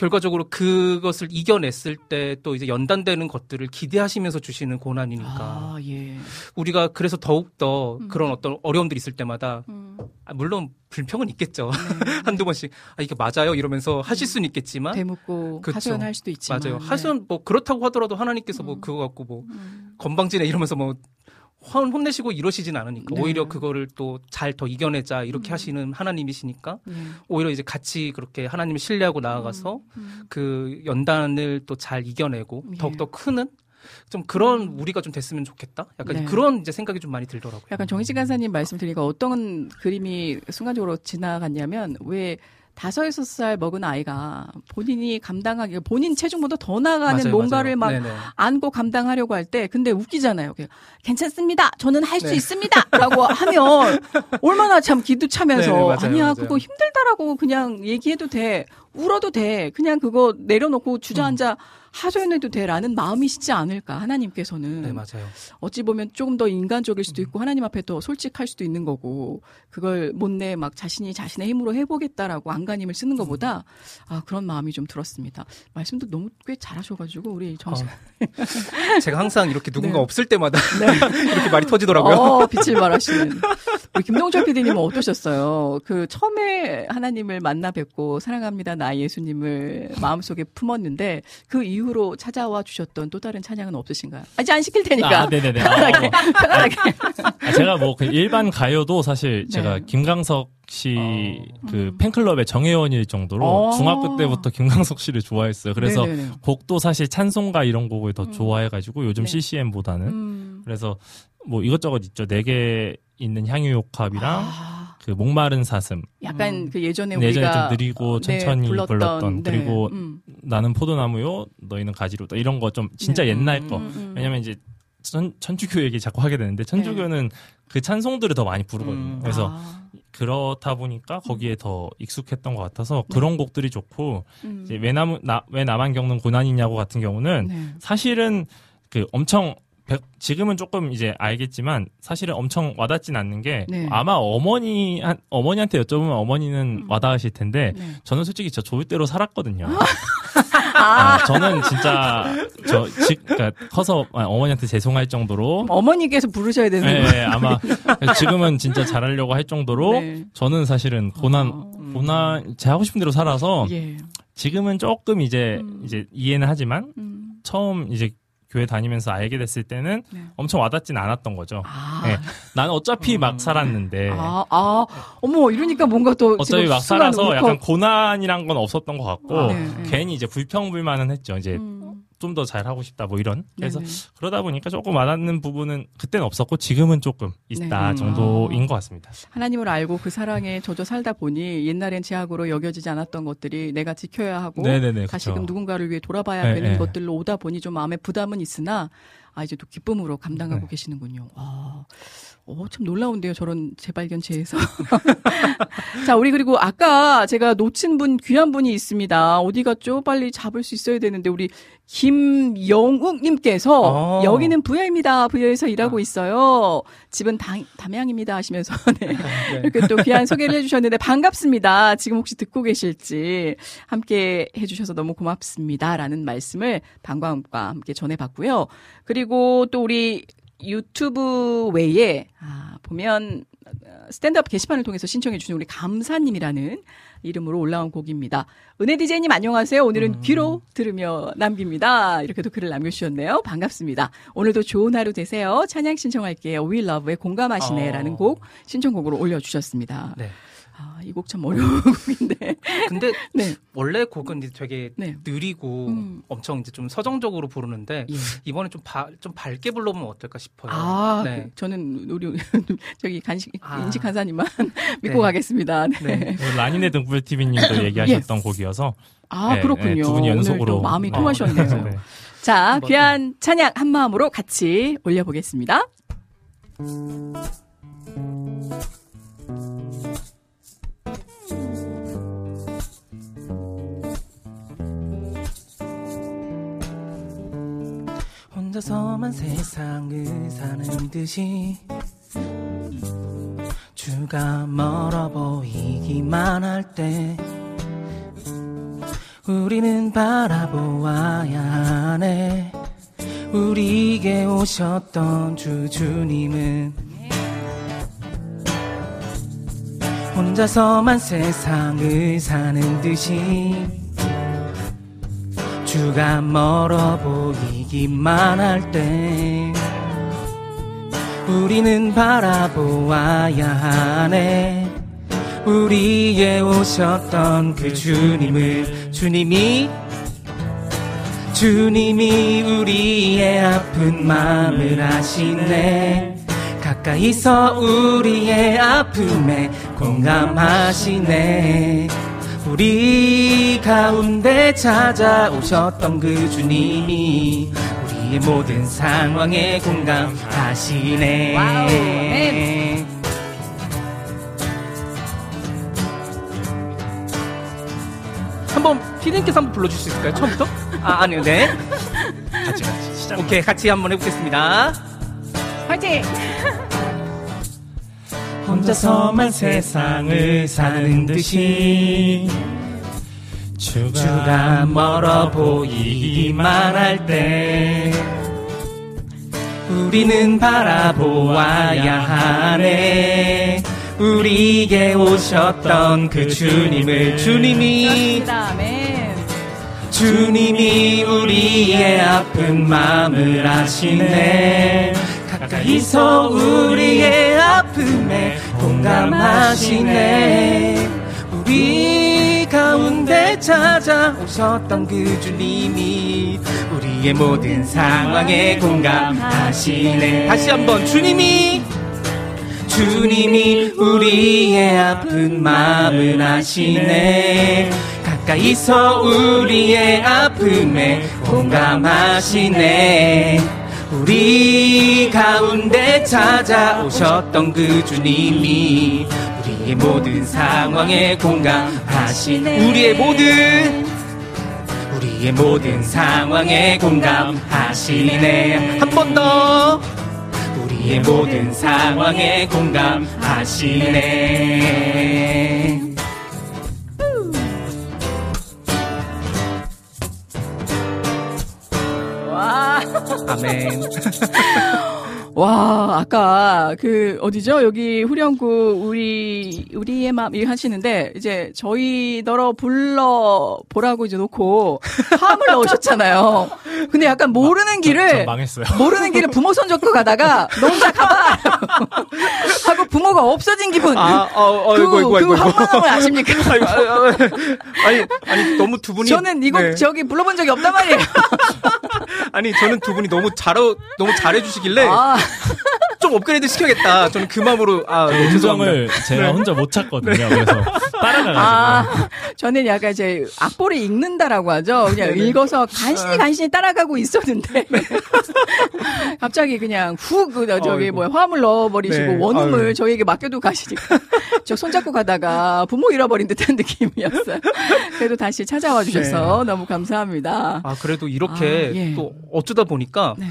결과적으로 그것을 이겨냈을 때 또 이제 연단되는 것들을 기대하시면서 주시는 고난이니까 아, 예. 우리가 그래서 더욱 더 음. 그런 어떤 어려움들이 있을 때마다 음, 아, 물론 불평은 있겠죠 네. 한두 번씩 아 이게 맞아요 이러면서 하실 수는 있겠지만 대묻고 그쵸. 하소연할 수도 있지만 맞아요 네. 하소연 뭐 그렇다고 하더라도 하나님께서 뭐 그거 갖고 뭐 음, 건방지네 이러면서 뭐 혼- 혼내시고 이러시진 않으니까 네. 오히려 그거를 또 잘 더 이겨내자 이렇게 음. 하시는 하나님이시니까 네. 오히려 이제 같이 그렇게 하나님을 신뢰하고 나아가서 음, 그 연단을 또 잘 이겨내고 예. 더욱더 크는 좀 그런 우리가 좀 됐으면 좋겠다. 약간 네. 그런 이제 생각이 좀 많이 들더라고요. 약간 정희진 간사님 말씀 드리니까 어떤 그림이 순간적으로 지나갔냐면 왜 다섯 여섯 살 먹은 아이가 본인이 감당하기 본인 체중보다 더 나가는 맞아요, 뭔가를 막 맞아요. 네네. 안고 감당하려고 할 때 근데 웃기잖아요. 그냥 괜찮습니다. 저는 할수 네. 있습니다라고 하면 얼마나 참 기도 차면서 네네, 맞아요, 아니야. 그거 힘들다라고 그냥 얘기해도 돼. 울어도 돼. 그냥 그거 내려놓고 주저앉아 하소연해도 돼라는 마음이시지 않을까 하나님께서는 네, 맞아요. 어찌 보면 조금 더 인간적일 수도 음. 있고 하나님 앞에 더 솔직할 수도 있는 거고 그걸 못내 막 자신이 자신의 힘으로 해보겠다라고 안간힘을 쓰는 것보다 아 그런 마음이 좀 들었습니다. 말씀도 너무 꽤 잘하셔가지고 우리 정식 제가 항상 이렇게 누군가 네. 없을 때마다 이렇게 말이 터지더라고요. 어, 빛을 발하시는. 우리 김동철 PD님은 어떠셨어요? 그 처음에 하나님을 만나 뵙고 사랑합니다 나 예수님을 마음속에 품었는데 그 이후 로 찾아와 주셨던 또 다른 찬양은 없으신가요? 아직 안 시킬 테니까. 아, 네네네. 아, 편안하게. 어. 편안하게. 아, 제가 뭐그 일반 가요도 사실 네. 제가 김강석 씨그 음. 팬클럽의 정회원일 정도로 어. 중학교 때부터 김강석 씨를 좋아했어요. 그래서 네네네. 곡도 사실 찬송가 이런 곡을 더 좋아해가지고 요즘 네. CCM보다는 음. 그래서 뭐 이것저것 있죠. 네 개 있는 향유옥합이랑 아, 그 목마른 사슴 약간 그 예전에 예전에 우리가 좀 느리고 네, 천천히 불렀던, 불렀던, 네. 그리고 음. 나는 포도나무요 너희는 가지로다 이런 거 좀 진짜 네. 옛날 거 음, 음. 왜냐면 이제 천, 천주교 얘기 자꾸 하게 되는데 천주교는 그 찬송들을 더 많이 부르거든요. 음. 그래서 아, 그렇다 보니까 거기에 더 익숙했던 것 같아서 그런 곡들이 좋고 음. 이제 왜, 남, 나, 왜 나만 겪는 고난이냐고 같은 경우는 네. 사실은 그 엄청 백- 지금은 조금 이제 알겠지만 사실은 엄청 와닿진 않는 게 네. 아마 어머니 한 어머니한테 여쭤보면 어머니는 와닿으실 텐데 네. 저는 솔직히 저 좋을 대로 살았거든요. 아, 아, 저는 진짜 저 지, 그러니까 커서 아, 어머니한테 죄송할 정도로 어머니께서 부르셔야 되는 네, 거예요. 네, 아마 지금은 진짜 잘하려고 할 정도로 네. 저는 사실은 고난 어, 고난 제 하고 싶은 대로 살아서 예. 지금은 조금 이제 음. 이제 이해는 하지만 음. 처음 이제 교회 다니면서 알게 됐을 때는 네. 엄청 와닿진 않았던 거죠. 아. 네. 나는 어차피 음. 막 살았는데 아, 아, 어머, 이러니까 뭔가 또. 어차피 막 살아서 울컥- 약간 고난이란 건 없었던 것 같고 네, 네. 괜히 이제 불평불만은 했죠. 이제 음. 좀 더 잘하고 싶다 뭐 이런. 그래서 네네. 그러다 보니까 조금 와닿는 부분은 그때는 없었고 지금은 조금 있다 네. 정도인 아. 것 같습니다. 하나님을 알고 그 사랑에 젖어 살다 보니 옛날엔 제약으로 여겨지지 않았던 것들이 내가 지켜야 하고 네네네. 다시금 그쵸. 누군가를 위해 돌아봐야 네, 되는 네. 것들로 오다 보니 좀 마음에 부담은 있으나 아 이제 또 기쁨으로 감당하고 네. 계시는군요. 와. 어, 참 놀라운데요. 저런 재발견체에서. 자, 우리 그리고 아까 제가 놓친 분, 귀한 분이 있습니다. 어디 갔죠? 빨리 잡을 수 있어야 되는데, 우리 김영욱님께서 어. 여기는 부여입니다. 부여에서 일하고 아. 있어요. 집은 담, 담양입니다. 하시면서 네. 네. 이렇게 또 귀한 소개를 해주셨는데 반갑습니다. 지금 혹시 듣고 계실지 함께 해주셔서 너무 고맙습니다. 라는 말씀을 방광과 함께 전해봤고요. 그리고 또 우리 유튜브 외에 아, 보면 어, 스탠드업 게시판을 통해서 신청해 주신 우리 감사님이라는 이름으로 올라온 곡입니다. 은혜 디제이님 안녕하세요. 오늘은 귀로 들으며 남깁니다. 이렇게도 글을 남겨주셨네요. 반갑습니다. 오늘도 좋은 하루 되세요. 찬양 신청할게요. We Love의 공감하시네라는 어. 곡 신청곡으로 올려주셨습니다. 네. 아, 이 곡 참 어려운 곡인데. 근데 네. 원래 곡은 이제 되게 네. 느리고 음. 엄청 이제 좀 서정적으로 부르는데 예. 이번에 좀, 바, 좀 밝게 불러보면 어떨까 싶어요. 아, 네. 그, 저는 우리 저기 간식 아. 인식 간사님만 믿고 네. 가겠습니다. 네. 네. 오늘 라니네 등불 TV님도 얘기하셨던 곡이어서 아 네, 그렇군요. 네, 두 분이 연속으로 마음이 네. 통하셨네요. 네. 자, 귀한 찬양 한 마음으로 같이 올려보겠습니다. 혼자서만 세상을 사는 듯이 주가 멀어 보이기만 할 때 우리는 바라보아야 하네. 우리에게 오셨던 주 주님은 혼자서만 세상을 사는 듯이 주가 멀어 보이기만 할 때 우리는 바라보아야 하네. 우리에 오셨던 그 주님을 주님이 주님이 우리의 아픈 마음을 아시네. 가까이서 우리의 아픔에 공감하시네 우리 가운데 찾아오셨던 그 주님이 우리의 모든 상황에 공감하시네 와우. 한번 피디님께서 한번 불러줄 수 있을까요? 처음부터? 아 아니요 네 같이 같이 시작. 오케이 같이 한번 해보겠습니다 화이팅! 혼자서만 세상을 사는 듯이 주가 멀어 보이기만 할 때 우리는 바라보아야 하네. 우리에게 오셨던 그 주님을 주님이. 주님이 우리의 아픈 마음을 아시네 가까이서 우리의 아픔에 공감하시네. 우리 가운데 찾아오셨던 그 주님이 우리의 모든 상황에 공감하시네. 다시 한번 주님이 주님이 우리의 아픈 마음을 아시네. 가까이서 우리의 아픔에 공감하시네 우리 가운데 찾아오셨던 그 주님이 우리의 모든 상황에 공감하시네 우리의 모든 우리의 모든 상황에 공감하시네. 한 번 더. 우리의 모든 상황에 공감하시네 와. 와, 아까 그 어디죠? 여기 후렴구 우리 우리의 마음 이거 하시는데 이제 저희 너러 불러 보라고 이제 놓고 화음을 넣으셨잖아요. 근데 약간 모르는 전 길을 망했어요. 모르는 길을 부모 손 잡고 가다가 너 혼자 가봐 하고 부모가 없어진 기분. 아, 어, 어, 그, 이거, 이거, 그 이거, 이거. 황망함을 아십니까? 아니, 아니, 아니, 너무 두 분이. 저는 이곡 네. 저기 불러본 적이 없단 말이에요. 아니, 저는 두 분이 너무 잘, 너무 잘해주시길래 아, 좀 업그레이드 시켜야겠다. 저는 그 마음으로, 아, 네. 음정을 제가 혼자 못 찾거든요. 그래서 따라가가지고. 아, 저는 약간 이제 악보를 읽는다라고 하죠. 그냥 읽어서 간신히 간신히 따라가고 있었는데 갑자기 그냥 훅 그, 저기 아이고. 뭐야 화음을 넣어버리시고 네, 원음을 아유. 저희에게 맡겨두고 가시니까 저 손잡고 가다가 부모 잃어버린 듯한 느낌이었어요. 그래도 다시 찾아와 주셔서 너무 감사합니다. 아, 그래도 이렇게 아, 예. 또 어쩌다 보니까 네.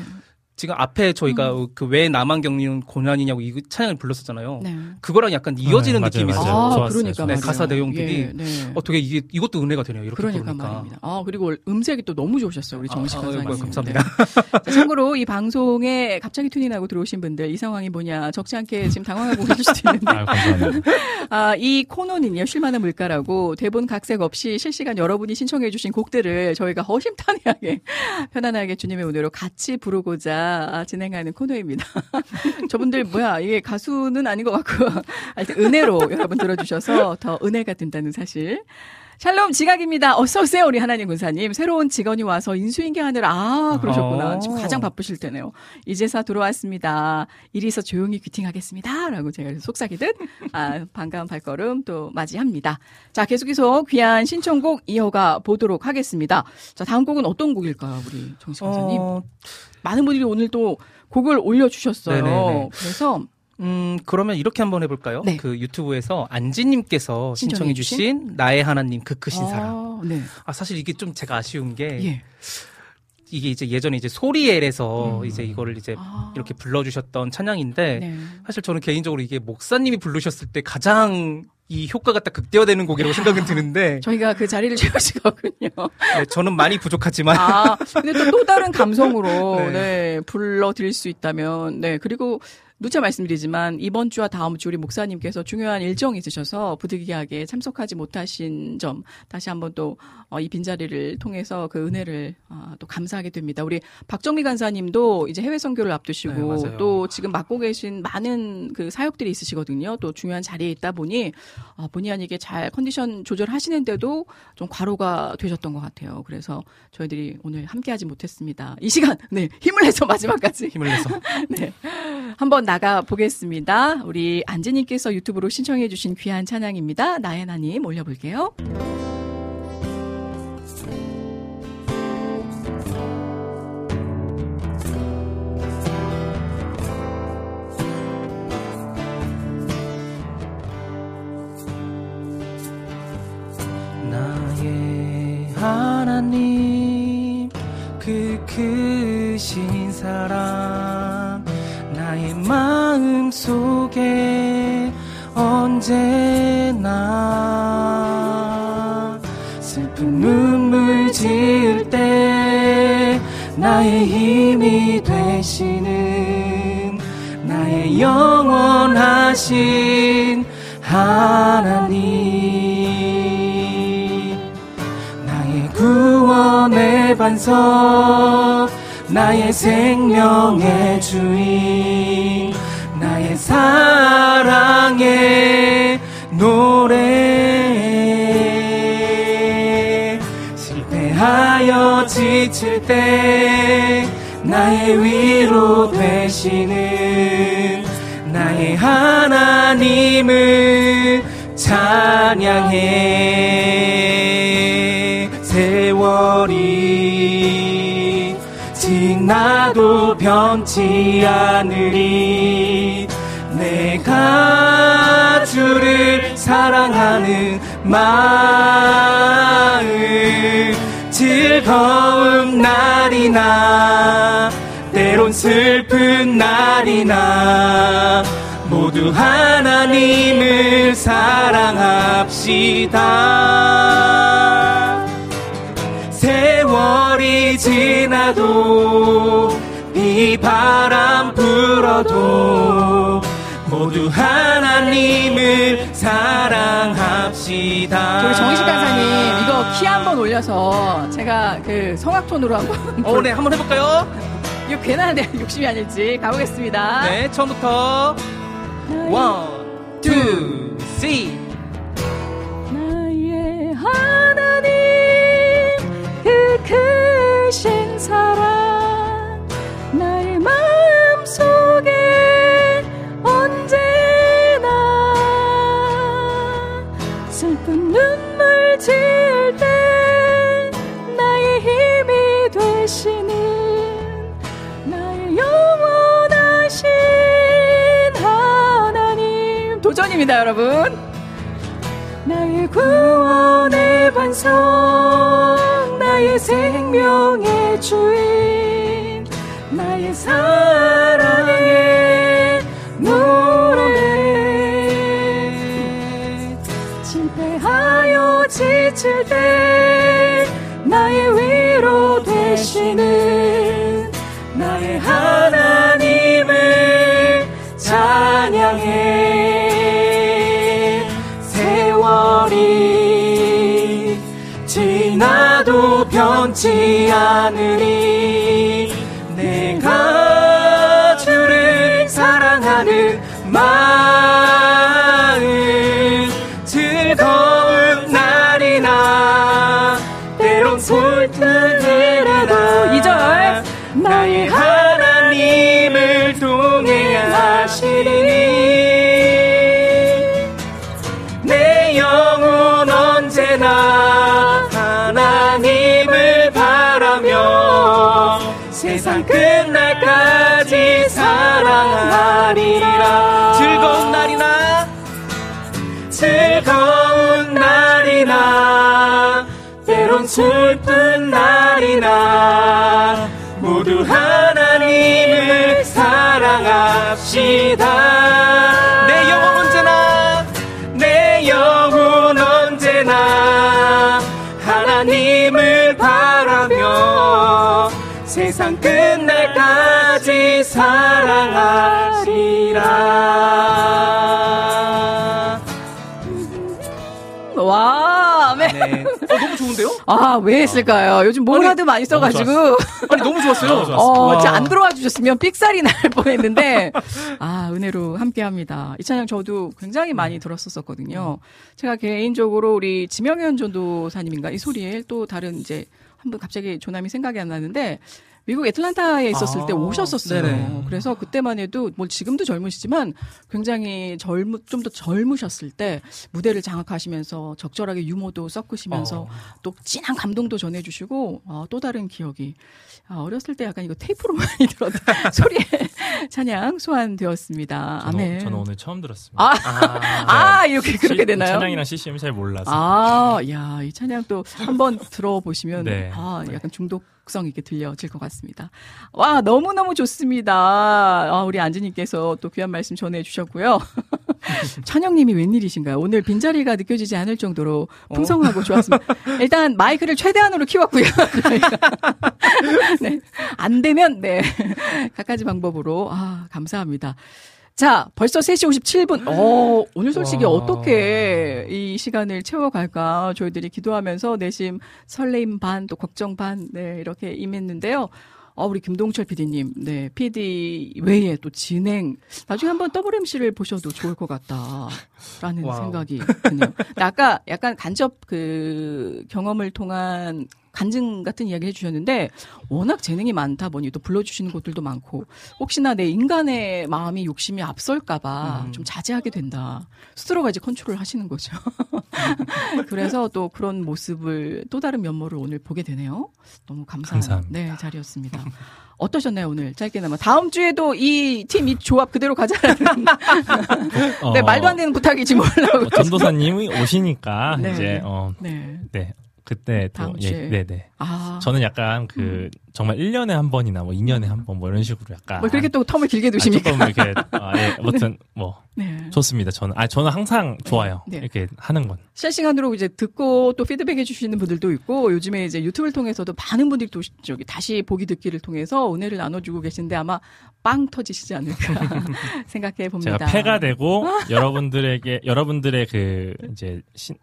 지금 앞에 저희가 그왜 나만 겪는 고난이냐고 이 찬양을 불렀었잖아요. 네. 그거랑 약간 이어지는 네, 맞아요, 느낌이 맞아요. 있어요. 아, 좋았어요, 그러니까. 네. 가사 내용들이 예, 네. 어떻게 이게 이것도 은혜가 되네요. 이렇게 그러니까 부르니까. 말입니다. 아 그리고 음색이 또 너무 좋으셨어요 우리 정식 아, 선사님. 아이고, 감사합니다. 자, 참고로 이 방송에 갑자기 튜닝 하고 들어오신 분들 이 상황이 뭐냐 적지 않게 지금 당황하고 계실 수도 있는데 감사합니다. 아, 이 코너는요 쉴만한 물가라고 대본 각색 없이 실시간 여러분이 신청해주신 곡들을 저희가 허심탄회하게 편안하게 주님의 은혜로 같이 부르고자 아, 진행하는 코너입니다. 저분들 뭐야 이게 가수는 아닌 것 같고 하여튼 은혜로 여러분 들어주셔서 더 은혜가 된다는 사실. 샬롬 지각입니다. 어서 오세요 우리 하나님 군사님. 새로운 직원이 와서 인수인계하느라 아 그러셨구나. 어. 지금 가장 바쁘실 때네요. 이제서 들어왔습니다. 일이 있어 조용히 귀팅하겠습니다.라고 제가 속삭이듯 아, 반가운 발걸음 또 맞이합니다. 자 계속해서 귀한 신청곡 이어가 보도록 하겠습니다. 자 다음 곡은 어떤 곡일까요, 우리 정식 강사님? 어, 많은 분들이 오늘 또 곡을 올려주셨어요. 네네네. 그래서 음, 그러면 이렇게 한번 해볼까요? 네. 그 유튜브에서 안지님께서 신청해주신? 나의 하나님 그 크신 사랑. 아, 네. 아, 사실 이게 좀 제가 아쉬운 게 예. 이게 이제 예전에 이제 소리엘에서 음. 이제 이거를 이제 아. 이렇게 불러주셨던 찬양인데 네. 사실 저는 개인적으로 이게 목사님이 부르셨을 때 가장 이 효과가 딱 극대화되는 곡이라고 생각은 드는데 저희가 그 자리를 채울 수가 없군요. 네, 저는 많이 부족하지만 아, 근데 또 또 다른 감성으로 네. 네. 불러드릴 수 있다면 네 그리고 누차 말씀드리지만 이번 주와 다음 주 우리 목사님께서 중요한 일정이 있으셔서 부득이하게 참석하지 못하신 점 다시 한번 또 이 빈자리를 통해서 그 은혜를 아, 또 감사하게 됩니다. 우리 박정미 간사님도 이제 해외 선교를 네, 앞두시고 맞아요. 또 지금 맡고 계신 많은 그 사역들이 있으시거든요. 또 중요한 자리에 있다 보니 아, 본의 아니게 잘 컨디션 조절하시는데도 좀 과로가 되셨던 것 같아요. 그래서 저희들이 오늘 함께하지 못했습니다. 이 시간 네 힘을 내서 마지막까지 힘을 내서. 네. 한번 나가 보겠습니다. 우리 안지님께서 유튜브로 신청해주신 귀한 찬양입니다. 하나님 올려볼게요. 사랑 나의 마음 속에 언제나 슬픈 눈물 지을 때 나의 힘이 되시는 나의 영원하신 하나님. 나의 구원의 반석 나의 생명의 주인 나의 사랑의 노래. 실패하여 지칠 때 나의 위로 되시는 나의 하나님을 찬양해. 세월이 지 나도 변치 않으리. 내가 주를 사랑하는 마음 즐거운 날이나 때론 슬픈 날이나 모두 하나님을 사랑합시다 세월이 지나도 비바람 불어도 모두 하나님을 사랑합시다 저희 정희식 간사님 이거 키 한번 올려서 제가 그 성악톤으로 한번 어, 네, 한번 해볼까요? 이거 괜한 내 욕심이 아닐지 가보겠습니다. 네, 처음부터 one, two, three. 나의 하나님 그 크신 사랑 나의 마음 속에 언제나 슬픈 눈물 지을 때 나의 힘이 되시는 나의 영원하신 하나님. 도전입니다 여러분 나의 구원의 반석 나의 생명의 주인 나의 사랑의 노래 실패하여 지칠 때 나의 위로 되시는 나의 하나님을 찬양해 나도 변치 않으리 내가 주를 사랑하는 마 사랑하리라. 즐거운 날이나. 즐거운 날이나. 때론 슬픈 날이나. 모두 하나님을 사랑합시다. 내 영혼 언제나. 내 영혼 언제나. 하나님을 바라며 세상 끝 날까지 사랑하리라 와, 네. 네. 어, 너무 좋은데요? 아, 왜 했을까요? 요즘 뭘 아니, 하도 많이 써가지고. 아니, 너무 좋았어요. 너무 좋았어요. 어, 와. 진짜 안 들어와 주셨으면 삑살이 날 뻔했는데, 아, 은혜로 함께 합니다. 이 찬양 저도 굉장히 많이 들었었거든요. 제가 개인적으로 우리 지명현 전도사님인가? 이 소리에 또 다른 이제, 한분 갑자기 조남이 생각이 안 나는데, 미국 애틀란타에 있었을 아, 때 오셨었어요. 네네. 그래서 그때만 해도 뭐 지금도 젊으시지만 굉장히 젊 좀 더 젊으셨을 때 무대를 장악하시면서 적절하게 유머도 섞으시면서 어. 또 진한 감동도 전해주시고 어, 또 다른 기억이 아, 어렸을 때 약간 이거 테이프로 많이 들었던 소리에 찬양 소환되었습니다. 저는, 아멘. 저는 오늘 처음 들었습니다. 아, 아, 아 이렇게 그렇게 시- 되나요? 찬양이랑 CCM 잘 몰라서. 아, 야, 이 찬양 또 한번 들어보시면 네. 아, 약간 중독 성 있게 들려질 것 같습니다. 와, 너무너무 좋습니다. 아, 우리 안지님께서 또 귀한 말씀 전해 주셨고요. 찬영님이 웬일이신가요? 오늘 빈자리가 느껴지지 않을 정도로 풍성하고 좋았습니다. 일단 마이크를 최대한으로 키웠고요. 네. 안 되면, 네. 각가지 방법으로. 아, 감사합니다. 자, 벌써 3시 57분. 어, 오늘 솔직히 와. 어떻게 이 시간을 채워갈까 저희들이 기도하면서 내심 설레임 반, 또 걱정 반, 네, 이렇게 임했는데요. 어, 우리 김동철 PD님, 네, PD 외에 또 진행, 나중에 한번 WMC를 보셔도 좋을 것 같다라는 와우. 생각이 드네요. 아까 약간 간접 그 경험을 통한 간증 같은 이야기 해주셨는데 워낙 재능이 많다 보니 또 불러주시는 곳들도 많고 혹시나 내 인간의 마음이 욕심이 앞설까봐 음. 좀 자제하게 된다. 스스로가 이제 컨트롤 하시는 거죠. 그래서 또 그런 모습을 또 다른 면모를 오늘 보게 되네요. 너무 감사한 감사합니다. 네, 자리였습니다. 어떠셨나요 오늘 짧게나마 다음 주에도 이 팀이 조합 그대로 가자라는 어, 네 말도 안 되는 부탁이지 몰라고 어, 전도사님이 오시니까 네. 이제 어, 네. 네. 그때 또 예. 네, 네. 아, 저는 약간 그 정말 1년에 한 번이나 뭐 2년에 한 번 뭐 이런 식으로 약간 뭐 그렇게 또 텀을 길게 아, 두십니까? 조금 이렇게 아, 예, 아무튼 뭐 네. 좋습니다. 저는 아 저는 항상 좋아요. 네. 이렇게 하는 건. 실시간으로 이제 듣고 또 피드백 해 주시는 분들도 있고 요즘에 이제 유튜브를 통해서도 많은 분들이 또 저기 다시 보기 듣기를 통해서 은혜를 나눠주고 계신데 아마 빵 터지시지 않을까 생각해 봅니다. 제가 패가 되고 여러분들에게 여러분들의 그 이제 신,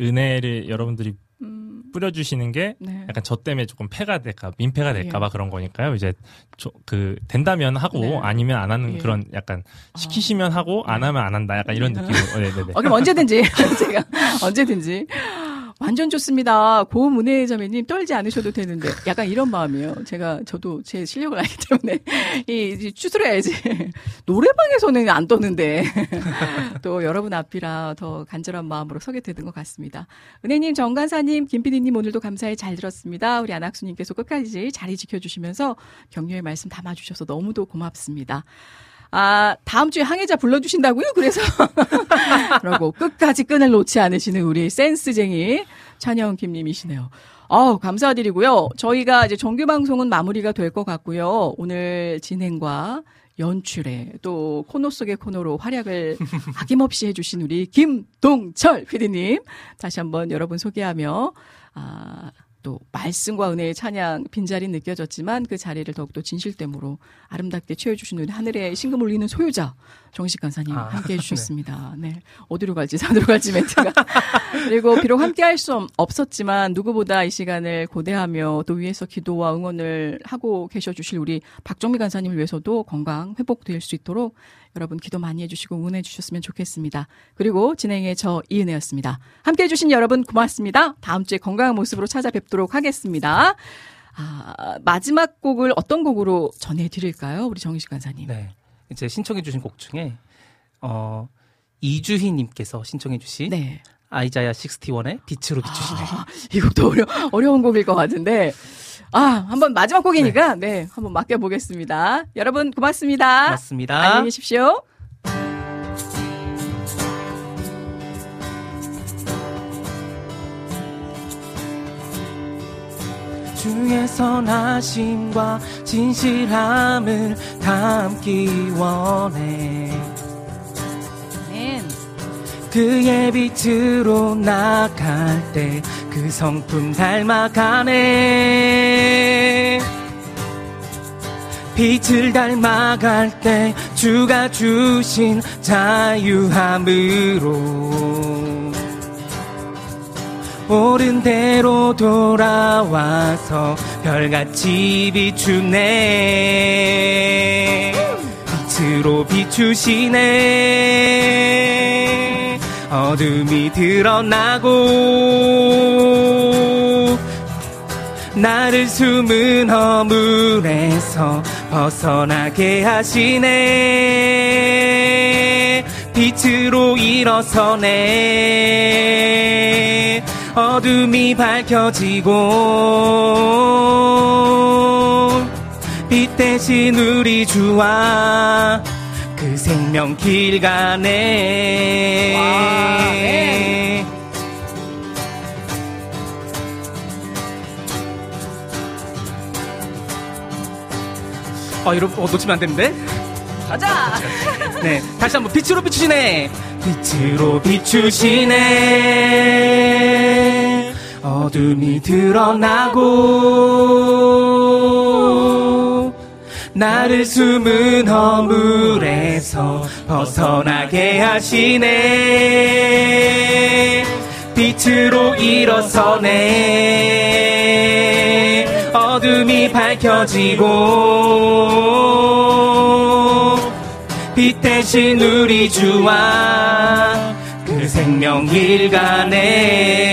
은혜를 여러분들이 음, 뿌려주시는 게 네. 약간 저 때문에 조금 패가 될까 민폐가 될까봐 예. 그런 거니까요. 이제 저, 그 된다면 하고 네. 아니면 안 하는 예. 그런 약간 시키시면 하고 안 하면 안 한다 약간 이런 느낌으로. 어, 네네 네. 어, 그럼 언제든지 제가 언제든지 완전 좋습니다. 고음 은혜 자매님 떨지 않으셔도 되는데 약간 이런 마음이에요. 제가 저도 제 실력을 알기 때문에 이, 이 추스려야지 노래방에서는 안 떠는데 또 여러분 앞이라 더 간절한 마음으로 서게 되는 것 같습니다. 은혜님, 정간사님, 김PD님 오늘도 감사히 잘 들었습니다. 우리 안학수님께서 끝까지 자리 지켜주시면서 격려의 말씀 담아주셔서 너무도 고맙습니다. 아, 다음 주에 항해자 불러주신다고요? 그래서. 라고 끝까지 끈을 놓지 않으시는 우리 센스쟁이 찬영 김님이시네요. 아우, 감사드리고요. 저희가 이제 정규 방송은 마무리가 될 것 같고요. 오늘 진행과 연출에 또 코너 속의 코너로 활약을 아낌없이 해주신 우리 김동철 PD님 다시 한번 여러분 소개하며 아, 또 말씀과 은혜의 찬양 빈자리 느껴졌지만 그 자리를 더욱더 진실됨으로 아름답게 채워 주신 우리 하늘의 신금 울리는 소유자 정식 간사님 아, 함께 해 주셨습니다. 네. 어디로 갈지 산으로 갈지 멘트가 그리고 비록 함께 할 수 없었지만 누구보다 이 시간을 고대하며 또 위에서 기도와 응원을 하고 계셔 주실 우리 박정미 간사님을 위해서도 건강 회복될 수 있도록 여러분 기도 많이 해주시고 응원해 주셨으면 좋겠습니다. 그리고 진행의 저 이은혜였습니다. 함께 해주신 여러분 고맙습니다. 다음 주에 건강한 모습으로 찾아뵙도록 하겠습니다. 아, 마지막 곡을 어떤 곡으로 전해드릴까요? 우리 정희식 간사님. 네. 이제 신청해주신 곡 중에, 어, 이주희님께서 신청해주신 네. 아이자야 61의 빛으로 비추시네. 아, 이것도 어려, 어려운 곡일 것 같은데. 아, 한번 마지막 곡이니까, 네, 한번 맡겨 보겠습니다. 여러분, 고맙습니다. 고맙습니다. 안녕히 계십시오. 주의 선하심과 진실함을 담기 원해. 그의 빛으로 나갈 때 그 성품 닮아가네. 빛을 닮아갈 때 주가 주신 자유함으로 옳은 대로 돌아와서 별같이 비추네. 빛으로 비추시네 어둠이 드러나고 나를 숨은 허물에서 벗어나게 하시네. 빛으로 일어서네. 어둠이 밝혀지고 빛 대신 우리 주와 그 생명 길 가네 어, 여러분, 어, 놓치면 안 되는데? 가자! 네, 다시 한번 빛으로 비추시네. 빛으로 비추시네. 어둠이 드러나고 나를 숨은 허물에서 벗어나게 하시네. 빛으로 일어서네. 어둠이 밝혀지고 빛 대신 우리 주와 그 생명 길 가네